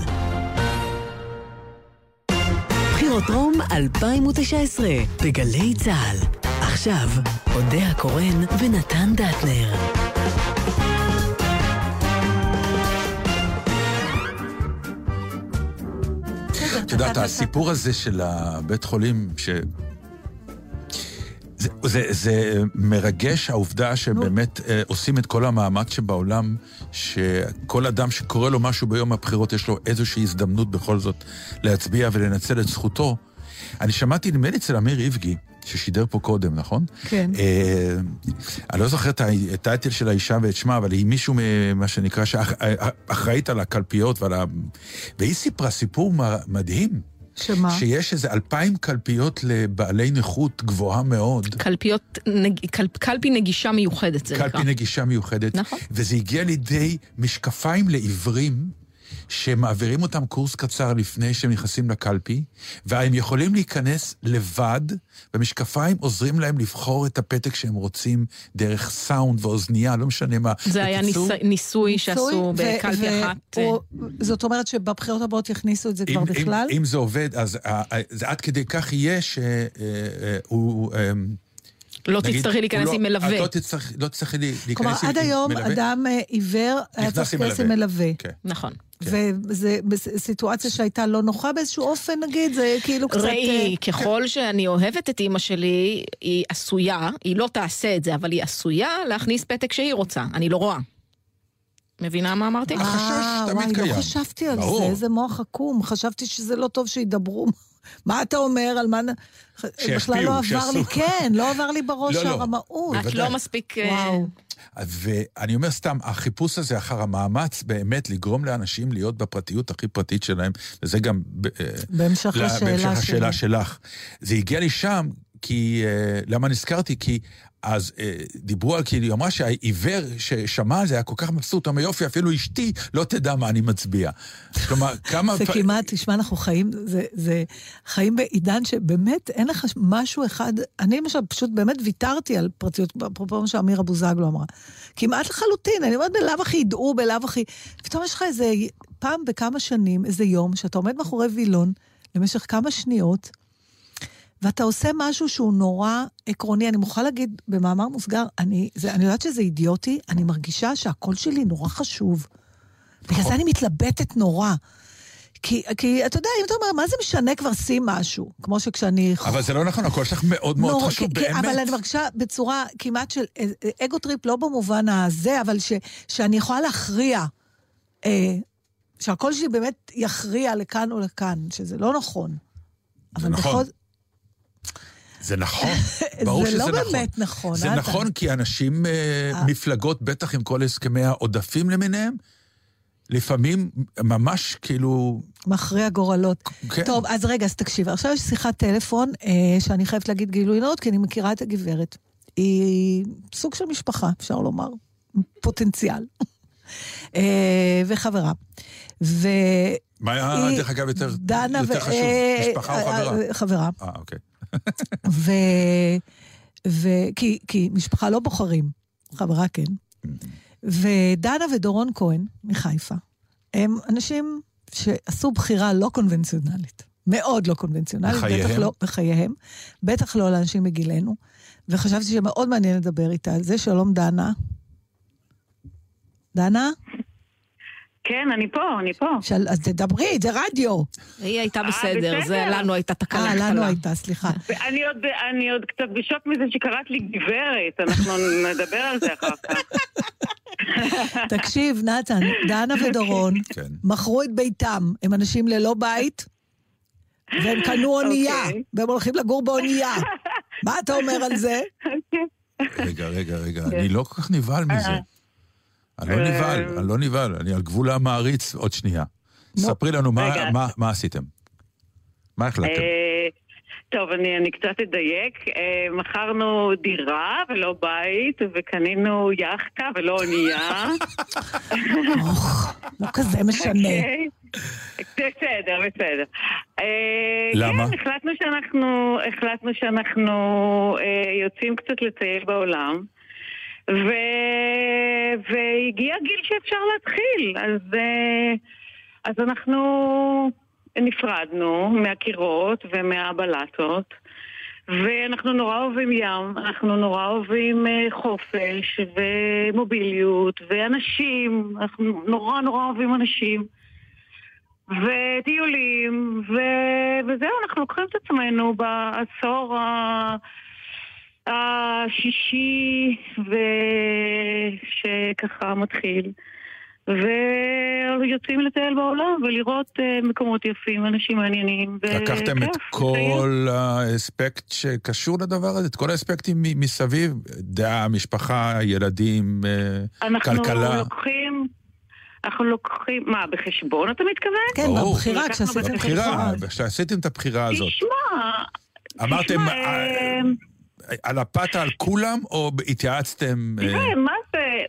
בחירות רום 2019 בגלי צה"ל. עכשיו, אודה הקורן ונתן דטנר. את יודעת, הסיפור הזה של הבית חולים, ש... זה, זה, זה מרגש העובדה שבאמת אה, עושים את כל המאמץ שבעולם, שכל אדם שקורה לו משהו ביום הבחירות, יש לו איזושהי הזדמנות בכל זאת להצביע ולנצל את זכותו. אני שמעתי, נדמה לי אצל אמיר איבגי, ששידר פה קודם, נכון? כן. אה, אני לא זוכר את הטייטל של האישה ואת שמה, אבל היא מישהו, מה שנקרא, שאחראית על הקלפיות ועל ה... והיא סיפרה סיפור מדהים. שמה? שיש איזה אלפיים קלפיות לבעלי נכות גבוהה מאוד. קלפיות, נג... קל... קלפי נגישה מיוחדת זה קלפי נקרא. קלפי נגישה מיוחדת. נכון. וזה הגיע לידי משקפיים לעיוורים. שמעבירים אותם קורס קצר לפני שהם נכנסים לקלפי, והם יכולים להיכנס לבד, ומשקפיים עוזרים להם לבחור את הפתק שהם רוצים דרך סאונד ואוזנייה, לא משנה מה. זה היה ניס... ניסוי שעשו בקלפי אחת. הוא... זאת אומרת שבבחירות הבאות יכניסו את זה כבר בכלל? אם, אם זה עובד, אז זה עד כדי כך יהיה שהוא... לא תצטרכי להיכנס עם מלווה. לא תצטרכי לא להיכנס עם מלווה. כלומר, עד היום אדם עיוור היה צריך להיכנס עם מלווה. כן. נכון. וזו סיטואציה שהייתה לא נוחה באיזשהו אופן, נגיד? זה כאילו קצת... ראי, ככל שאני אוהבת את אימא שלי, היא עשויה, היא לא תעשה את זה, אבל היא עשויה להכניס פתק שהיא רוצה. אני לא רואה. מבינה מה אמרתי? אה, וואי, לא חשבתי על זה, איזה מוח עקום. חשבתי שזה לא טוב שידברו. <laughs> מה אתה אומר? על מה... שישפיעו, בכלל לא עבר לי, כן, לא עבר לי בראש לא, לא. הרמאות. את לא מספיק... וואו. ואני אומר סתם, החיפוש הזה אחר המאמץ באמת לגרום לאנשים להיות בפרטיות הכי פרטית שלהם, וזה גם... בהמשך לשאלה שלי. בהמשך השאלה שלך. זה הגיע לי שם, כי... למה נזכרתי? כי... אז אה, דיברו על, כאילו, היא אמרה שהעיוור ששמע על זה היה כל כך מבסוט, אמר יופי, אפילו אשתי לא תדע מה אני מצביע. כלומר, <laughs> כמה... זה כמעט, תשמע, אנחנו חיים, זה, זה חיים בעידן שבאמת אין לך משהו אחד, אני למשל פשוט באמת ויתרתי על פרטיות, אפרופו מה שאמירה בוזגלו אמרה. כמעט לחלוטין, אני אומרת, בלאו הכי ידעו, בלאו הכי... פתאום יש לך איזה, פעם בכמה שנים, איזה יום, שאתה עומד מאחורי וילון למשך כמה שניות, ואתה עושה משהו שהוא נורא עקרוני. אני מוכרחה להגיד, במאמר מוסגר, אני, זה, אני יודעת שזה אידיוטי, אני מרגישה שהקול שלי נורא חשוב. בגלל זה אני מתלבטת נורא. כי, כי אתה יודע, אם אתה אומר, מה זה משנה כבר שים משהו? כמו שכשאני... אבל זה לא נכון, הקול שלך מאוד מאוד נור, חשוב, כי, באמת. אבל אני מרגישה בצורה כמעט של ego trip, לא במובן הזה, אבל ש, שאני יכולה להכריע. אה, שהקול שלי באמת יכריע לכאן או לכאן, שזה לא נכון. זה נכון. בכל... זה נכון, ברור שזה נכון. זה לא באמת נכון. זה נכון כי אנשים, מפלגות, בטח עם כל הסכמי העודפים למיניהם, לפעמים ממש כאילו... מכריע גורלות. כן. טוב, אז רגע, אז תקשיב, עכשיו יש שיחת טלפון אה, שאני חייבת להגיד גילוי נאות, כי אני מכירה את הגברת. היא סוג של משפחה, אפשר לומר, פוטנציאל. <laughs> אה, וחברה. ו... מה היה, דרך אגב, יותר, דנה יותר ו... חשוב, משפחה או חברה? חברה. אה, אוקיי. ו... ו... כי, כי משפחה לא בוחרים. חברה כן. ודנה ודורון כהן מחיפה, הם אנשים שעשו בחירה לא קונבנציונלית. מאוד לא קונבנציונלית. בחייהם? בטח לא, בחייהם. בטח לא לאנשים בגילנו. וחשבתי שמאוד מעניין לדבר איתה על זה. שלום, דנה. דנה? כן, אני פה, אני פה. של... אז תדברי, זה רדיו. היא הייתה אה, בסדר, זה בסדר. לנו הייתה תקלה אה. לנו הייתה, סליחה. אני עוד, אני עוד קצת בשוק מזה שקראת לי גברת, אנחנו נדבר על זה אחר כך. <laughs> תקשיב, נתן, דנה ודורון <laughs> כן. מכרו את ביתם. הם אנשים ללא בית, והם קנו אונייה, אוקיי. והם הולכים לגור באונייה. <laughs> מה אתה אומר על זה? רגע, רגע, רגע, אני לא כל כך נבהל מזה. אני לא נבהל, אני לא נבהל, אני על גבול המעריץ עוד שנייה. ספרי לנו מה- עשיתם. מה החלטתם? אה, טוב, אני, אני קצת אדייק. אה, מכרנו דירה ולא בית, וקנינו יאכטה ולא אונייה. <laughs> לא כזה משנה. אוקיי. בסדר, בסדר. אה, למה? כן, החלטנו שאנחנו, החלטנו שאנחנו אה, יוצאים קצת לטייל בעולם. ו... והגיע גיל שאפשר להתחיל, אז, אה, אז אנחנו נפרדנו מהקירות ומהבלטות, ואנחנו נורא אוהבים ים, אנחנו נורא אוהבים אה, חופש ומוביליות ואנשים, אנחנו נורא נורא אוהבים אנשים. וטיולים, ו... וזהו, אנחנו לוקחים את עצמנו בעשור ה... השישי, ושככה מתחיל. ויוצאים לטייל בעולם ולראות אה, מקומות יפים, אנשים מעניינים. לקחתם את וכיף, כל האספקט שקשור לדבר הזה, את כל האספקטים מסביב, דעה, משפחה, ילדים, אה, אנחנו כלכלה. לוקחים... אנחנו לוקחים... מה, בחשבון אתה מתכוון? כן, ברור. בבחירה, כשעשיתם בבחירה, כשעשיתם את הבחירה הזאת. תשמע... אמרתם, תשמע, אה, על הפתה על כולם, או התייעצתם? אה, תראה, מה זה...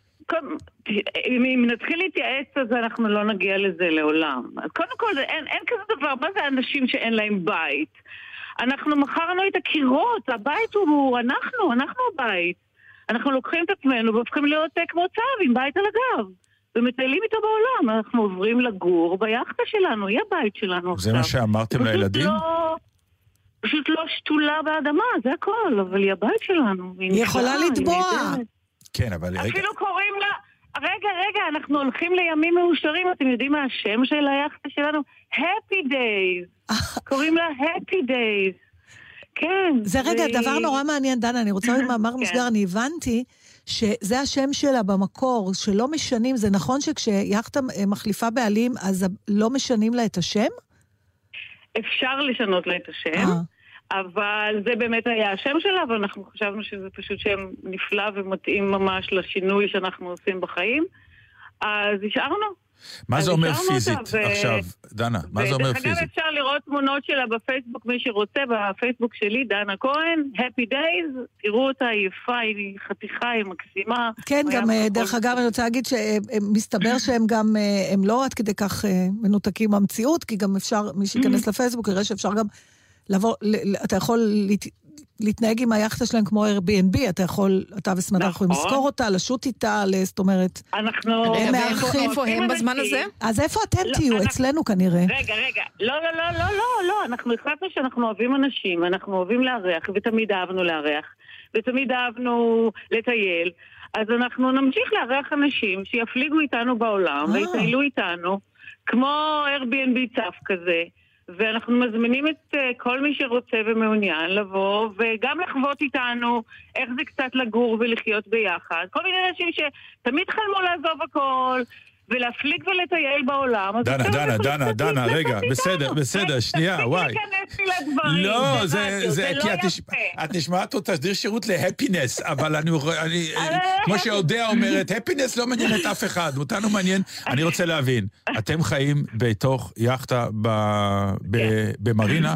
אם נתחיל להתייעץ, אז אנחנו לא נגיע לזה לעולם. אז קודם כל, אין, אין כזה דבר, מה זה אנשים שאין להם בית? אנחנו מכרנו את הקירות, הבית הוא אנחנו, אנחנו הבית. אנחנו לוקחים את עצמנו והופכים להיות אה, כמו צב עם בית על הגב. ומטיילים איתו בעולם, אנחנו עוברים לגור ביאכטה שלנו, היא הבית שלנו זה עכשיו. מה שאמרתם לילדים? לא, פשוט לא שתולה באדמה, זה הכל, אבל היא הבית שלנו. היא יכולה לטבוע. כן, אבל רגע, אפילו קוראים לה... רגע, רגע, אנחנו הולכים לימים מאושרים, אתם יודעים מה השם של היאכטה שלנו? Happy Days. <laughs> קוראים לה Happy Days. כן. זה רגע, והיא- דבר נורא מעניין, דנה, אני רוצה להגיד <laughs> מאמר כן. מוסגר, אני הבנתי שזה השם שלה במקור, שלא משנים, זה נכון שכשיאכטה אה, מחליפה בעלים, אז לא משנים לה את השם? אפשר לשנות לה את השם. אה. אבל זה באמת היה השם שלה, אבל אנחנו חשבנו שזה פשוט שם נפלא ומתאים ממש לשינוי שאנחנו עושים בחיים. אז השארנו. מה אז זה אומר פיזית אותה, ו- עכשיו, דנה? מה זה אומר ודרך אגב, פיזית? אפשר לראות תמונות שלה בפייסבוק, מי שרוצה, בפייסבוק שלי, דנה כהן, Happy Days, תראו אותה, היא יפה, היא חתיכה, היא מקסימה. כן, גם, אה, בכל- דרך אגב, אני רוצה להגיד שמסתבר שהם גם, אה, הם לא עד כדי כך אה, מנותקים מהמציאות, כי גם אפשר, מי שייכנס לפייסבוק יראה שאפשר גם לבוא, אתה יכול להת- להתנהג עם היאכטה שלהם כמו Airbnb, אתה יכול, אתה וסמדר יכולים נכון. לזכור אותה, לשוט איתה, זאת אומרת, אנחנו... הם מארחים. איפה הם בזמן הזה? אז איפה אתם לא, תהיו? אנחנו- אצלנו כנראה. רגע, רגע, לא, לא, לא, לא, לא, לא, אנחנו החלטנו שאנחנו אוהבים אנשים, אנחנו אוהבים לארח, ותמיד אהבנו לארח, ותמיד אהבנו לטייל, אז אנחנו נמשיך לארח אנשים שיפליגו איתנו בעולם, אה. ויטיילו איתנו, כמו Airbnb צף כזה. ואנחנו מזמינים את uh, כל מי שרוצה ומעוניין לבוא וגם לחוות איתנו איך זה קצת לגור ולחיות ביחד. כל מיני אנשים שתמיד חלמו לעזוב הכל ולהפליג ולטייל בעולם. דנה, דנה, דנה, דנה, רגע. בסדר, בסדר, שנייה, וואי. תפסיק להיכנס לי לדברים. לא, זה, זה, לא כי את. יפה. את נשמעת עוד תשדיר שירות להפינס, אבל אני, אני כמו שאודיה אומרת, הפינס לא מעניין את אף אחד, אותנו מעניין. אני רוצה להבין, אתם חיים בתוך יאכטה. ב... במרינה?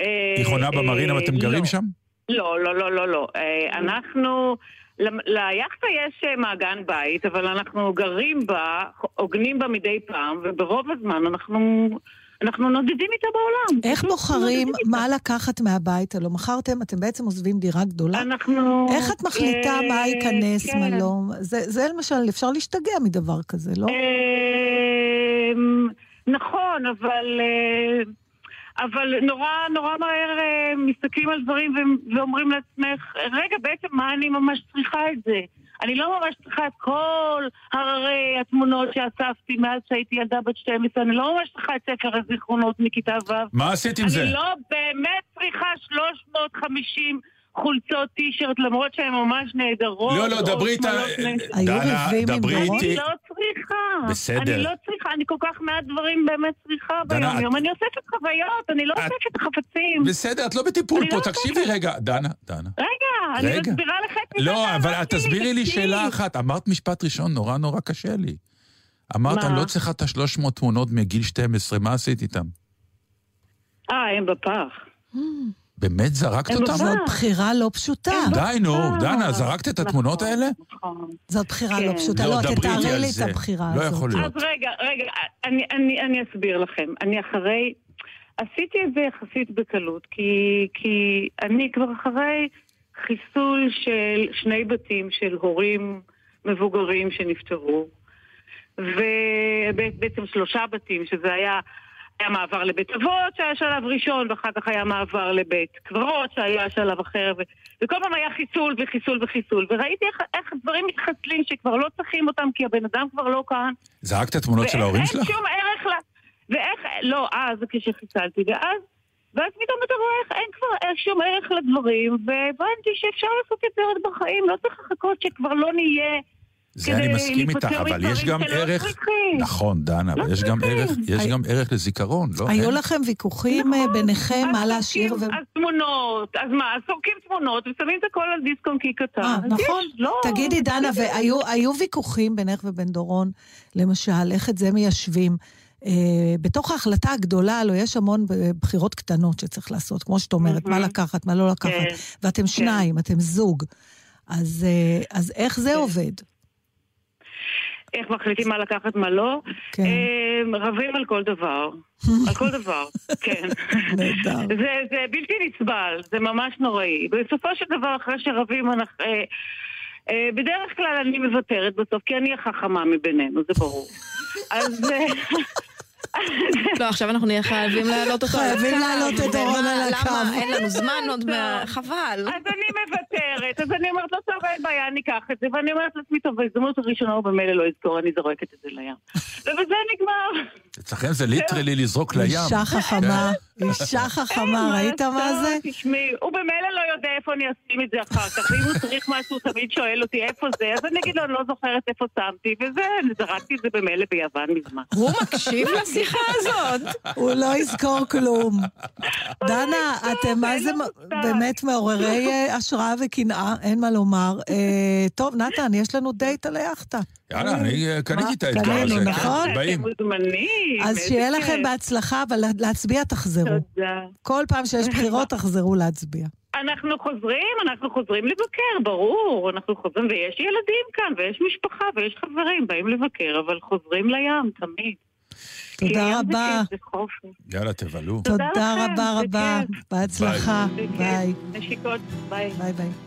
אה, היא חונה במרינה אה, ואתם גרים לא. שם? לא, לא, לא, לא, לא. אה, אנחנו... ליאכטה יש אה, מעגן בית, אבל אנחנו גרים בה, עוגנים בה מדי פעם, וברוב הזמן אנחנו אנחנו נודדים איתה בעולם. איך בוחרים מה לקחת מהבית? הלוא מכרתם, אתם בעצם עוזבים דירה גדולה. אנחנו... איך את מחליטה אה, מה ייכנס, כן. מה לא? זה, זה למשל, אפשר להשתגע מדבר כזה, לא? אמ, נכון, אבל... אבל נורא נורא מהר אה, מסתכלים על דברים ואומרים לעצמך, רגע, בעצם מה אני ממש צריכה את זה? אני לא ממש צריכה את כל הררי התמונות שאספתי מאז שהייתי ילדה בת 12, אני לא ממש צריכה את ספר הזיכרונות מכיתה ו'. מה עשית עם זה? אני לא באמת צריכה 350 חולצות טישרט, למרות שהן ממש נהדרות. לא, לא, דברי איתה... נשק. דנה, דברי איתי. אני לא צריכה. בסדר. אני לא צריכה, אני כל כך מעט דברים באמת צריכה דנה, ביום יום. את- אני אוספת חוויות, אני לא אוספת חפצים. בסדר, את לא בטיפול פה, לא תקשיבי רגע. דנה, דנה. רגע, אני. מסבירה לך את לא, אבל תסבירי לי שאלה אחת. אמרת משפט ראשון, נורא נורא קשה לי. אמרת? אני לא צריכה את ה-300 תמונות מגיל 12, מה עשית איתם? אה, הם בפח. באמת זרקת אותם? זאת בחירה לא פשוטה. די, נו, דנה, זרקת את התמונות נכון. האלה? זאת בחירה לא כן. פשוטה. לא, לא, תתארי על לי את זה. הבחירה לא הזאת. יכול להיות. אז רגע, רגע, אני, אני, אני אסביר לכם. אני אחרי... עשיתי את זה יחסית בקלות, כי, כי אני כבר אחרי חיסול של שני בתים של הורים מבוגרים שנפטרו, ובעצם שלושה בתים, שזה היה... היה מעבר לבית אבות שהיה שלב ראשון, ואחר כך היה מעבר לבית קברות שהיה שלב אחר, ו... וכל פעם היה חיסול וחיסול וחיסול, וראיתי איך, איך דברים מתחסלים שכבר לא צריכים אותם כי הבן אדם כבר לא כאן. זרקת תמונות של ההורים שלך? שום ערך ל... ואיך... לא, אז כשחיסלתי, ואז... ואז פתאום אתה רואה איך אין כבר שום ערך לדברים, והבנתי שאפשר לעשות את זה עוד בחיים, לא צריך לחכות שכבר לא נהיה... זה אני מסכים איתך, להיפטר אבל יש גם ערך... צריכים. נכון, דנה, אבל יש גם ערך, יש גם ערך לזיכרון, לא? היו? לכם ויכוחים אה, ביניכם מה להשאיר ו... אז תמונות, אז מה, אז זורקים תמונות ושמים את הכל על דיסק און קי קטן. אה, נכון. לא... תגידי, דנה, והיו היו ויכוחים בינך ובין דורון, למשל, איך את זה מיישבים? אה, בתוך ההחלטה הגדולה, הלוא יש המון בחירות קטנות שצריך לעשות, כמו שאת אומרת, מה לקחת, מה לא לקחת, כן. ואתם שניים, אתם זוג. אז אז איך זה עובד? איך מחליטים מה לקחת, מה לא? כן. הם רבים על כל דבר. על כל דבר, <laughs> כן. זה, זה בלתי נסבל, זה ממש נוראי. בסופו של דבר, אחרי שרבים, אנחנו... אה, אה, בדרך כלל אני מוותרת בסוף, כי אני החכמה מבינינו, זה ברור. <laughs> אז... <laughs> לא, עכשיו אנחנו נהיה חייבים להעלות אותו על הקו. חייבים להעלות את דורון ומה, על הקו. למה? אין לנו זמן עוד, <laughs> מה- חבל. אז אני מוותרת, אז אני אומרת, לא טוב, אין בעיה, אני אקח את זה, ואני אומרת לעצמי, טוב, בהזדמנות הראשונה הוא במילא לא יזכור, אני זורקת את זה לים. <laughs> ובזה נגמר. אצלכם זה literally לזרוק לים. אישה חכמה, אישה <laughs> חכמה, ראית מה זה? תשמעי, הוא במילא לא יודע איפה אני אשים את זה אחר כך, ואם הוא צריך משהו, הוא תמיד שואל אותי איפה זה, אז אני אגיד לו, אני לא זוכרת איפה שמתי, וזה, זרקתי את זה במילא ביוון מזמן. הוא מקשיב לשיחה הזאת? <laughs> הוא לא יזכור כלום. דנה, אתם מה זה באמת מעוררי אה, השראה וקנאה, אין מה לומר. אה, טוב, נתן, יש לנו דייט על היאכטה. יאללה, אני אה, קניתי את האתגר קנינו, הזה. כן, נכון? באים. מוזמנים. אז שיהיה. לכם בהצלחה, אבל להצביע תחזרו. תודה. כל פעם שיש בחירות <laughs> תחזרו להצביע. אנחנו חוזרים, אנחנו חוזרים לבקר, ברור. אנחנו חוזרים, ויש ילדים כאן, ויש משפחה, ויש חברים, באים לבקר, אבל חוזרים לים, תמיד. תודה זה רבה. יאללה, תבלו. תודה רבה רבה. בהצלחה. ביי. נשיקות, ביי. ביי ביי.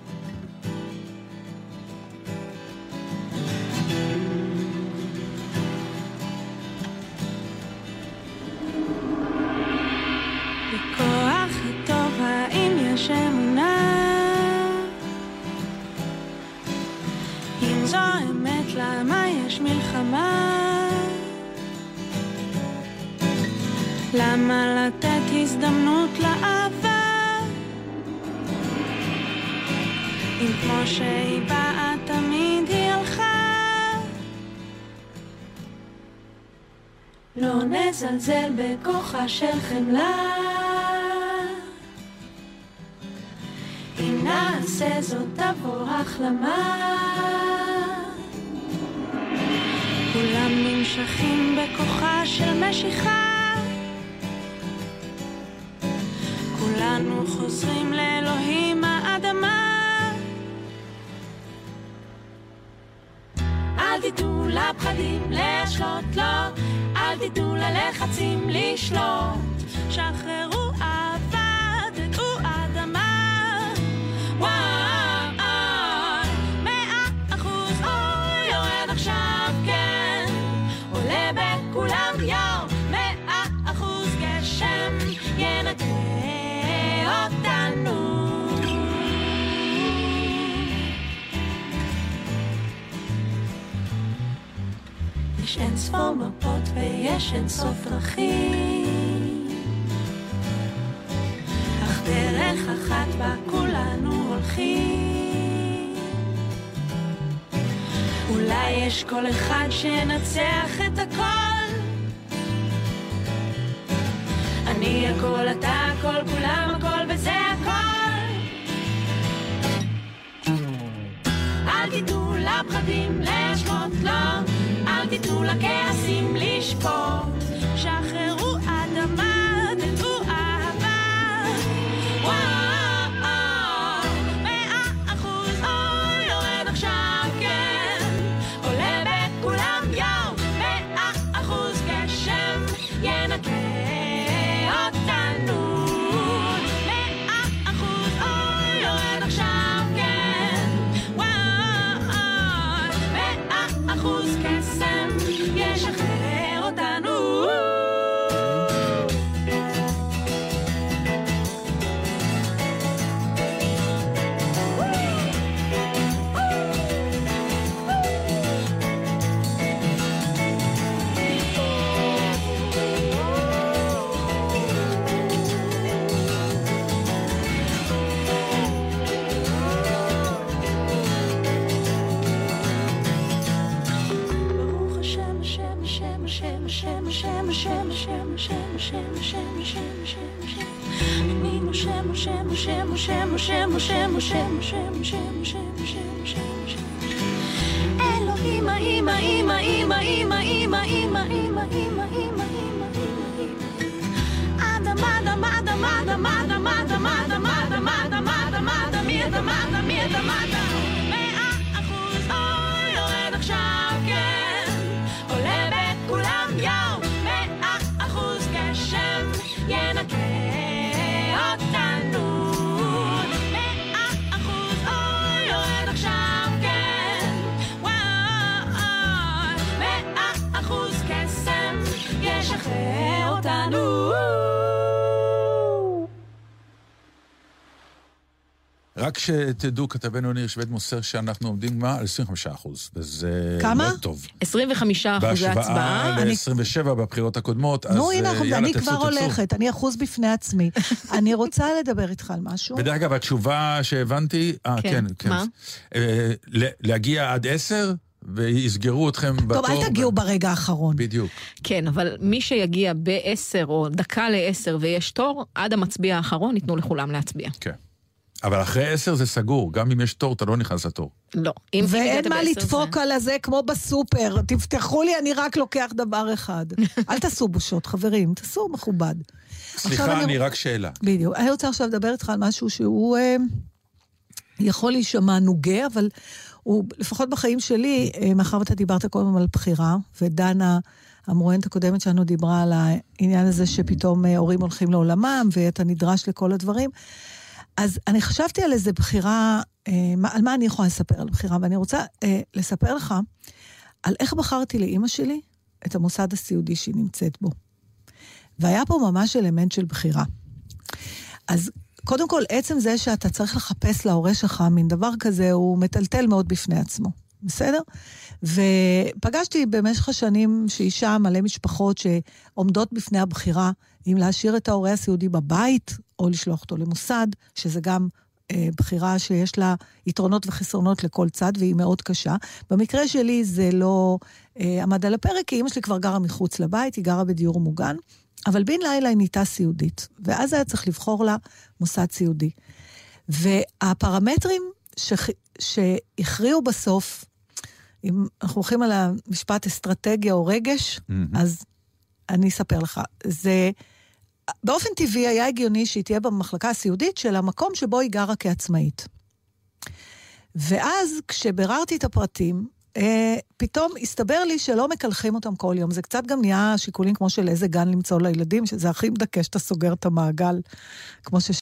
אמונה? אם זו אמת למה יש מלחמה? למה לתת הזדמנות לאהבה? אם כמו שהיא באה תמיד היא הלכה לא נזלזל בכוחה של חמלה אם נעשה זאת תבוא החלמה. כולם נמשכים בכוחה של משיכה. כולנו חוזרים לאלוהים האדמה. אל תיתנו לפחדים להשלות לו, אל אל תיתנו ללחצים לשלוט, שחררו אהבה, יש אין ספור מפות ויש אין סוף דרכים דרך אחת בה כולנו הולכים. אולי יש קול אחד שינצח את הכל. אני הכל, אתה הכל, כולם הכל וזה הכל. אל תיתנו לפחדים להשוות, לא. אל תיתנו לכעסים לשפוט. שחררו אדמה, השם, השם, השם, השם, השם, השם, השם. אני משה, משה, משה, משה, משה, משה, משה, משה, משה, משה, משה, משה, משה. אלוהים, האמא, אמא, אמא, אמא, אמא, אמא, אמא, אמא, אמא, אמא, אדמה, אדמה, אדמה, אדמה, אדמה, אדמה, אדמה, אדמה, אדמה, אדמה, אדמי, אדמה, אדמי, אדמה, אדמה. מאה רק שתדעו, כתבנו ניר שווה מוסר שאנחנו עומדים מה? על 25 אחוז. וזה כמה? מאוד טוב. 25 אחוזי הצבעה. בהשוואה ל-27 בבחירות הקודמות, אז נו, הנה, יאללה, אני כבר. הולכת, אני אחוז בפני עצמי. <laughs> אני רוצה לדבר איתך על משהו. ודרך אגב, התשובה שהבנתי, אה, כן, כן, כן. מה? אה, להגיע עד עשר, ויסגרו אתכם בתור. טוב, אל תגיעו ברגע האחרון. בדיוק. כן, אבל מי שיגיע ב-10 או דקה ל-10 ויש תור, עד המצביע האחרון ייתנו לכולם להצביע. כן. אבל אחרי עשר זה סגור, גם אם יש תור, אתה לא נכנס לתור. לא. אם ואין מה לדפוק על הזה כמו בסופר. תפתחו לי, אני רק לוקח דבר אחד. <laughs> אל תעשו בושות, חברים, תעשו מכובד. סליחה, אני רק שאלה. בדיוק. אני רוצה עכשיו לדבר איתך על משהו שהוא אה, יכול להישמע נוגה, אבל הוא, לפחות בחיים שלי, אה, מאחר ואתה דיברת קודם על בחירה, ודנה, המרואיינת הקודמת שלנו דיברה על העניין הזה שפתאום אה, הורים הולכים לעולמם, ואתה נדרש לכל הדברים. אז אני חשבתי על איזה בחירה, אה, על מה אני יכולה לספר על בחירה, ואני רוצה אה, לספר לך על איך בחרתי לאימא שלי את המוסד הסיעודי שהיא נמצאת בו. והיה פה ממש אלמנט של בחירה. אז קודם כל, עצם זה שאתה צריך לחפש להורה שלך מין דבר כזה, הוא מטלטל מאוד בפני עצמו, בסדר? ופגשתי במשך השנים שאישה, מלא משפחות שעומדות בפני הבחירה אם להשאיר את ההורה הסיעודי בבית או לשלוח אותו למוסד, שזה גם אה, בחירה שיש לה יתרונות וחסרונות לכל צד, והיא מאוד קשה. במקרה שלי זה לא אה, עמד על הפרק, כי אימא שלי כבר גרה מחוץ לבית, היא גרה בדיור מוגן, אבל בן לילה היא נהייתה סיעודית, ואז היה צריך לבחור לה מוסד סיעודי. והפרמטרים. שהכריעו בסוף, אם אנחנו הולכים על המשפט אסטרטגיה או רגש, אז אני אספר לך. זה, באופן טבעי היה הגיוני שהיא תהיה במחלקה הסיעודית של המקום שבו היא גרה כעצמאית. ואז כשביררתי את הפרטים, אה, פתאום הסתבר לי שלא מקלחים אותם כל יום. זה קצת גם נהיה שיקולים כמו של איזה גן למצוא לילדים, שזה הכי מדכא שאתה סוגר את המעגל, כמו